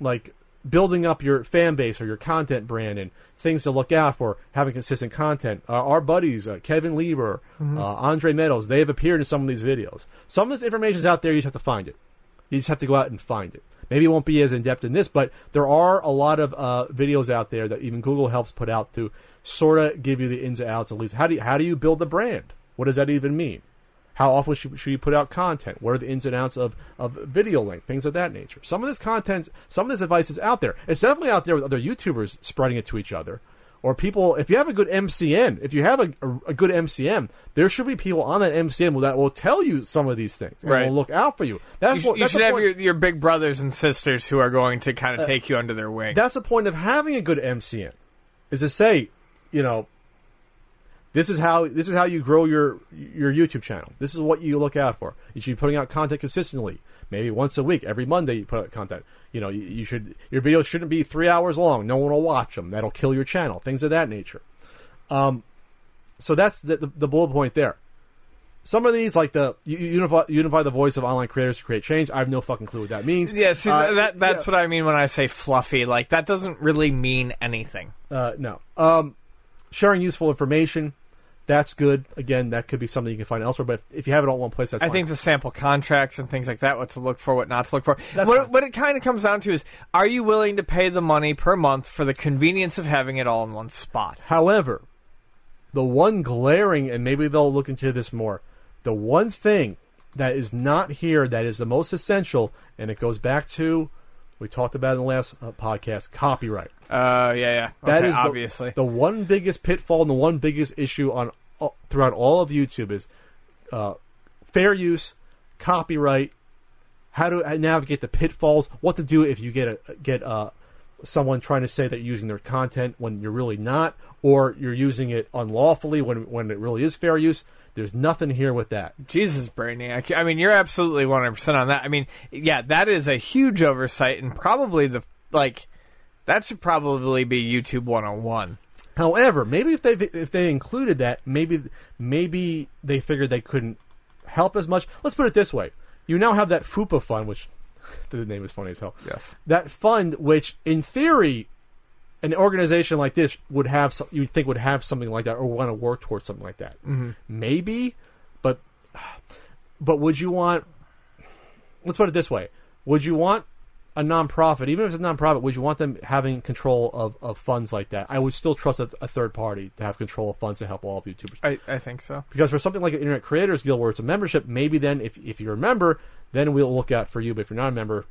like building up your fan base or your content brand and things to look out for, having consistent content. Uh, our buddies, uh, Kevin Lieber, uh, Andre Meadows, they have appeared in some of these videos. Some of this information is out there. You just have to find it. You just have to go out and find it. Maybe it won't be as in depth in this, but there are a lot of uh, videos out there that even Google helps put out to sort of give you the ins and outs. At least, how do you, how do you build the brand? What does that even mean? How often should, should you put out content? What are the ins and outs of, of video length? Things of that nature. Some of this content, some of this advice is out there. It's definitely out there with other YouTubers spreading it to each other. Or people, if you have a good MCN, if you have a, a, a good MCN, there should be people on that MCN that will tell you some of these things and Right. will look out for you. That's You, sh- what, you that's should the have point- your, your big brothers and sisters who are going to kind of uh, take you under their wing. that's the point of having a good MCN, is to say, you know, this is how this is how you grow your your YouTube channel. This is what you look out for. You should be putting out content consistently, maybe once a week, every Monday you put out content. You know, you, you should your videos shouldn't be three hours long. No one will watch them. That'll kill your channel. Things of that nature. Um, so that's the, the, the bullet point there. Some of these, like the you, you unify, unify the voice of online creators to create change. I have no fucking clue what that means. yeah, see, Uh, that that's yeah. what I mean when I say fluffy. Like that doesn't really mean anything. Uh, no. Um, sharing useful information. That's good. Again, that could be something you can find elsewhere. But if you have it all in one place, that's I fine. think the sample contracts and things like that, what to look for, what not to look for. That's What, fine. what it kind of comes down to is, are you willing to pay the money per month for the convenience of having it all in one spot? However, the one glaring, and maybe they'll look into this more, the one thing that is not here that is the most essential, and it goes back to We talked about it in the last uh, podcast. Copyright. Uh, yeah, yeah. That Okay, is the- obviously. the, one biggest pitfall and the one biggest issue on uh, throughout all of YouTube is uh, fair use, copyright, how to navigate the pitfalls, what to do if you get a get uh, someone trying to say that you're using their content when you're really not, or you're using it unlawfully when when it really is fair use. There's nothing here with that. Jesus, Brainiac. I mean, you're absolutely 100% on that. I mean, yeah, that is a huge oversight and probably the, like, that should probably be YouTube 101. However, maybe if they if they included that, maybe maybe they figured they couldn't help as much. Let's put it this way: you now have that FUPA fund, which the name is funny as hell. Yes. That fund, which in theory, an organization like this would have, some, you would think would have something like that, or want to work towards something like that. Mm-hmm. Maybe, but but would you want? Let's put it this way: Would you want a nonprofit, even if it's a nonprofit, would you want them having control of, of funds like that? I would still trust a, a third party to have control of funds to help all of YouTubers. I, I think so. Because for something like an Internet Creators Guild where it's a membership, maybe then if, if you're a member, then we'll look out for you. But if you're not a member,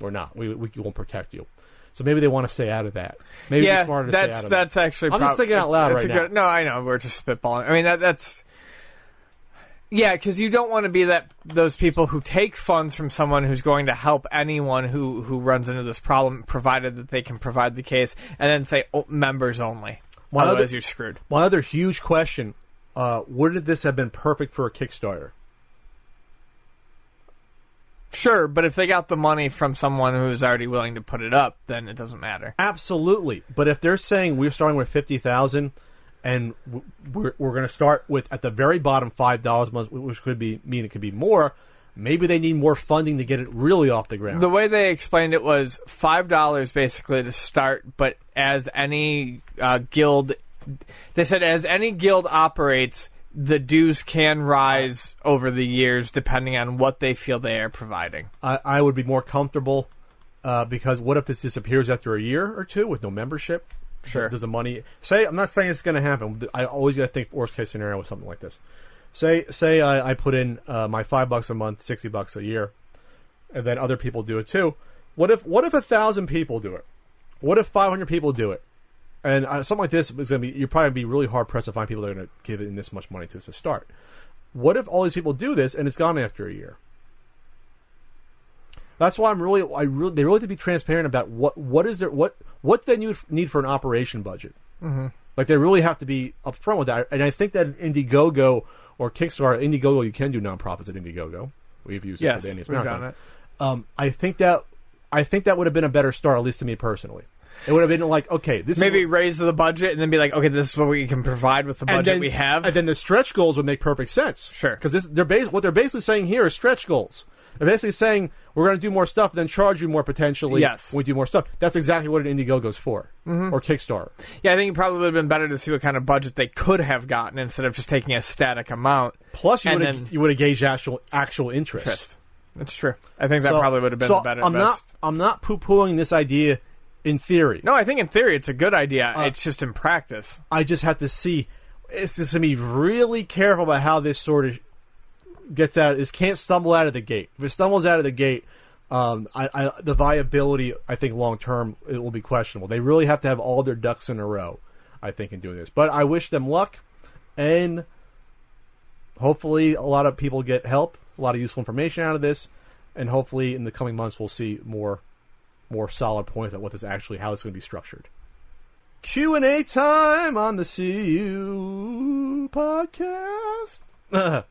we're not. We, we won't protect you. So maybe they want to stay out of that. Maybe yeah, it's smarter to stay that's out of that's that. actually. I'm just prob- thinking out loud it's right a now. good- no, I know we're just spitballing. I mean, that that's. Yeah, because you don't want to be that those people who take funds from someone who's going to help anyone who who runs into this problem, provided that they can provide the case, and then say oh, members only. One Otherwise, other- you're screwed. One other huge question: uh, Wouldn't this have been perfect for a Kickstarter? Sure, but if they got the money from someone who's already willing to put it up, then it doesn't matter. Absolutely. But if they're saying we're starting with fifty thousand, and we're we're going to start with at the very bottom five dollars a month, which could be mean it could be more. Maybe they need more funding to get it really off the ground. The way they explained it was five dollars basically to start, but as any uh, guild, they said as any guild operates, the dues can rise over the years depending on what they feel they are providing. I, I would be more comfortable uh, because what if this disappears after a year or two with no membership? Sure. Does the money say? I'm not saying it's going to happen. I always got to think worst case scenario with something like this. Say say I, I put in uh, my five bucks a month, sixty bucks a year, and then other people do it too. What if what if a thousand people do it? What if five hundred people do it? And uh, something like this is going to be you're probably gonna be really hard pressed to find people that are going to give in this much money to us to start. What if all these people do this and it's gone after a year? That's why I'm really, I really, they really have to be transparent about what, what is there, what, what they need, need for an operation budget. Mm-hmm. Like they really have to be upfront with that. And I think that Indiegogo or Kickstarter, Indiegogo, you can do nonprofits at Indiegogo. We've used it Yes, for Danny's we've done it. Um, I think that, I think that would have been a better start, at least to me personally. It would have been like, okay, this Maybe is, raise the budget and then be like, okay, this is what we can provide with the budget then, we have. and then the stretch goals would make perfect sense. Sure. because this they're bas- what they're basically saying here is stretch goals. They're basically saying we're going to do more stuff, and then charge you more potentially. Yes. when we do more stuff. That's exactly what an Indiegogo's for, Mm-hmm. or Kickstarter. yeah, I think it probably would have been better to see what kind of budget they could have gotten instead of just taking a static amount. Plus, you would then- have you would have gauged actual actual interest. Interest. That's true. I think that So- probably would have been so the better. I'm not best. I'm not poo pooing this idea in theory. No, I think in theory it's a good idea. Uh, it's just in practice. I just have to see. It's just to be really careful about how this sort of gets out. This can't stumble out of the gate. If it stumbles out of the gate, um, I, I, the viability, I think, long term, it will be questionable. They really have to have all their ducks in a row, I think, in doing this. But I wish them luck, and hopefully, a lot of people get help, a lot of useful information out of this, and hopefully, in the coming months, we'll see more, more solid points at what this actually, how this is going to be structured. Q and A time on the CU podcast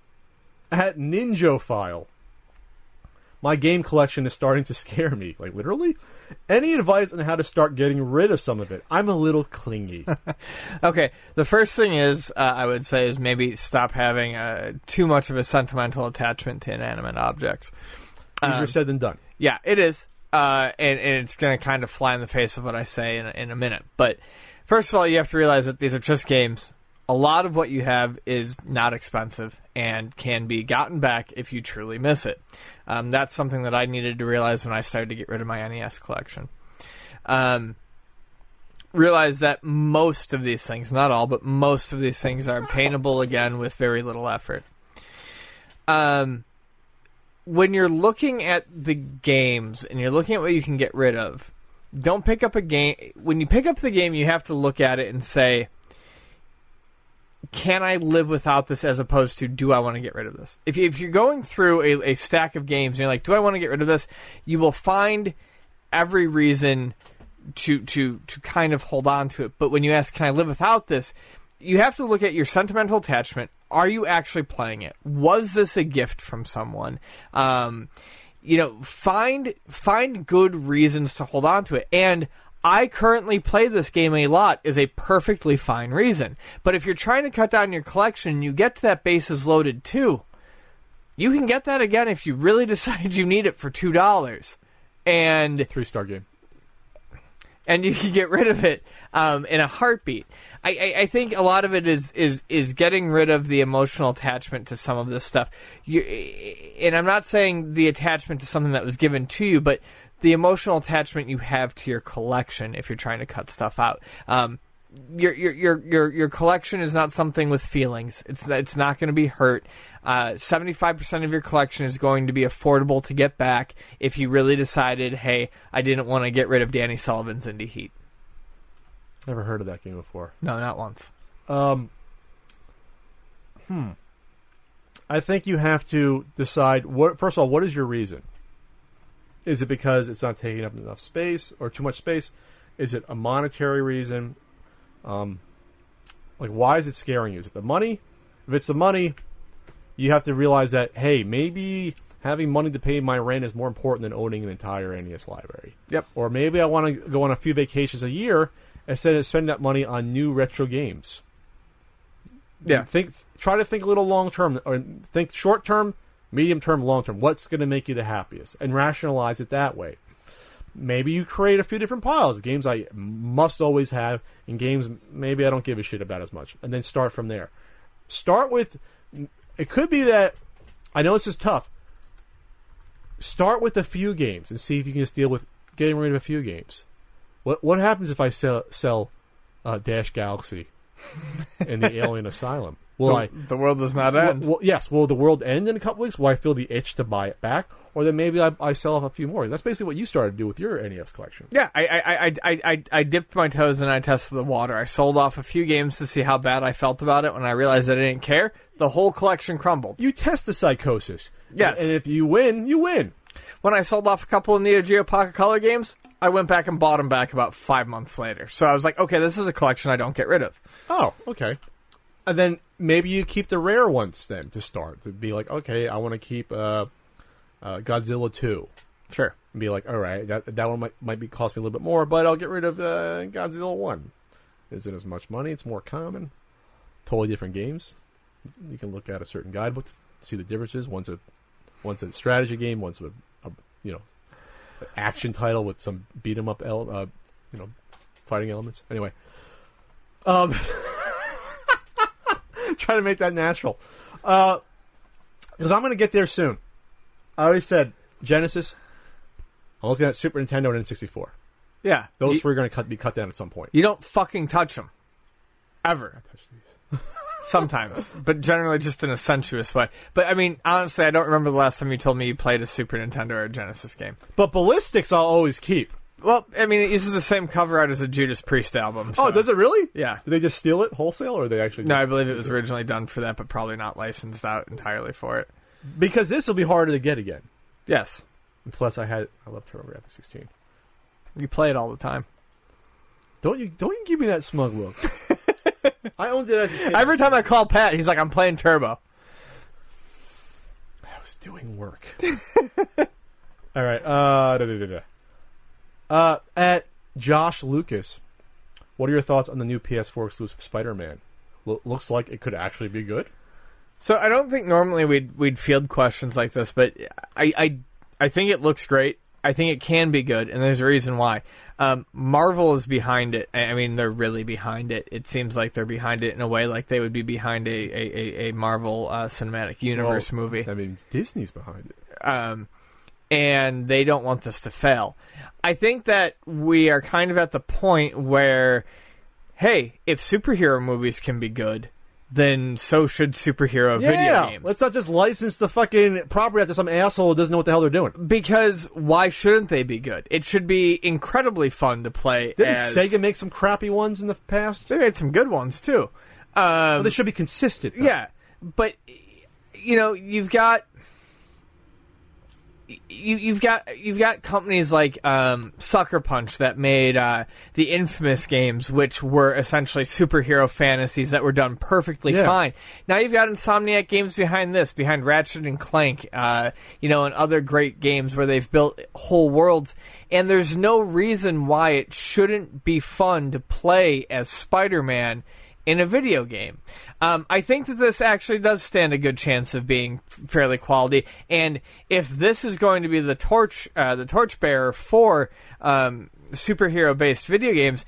at Ninja File. My game collection is starting to scare me. Like literally, any advice on how to start getting rid of some of it? I'm a little clingy. Okay, the first thing is uh, I would say is maybe stop having uh, too much of a sentimental attachment to inanimate objects. Easier Um, said than done. Yeah, it is. Uh, and, and it's going to kind of fly in the face of what I say in a, in a minute. But first of all, you have to realize that these are just games. A lot of what you have is not expensive and can be gotten back if you truly miss it. Um, that's something that I needed to realize when I started to get rid of my NES collection. Um, realize that most of these things, not all, but most of these things are obtainable again with very little effort. Um, when you're looking at the games and you're looking at what you can get rid of, don't pick up a game. When you pick up the game, you have to look at it and say, can I live without this as opposed to do I want to get rid of this? If, if you're going through a, a stack of games and you're like, do I want to get rid of this? You will find every reason to to to kind of hold on to it. But when you ask, can I live without this? You have to look at your sentimental attachment. Are you actually playing it? Was this a gift from someone? Um, you know, find find good reasons to hold on to it. And I currently play this game a lot is a perfectly fine reason. But if you're trying to cut down your collection, you get to that bases loaded too. You can get that again if you really decide you need it for two dollars, and Three star game. and you can get rid of it um, in a heartbeat. I, I, I think a lot of it is is is getting rid of the emotional attachment to some of this stuff. You, and I'm not saying the attachment to something that was given to you, but the emotional attachment you have to your collection if you're trying to cut stuff out. Um, your, your your your your collection is not something with feelings. It's it's not going to be hurt. Seventy five percent of your collection is going to be affordable to get back if you really decided, hey, I didn't want to get rid of Danny Sullivan's Indy Heat. Never heard of that game before. No, not once. Um, hmm. I think you have to decide what. First of all, what is your reason? Is it because it's not taking up enough space or too much space? Is it a monetary reason? Um, like why is it scaring you? Is it the money? If it's the money, you have to realize that hey, maybe having money to pay my rent is more important than owning an entire NES library. Yep. Or maybe I want to go on a few vacations a year instead of spending that money on new retro games. Yeah. Think try to think a little long term or think short term, medium term, long term. What's going to make you the happiest and rationalize it that way. Maybe you create a few different piles, games I must always have and games maybe I don't give a shit about as much and then start from there. Start with it could be that I know this is tough. Start with a few games and see if you can just deal with getting rid of a few games. What what happens if I sell sell uh, Dash Galaxy in the Alien Asylum? Will the, I? the world does not end. will- yes. Will the world end in a couple weeks? Will I feel the itch to buy it back, or then maybe I, I sell off a few more? That's basically what you started to do with your NES collection. Yeah, I, I, I, I, I, I dipped my toes and I tested the water. I sold off a few games to see how bad I felt about it. When I realized that I didn't care, the whole collection crumbled. You test the psychosis. Yes. and if you win, you win. When I sold off a couple of Neo Geo Pocket Color games, I went back and bought them back about five months later. So I was like, okay, this is a collection I don't get rid of. Oh, okay. And then maybe you keep the rare ones then to start. To be like, okay, I want to keep uh, uh, Godzilla two. Sure. And be like, all right, that that one might might be cost me a little bit more, but I'll get rid of uh, Godzilla one. Isn't as much money. It's more common. Totally different games. You can look at a certain guidebook to see the differences. One's a one's a strategy game. One's a, a you know action title with some beat 'em up el- uh, you know fighting elements. Anyway, um, trying to make that natural. Uh, because I'm going to get there soon. I already said Genesis. I'm looking at Super Nintendo and N64. Yeah. Those you, three are going to cut, be cut down at some point. you don't fucking touch them. Ever. Sometimes. but generally just in a sensuous way. But I mean, honestly, I don't remember the last time you told me you played a Super Nintendo or a Genesis game. But Ballistix, I'll always keep. Well, I mean, it uses the same cover art as a Judas Priest album. Oh, does it really? Yeah. Did they just steal it wholesale, or are they actually? No, I believe it was originally done for that, but probably not licensed out entirely for it. because this will be harder to get again. Yes. And plus, I had I love TurboGrafx 16. You play it all the time. Don't you don't you give me that smug look? I owned it as a kid. Every time I call Pat, he's like, I'm playing Turbo. I was doing work. All right. Uh, da, da, da, uh, at Josh Lucas, what are your thoughts on the new PS4 exclusive Spider-Man? Lo- looks like it could actually be good. So I don't think normally we'd we'd field questions like this, but I I, I think it looks great. I think it can be good, and there's a reason why. Um, Marvel is behind it. I mean, they're really behind it. It seems like they're behind it in a way like they would be behind a a, a, a Marvel uh, cinematic universe Well, movie. That means Disney's behind it. um, and they don't want this to fail. I think that we are kind of at the point where, hey, if superhero movies can be good, then so should superhero video yeah, games. let's not just license the fucking property out to some asshole who doesn't know what the hell they're doing. because why shouldn't they be good? It should be incredibly fun to play. Didn't as, Sega make some crappy ones in the past? They made some good ones too. Um, Well, they should be consistent. though. Yeah, but you know, you've got you, you've got you've got companies like um, Sucker Punch that made uh, the infamous games, which were essentially superhero fantasies that were done perfectly Yeah. fine. Now you've got Insomniac Games behind this, behind Ratchet and Clank, uh, you know, and other great games where they've built whole worlds. And there's no reason why it shouldn't be fun to play as Spider-Man in a video game. Um, I think that this actually does stand a good chance of being fairly quality. And if this is going to be the torch, uh, the torchbearer for um, superhero-based video games,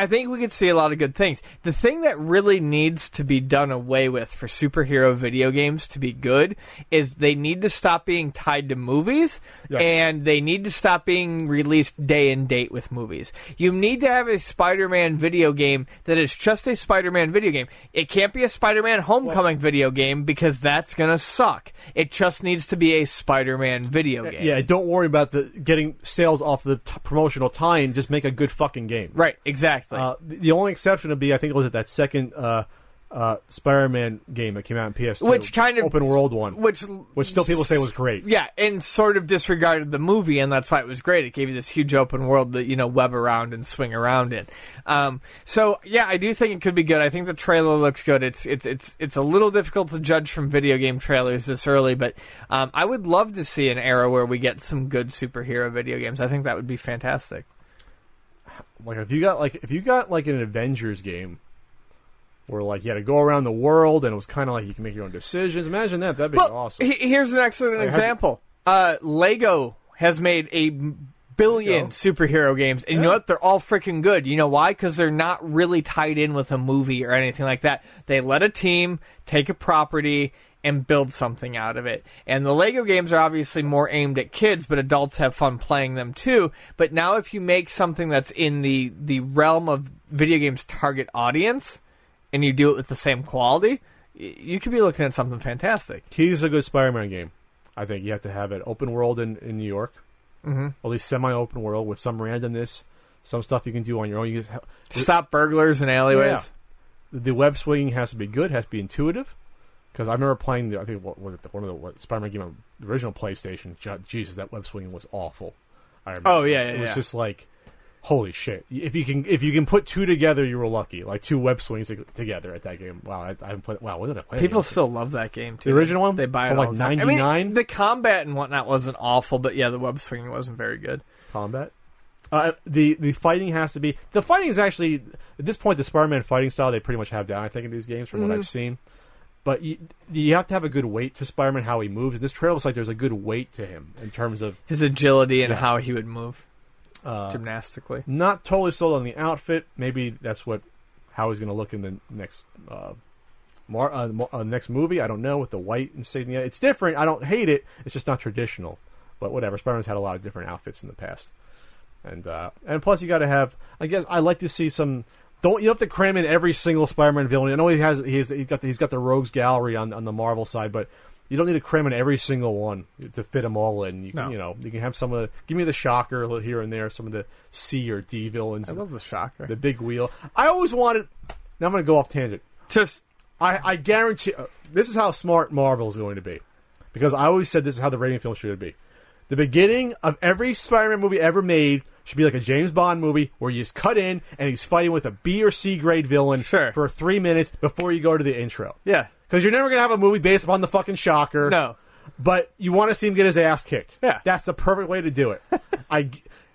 I think we could see a lot of good things. The thing that really needs to be done away with for superhero video games to be good is they need to stop being tied to movies Yes. and they need to stop being released day and date with movies. You need to have a Spider-Man video game that is just a Spider-Man video game. It can't be a Spider-Man Homecoming video game because that's going to suck. It just needs to be a Spider-Man video game. Yeah, don't worry about the getting sales off the t- promotional tie-in. Just make a good fucking game. Right, exactly. Uh, the the only exception would be, I think it was at that second uh, uh, Spider-Man game that came out in PS2, which kind of open world one, which which still people say was great. yeah, and sort of disregarded the movie, and that's why it was great. It gave you this huge open world that you know web around and swing around in. Um, so yeah, I do think it could be good. I think the trailer looks good. It's it's it's it's a little difficult to judge from video game trailers this early, but um, I would love to see an era where we get some good superhero video games. I think that would be fantastic. Like if you got like if you got like an Avengers game where like you had to go around the world and it was kind of like you can make your own decisions. Imagine that. That'd be Well, awesome. he- here's an excellent Like, example. Uh, Lego has made a billion superhero games, and you know what? They're all freaking good. You know why? Because they're not really tied in with a movie or anything like that. They let a team take a property and build something out of it. And the Lego games are obviously more aimed at kids, but adults have fun playing them too. But now if you make something that's in the the realm of video games target audience and you do it with the same quality, you could be looking at something fantastic. Key's a good Spider-Man game. I think you have to have it open world in, in New York, mm-hmm. at least semi-open world with some randomness, some stuff you can do on your own. You can, Stop burglars in alleyways. Yeah. the web swinging has to be good, has to be intuitive. Because I remember playing the, I think what, what one of the what, Spider-Man game on the original PlayStation. Jesus, that web swinging was awful. I remember. Oh, yeah, it was, yeah, it was yeah. just like, holy shit! If you can if you can put two together, you were lucky. Like two web swings together at that game. Wow, I, I haven't played. Wow, when did I play? People still love that game too. The original one? they buy it like, the time. I 99? mean, the combat and whatnot wasn't awful, but yeah, the web swinging wasn't very good. combat. Uh, the the fighting has to be the fighting is actually at this point the Spider-Man fighting style they pretty much have down. I think in these games from what Mm-hmm. I've seen, but you, you have to have a good weight to Spider-Man how he moves. And this trailer looks like there's a good weight to him in terms of His agility and Yeah. how he would move uh, gymnastically. not totally sold on the outfit. Maybe that's what how he's going to look in the next uh, mar- uh, mo- uh, next movie. I don't know with the white insignia. It's different. I don't hate it. It's just not traditional. But whatever. Spider-Man's had a lot of different outfits in the past, and uh, and plus you got to have. I guess I like to see some. Don't you don't have to cram in every single Spider-Man villain. I know he has he's he's got the, he's got the rogues gallery on on the Marvel side, but you don't need to cram in every single one to fit them all in. You can No. you know you can have some of the give me the shocker here and there, some of the C or D villains, I love the shocker. the big wheel. I always wanted. Now I'm going to go off tangent. Just I, I guarantee uh, this is how smart Marvel is going to be, because I always said this is how the rating film should be. The beginning of every Spider-Man movie ever made should be like a James Bond movie where you just cut in and he's fighting with a B or C grade villain Sure. for three minutes before you go to the intro. yeah, Because you're never going to have a movie based upon the fucking shocker. no. But you want to see him get his ass kicked. Yeah. That's the perfect way to do it. I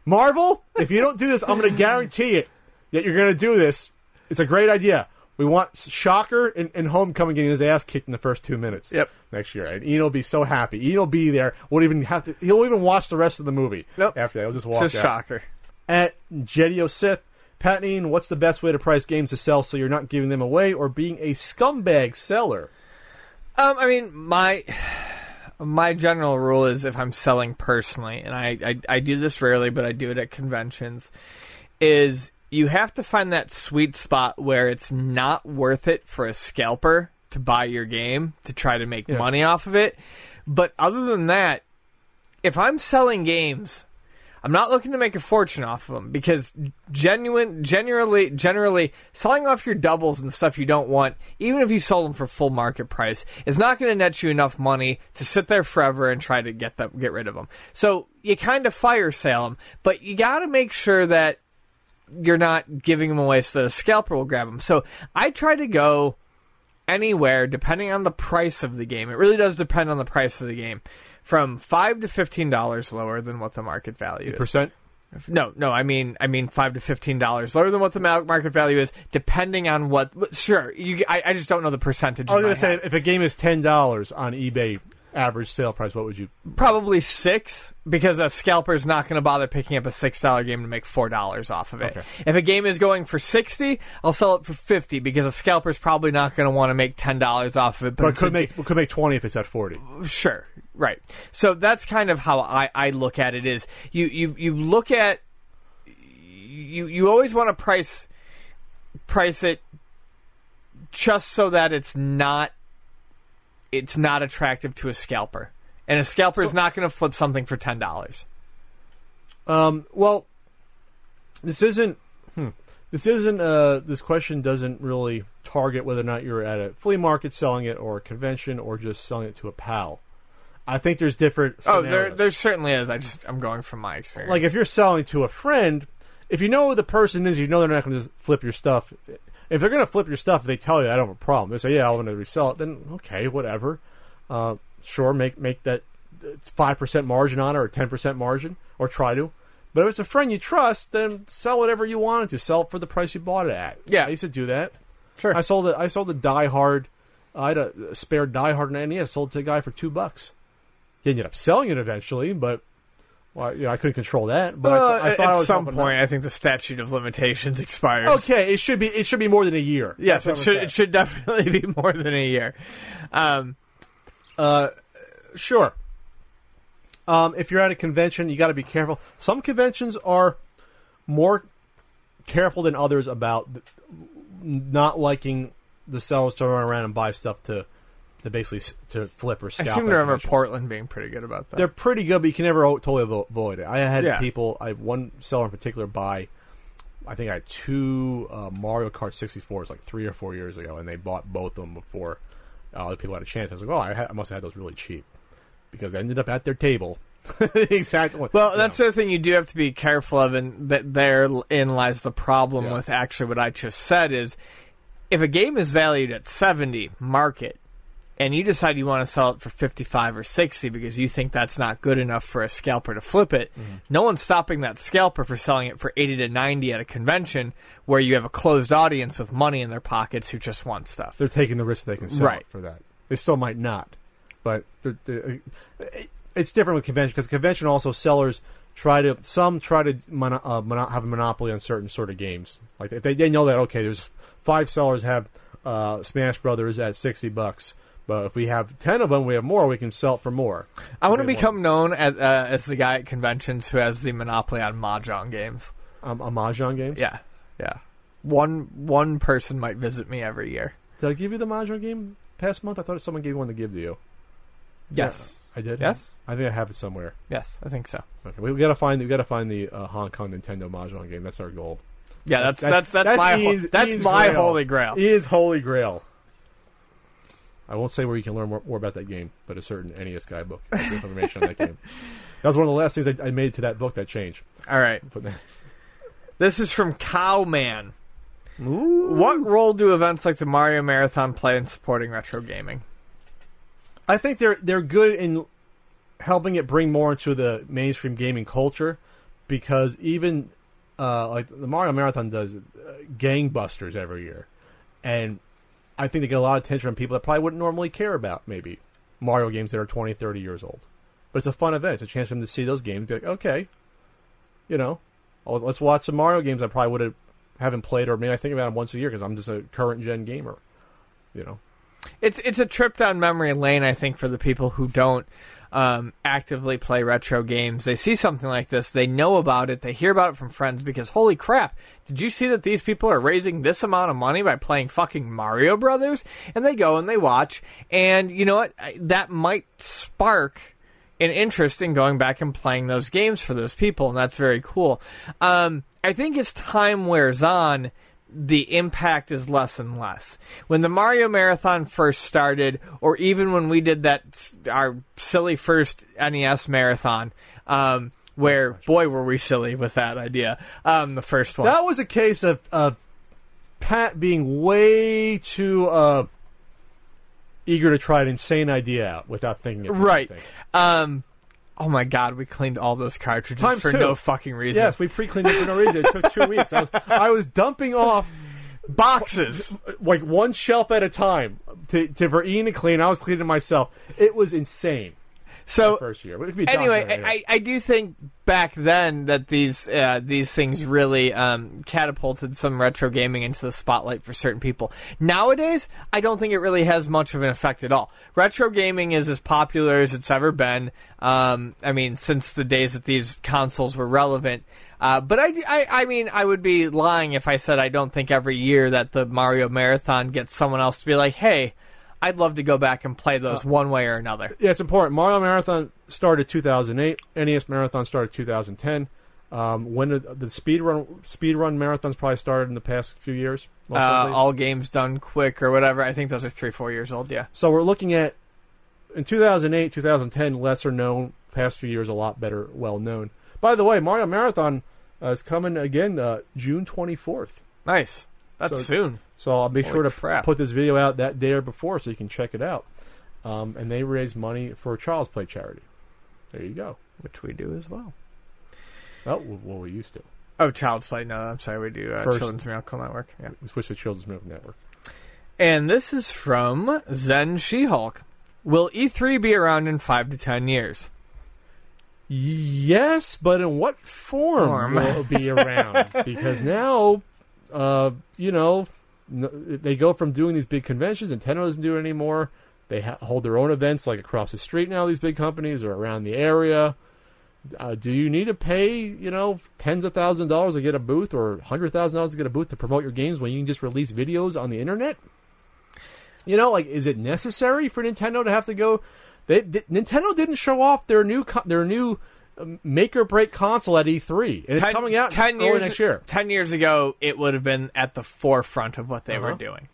Marvel, if you don't do this, I'm going to guarantee it that you're going to do this. It's a great idea. We want Shocker and, and Homecoming getting his ass kicked in the first two minutes. Yep. Next year, and Ian will be so happy. Ian will be there. Won't even have to. He'll even watch the rest of the movie. Nope. After that, he'll just walk Just out. shocker. At Jedio Sith, Pat and Ian, what's the best way to price games to sell so you're not giving them away or being a scumbag seller? Um, I mean, my my general rule is if I'm selling personally, and I, I I do this rarely, but I do it at conventions, is you have to find that sweet spot where it's not worth it for a scalper to buy your game to try to make Yeah. money off of it. But other than that, if I'm selling games, I'm not looking to make a fortune off of them because genuine, generally, generally selling off your doubles and stuff you don't want, even if you sold them for full market price, is not going to net you enough money to sit there forever and try to get them, get rid of them. So you kind of fire sale them, but you got to make sure that you're not giving them away so that a scalper will grab them. So I try to go anywhere depending on the price of the game. It really does depend on the price of the game. From five to fifteen dollars lower than what the market value is. Percent. No, no, I mean, I mean five to fifteen dollars lower than what the ma- market value is, depending on what. Sure, you. I, I just don't know the percentage. I was gonna say head. if a game is ten dollars on eBay average sale price, what would you? probably six because a scalper is not going to bother picking up a six dollar game to make four dollars off of it. Okay. If a game is going for sixty, I'll sell it for fifty because a scalper is probably not going to want to make ten dollars off of it. But, But it could make could make twenty if it's at forty. Sure, right. So that's kind of how I, I look at it. Is you you you look at you you always want to price price it just so that it's not it's not attractive to a scalper, and a scalper is not going to flip something for ten dollars. Um, well, this isn't. Hmm, this isn't. Uh, this question doesn't really target whether or not you're at a flea market selling it, or a convention, or just selling it to a pal. I think there's different. Oh, there there certainly is. I just I'm going from my experience. like if you're selling to a friend, if you know who the person is, you know they're not going to just flip your stuff. If they're going to flip your stuff, they tell you I don't have a problem. They say, "Yeah, I want to resell it." Then okay, whatever. Uh, sure, make make that five percent margin on it or ten percent margin, or try to. But if it's a friend you trust, then sell whatever you wanted to. Sell it for the price you bought it at. Yeah. I used to do that. sure. I sold it. I sold the Die Hard. I had a spare Die Hard in NES. Sold to a guy for two bucks. He ended up selling it eventually, but well, know, I couldn't control that. But I, th- I thought at I some point, I think the statute of limitations expires. Okay, it should be. It should be more than a year. Yes, it should. I'm It should definitely be more than a year. Um, saying. Sure. Um, if you're at a convention, you got to be careful. Some conventions are more careful than others about not liking the sellers to run around and buy stuff to to basically to flip or I scalp. seem to remember. Portland being pretty good about that. They're pretty good, but you can never totally avoid it. I had Yeah. people, I one seller in particular buy, I think I had two uh, Mario Kart 64s like three or four years ago, and they bought both of them before uh, other people had a chance. I was like, well, I, had, I must have had those really cheap because I ended up at their table. exactly. Well, you that's know. the thing you do have to be careful of, and that therein lies the problem Yeah. with actually what I just said is if a game is valued at 70 market and you decide you want to sell it for 55 or 60 because you think that's not good enough for a scalper to flip it, Mm-hmm. no one's stopping that scalper for selling it for 80 to 90 at a convention where you have a closed audience with money in their pockets who just want stuff. they're taking the risk they can sell Right. it for that. They still might not, but they're, they're, it's different with convention because convention also sellers try to some try to mono, uh, mono, have a monopoly on certain sort of games. Like they, they know that okay, there's five sellers have uh, Smash Brothers at sixty bucks, but if we have ten of them, we have more. We can sell it for more. I want to become known as, uh, as the guy at conventions who has the monopoly on mahjong games. um, a mahjong games. Yeah, yeah. One one person might visit me every year. Did I give you the mahjong game past month? I thought someone gave one to give to you. Yes, I did. Yes. I think I have it somewhere. yes, I think so. Okay, we, we gotta find we gotta find the uh, Hong Kong Nintendo mahjong game. That's our goal. Yeah, that's That's- that's that's, that's my that's my grail. holy grail. is Holy Grail. I won't say where you can learn more, more about that game, but a certain NES guidebook has information on that game. That was one of the last things I, I made to that book that changed. All right, this is from Cowman. What role do events like the Mario Marathon play in supporting retro gaming? I think they're they're good in helping it bring more into the mainstream gaming culture because even uh, like the Mario Marathon does uh, gangbusters every year, and I think they get a lot of attention from people that probably wouldn't normally care about maybe Mario games that are 20, 30 years old. But it's a fun event. It's a chance for them to see those games. Be like, okay, you know, oh, let's watch some Mario games I probably would have haven't played, or maybe I think about them once a year because I'm just a current gen gamer. You know, It's it's a trip down memory lane, I think, for the people who don't um, actively play retro games, they see something like this, they know about it, they hear about it from friends because holy crap, did you see that these people are raising this amount of money by playing fucking Mario Brothers? And they go and they watch, and you know what? That might spark an interest in going back and playing those games for those people, and that's very cool. Um, I think as time wears on, the impact is less and less. When the Mario Marathon first started, or even when we did that our silly first NES marathon, um, where boy were we silly with that idea. Um, the first one, That was a case of uh, Pat being way too uh, eager to try an insane idea out without thinking it. through, right? Um, oh my god, we cleaned all those cartridges Times for two. no fucking reason. Yes, we pre-cleaned it for no reason. It took two weeks. I was, I was dumping off boxes. like one shelf at a time to, to for Ian to clean. I was cleaning myself. It was insane. So first year. But it could be done anyway, there, I, I do think back then that these uh, these things really um, catapulted some retro gaming into the spotlight for certain people. Nowadays, I don't think it really has much of an effect at all. Retro gaming is as popular as it's ever been. Um, I mean, since the days that these consoles were relevant. Uh, but I, I, I mean, I would be lying if I said I don't think every year that the Mario Marathon gets someone else to be like, hey. I'd love to go back and play those one way or another. yeah, it's important. Mario Marathon started 2008. NES Marathon started 2010. Um, when the, the speed run speed run marathons probably started in the past few years. uh, Awesome Games Done Quick or whatever. I think those are three, four years old. Yeah. So we're looking at in 2008, 2010, lesser known. Past few years, a lot better, well known. By the way, Mario Marathon uh, is coming again uh, June 24th. Nice. That's So- soon. So I'll be Holy sure to crap. put this video out that day or before, so you can check it out. Um, and they raise money for a Child's Play charity. There you go. Which we do as well. Oh, well, we used to. Oh, Child's Play. No, I'm sorry. We do uh, First- Children's Miracle Network. Yeah. We switched to Children's Miracle Network. And this is from Zen She-Hulk. Will E3 be around in five to ten years? Yes, but in what form, Form. will it be around? because now, uh, you know, they go from doing these big conventions. Nintendo doesn't do it anymore. They ha- hold their own events like across the street now. These big companies are around the area. Uh, do you need to pay, you know, tens of thousands of dollars to get a booth or hundred thousand dollars to get a booth to promote your games when you can just release videos on the internet? You know, like, is it necessary for Nintendo to have to go? They, th- Nintendo didn't show off their new co- their new make or break console at E3, and it's coming out ten years next year. Ten years ago, it would have been at the forefront of what they were Uh-huh. doing.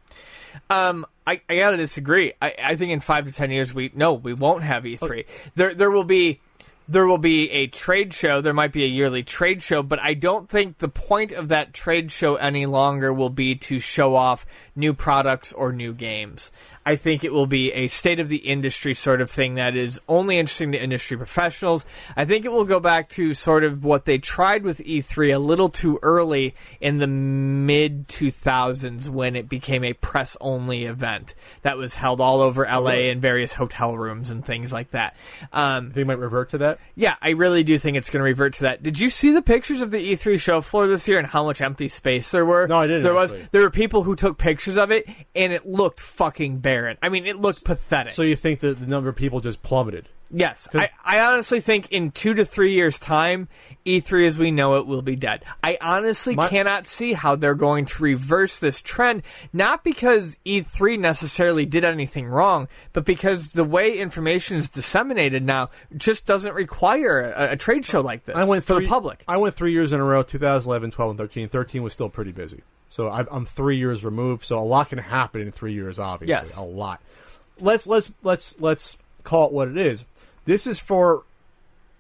Um, I, I gotta disagree. I, I think in five to ten years, we no, we won't have E3. There, there will be. There will be a trade show. There might be a yearly trade show, but I don't think the point of that trade show any longer will be to show off new products or new games. I think it will be a state of the industry sort of thing that is only interesting to industry professionals. I think it will go back to sort of what they tried with E3 a little too early in the mid 2000s when it became a press only event that was held all over LA in various hotel rooms and things like that. Um, They might revert to that. yeah, I really do think it's going to revert to that. Did you see the pictures of the E3 show floor this year and how much empty space there were? No, I didn't, There was there were people who took pictures of it and it looked fucking barren. I mean, it looked pathetic. So you think that the number of people just plummeted? Yes, I, I honestly think in two to three years' time, E3 as we know it will be dead. I honestly My- cannot see how they're going to reverse this trend. Not because E3 necessarily did anything wrong, but because the way information is disseminated now just doesn't require a, a trade show like this I went for the public. I went three years in a row: 2011, 12, and 13. 13 was still pretty busy. So I, I'm three years removed. So a lot can happen in three years. Obviously, Yes. a lot. Let's let's let's let's call it what it is. This is for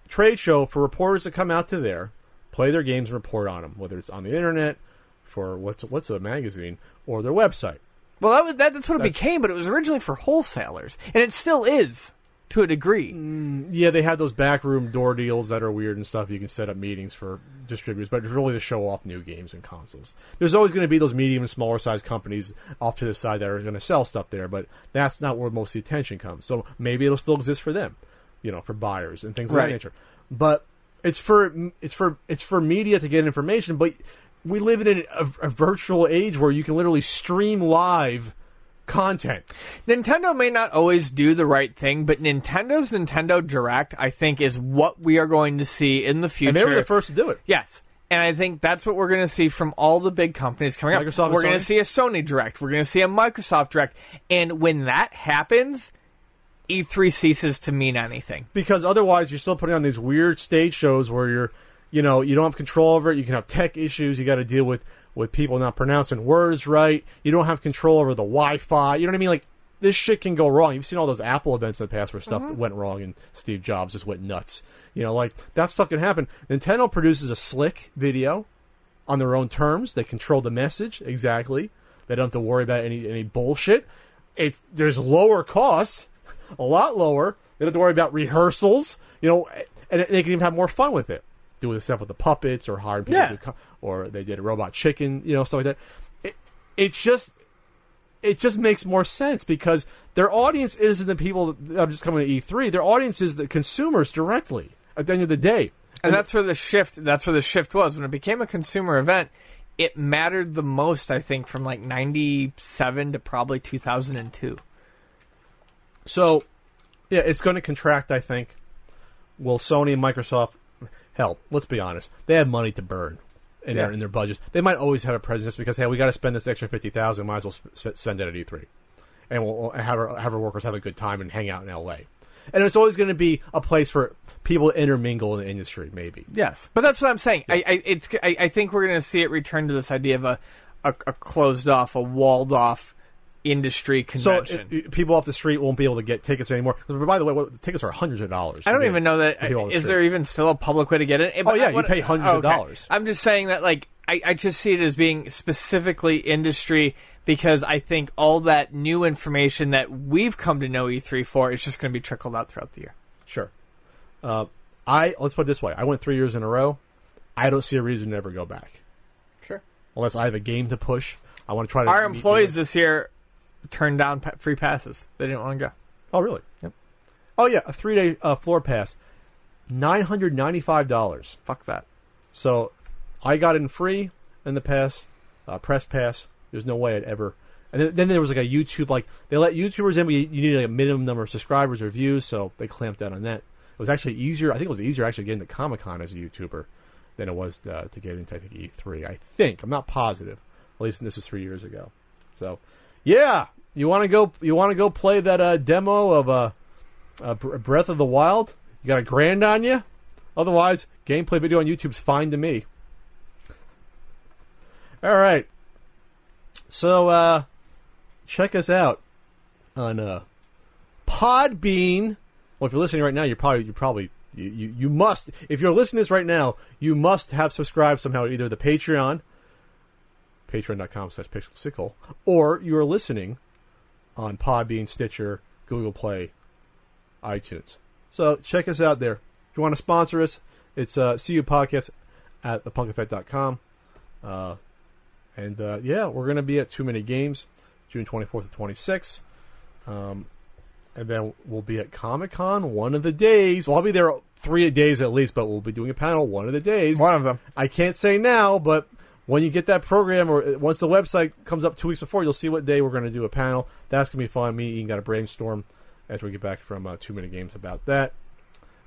trade show for reporters to come out to there, play their games, and report on them, whether it's on the internet, for what's what's a magazine, or their website. Well, that was that, that's what it That's- became, but it was originally for wholesalers, and it still is to a degree. Mm, yeah, they had those backroom door deals that are weird and stuff. You can set up meetings for distributors, but it's really to show off new games and consoles. There's always going to be those medium and smaller size companies off to the side that are going to sell stuff there, but that's not where most of the attention comes. So maybe it'll still exist for them, you know, for buyers and things of Right. that nature. But it's for it's for it's for media to get information. But we live in a, a virtual age where you can literally stream live content. Nintendo may not always do the right thing, but Nintendo's Nintendo Direct, I think, is what we are going to see in the future. And they were the first to do it. Yes. And I think that's what we're going to see from all the big companies coming up. Microsoft and we're going to see a Sony Direct. We're going to see a Microsoft Direct. And when that happens, E3 ceases to mean anything. because otherwise you're still putting on these weird stage shows where you're you know you don't have control over it. You can have tech issues. You got to deal with with people not pronouncing words right. You don't have control over the wi-fi. You know what i mean? Like this shit can go wrong. You've seen all those apple events in the past where stuff mm-hmm. went wrong and steve jobs just went nuts. You know like that stuff can happen. Nintendo produces a slick video on their own terms. They control the message exactly. They don't have to worry about any any bullshit. It's there's lower cost a lot lower. They don't have to worry about rehearsals, you know, and they can even have more fun with it, doing the stuff with the puppets or hiring people, Yeah. co- or they did a robot chicken, you know, stuff like that. It, it's just, it just makes more sense because their audience isn't the people that are just coming to E3. Their audience is the consumers directly. At the end of the day, And that's where the shift that's where the shift was. When it became a consumer event, it mattered the most, I think, from like 97 to probably 2002. So, yeah, it's going to contract. I think. Will Sony and Microsoft help? Let's be honest. They have money to burn in Yeah. their in their budgets. They might always have a presence because hey, we got to spend this extra fifty thousand. Might as well sp- spend it at E three, and we'll have our have our workers have a good time and hang out in L A. And it's always going to be a place for people to intermingle in the industry. Maybe. Yes, but that's what I'm saying. I, I it's I, I think we're going to see it return to this idea of a a, a closed off, a walled off industry So convention. it- it- people off the street won't be able to get tickets anymore. by the way, what, tickets are hundreds of dollars. I don't even know that. for people on the Is street. there even still a public way to get it? Oh, yeah, you pay hundreds of okay. dollars. I'm just saying that, like, I, I just see it as being specifically industry because I think all that new information that we've come to know E3 for is just going to be trickled out throughout the year. Sure. Uh, I let's put it this way: I went three years in a row. I don't see a reason to ever go back Sure. unless I have a game to push. I want to try to. Our employees this year turned down pa- free passes. They didn't want to go. Oh, really? Yep. Oh, yeah, a three-day uh, floor pass, nine hundred ninety-five dollars. Fuck that. So, I got in free in the pass, uh, press pass. There's no way I'd ever. And then, then there was like a YouTube, like they let YouTubers in, but you, you needed like a minimum number of subscribers or views, so they clamped down on that. It was actually easier. I think it was easier actually getting to Comic Con as a YouTuber than it was uh, to get into I think E3. I think I'm not positive. At least this was three years ago. So, yeah, you want to go? You want to go play that uh, demo of uh, uh, Breath of the Wild? You got a grand on you? Otherwise, gameplay video on YouTube's fine to me. All right. So uh check us out on uh Podbean. Well, if you're listening right now, you're probably you probably you, you, you must if you're listening to this right now, you must have subscribed somehow either the Patreon, patreon.com slash pixelsickle, or you are listening on Podbean, Stitcher, Google Play, iTunes. So check us out there. If you want to sponsor us, it's uh, you Podcast at thepunkeffect.com. Uh, and uh, yeah, we're going to be at Too Many Games, June 24th to 26th. Um, and then we'll be at Comic Con one of the days. Well, I'll be there three days at least, but we'll be doing a panel one of the days. One of them. I can't say now, but when you get that program or uh, once the website comes up two weeks before, you'll see what day we're going to do a panel. That's going to be fun. Me and Ian got to brainstorm after we get back from uh, Too Many Games about that.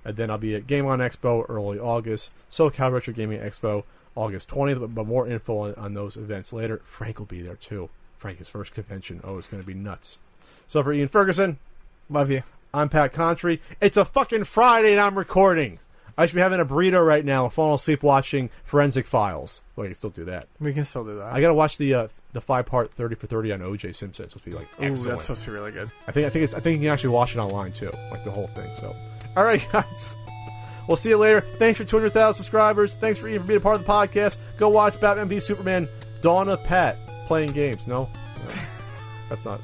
And then I'll be at Game On Expo early August, SoCal Retro Gaming Expo August 20th, but, but more info on, on those events later. Frank will be there too. Frank, his first convention. Oh, it's going to be nuts. So for Ian Ferguson, Love you. I'm Pat Contri. It's a fucking Friday and I'm recording. I should be having a burrito right now and falling asleep watching Forensic Files. Well, I can still do that. We can still do that. I got to watch the uh, the five part thirty for thirty on OJ Simpson. It's supposed to be like Ooh, excellent. that's supposed to be really good. I think I think it's I think you can actually watch it online too, like the whole thing. So, all right, guys. We'll see you later. Thanks for 200,000 subscribers. Thanks for even for being a part of the podcast. Go watch Batman v Superman: Dawn of Pat playing games. No, No. that's not.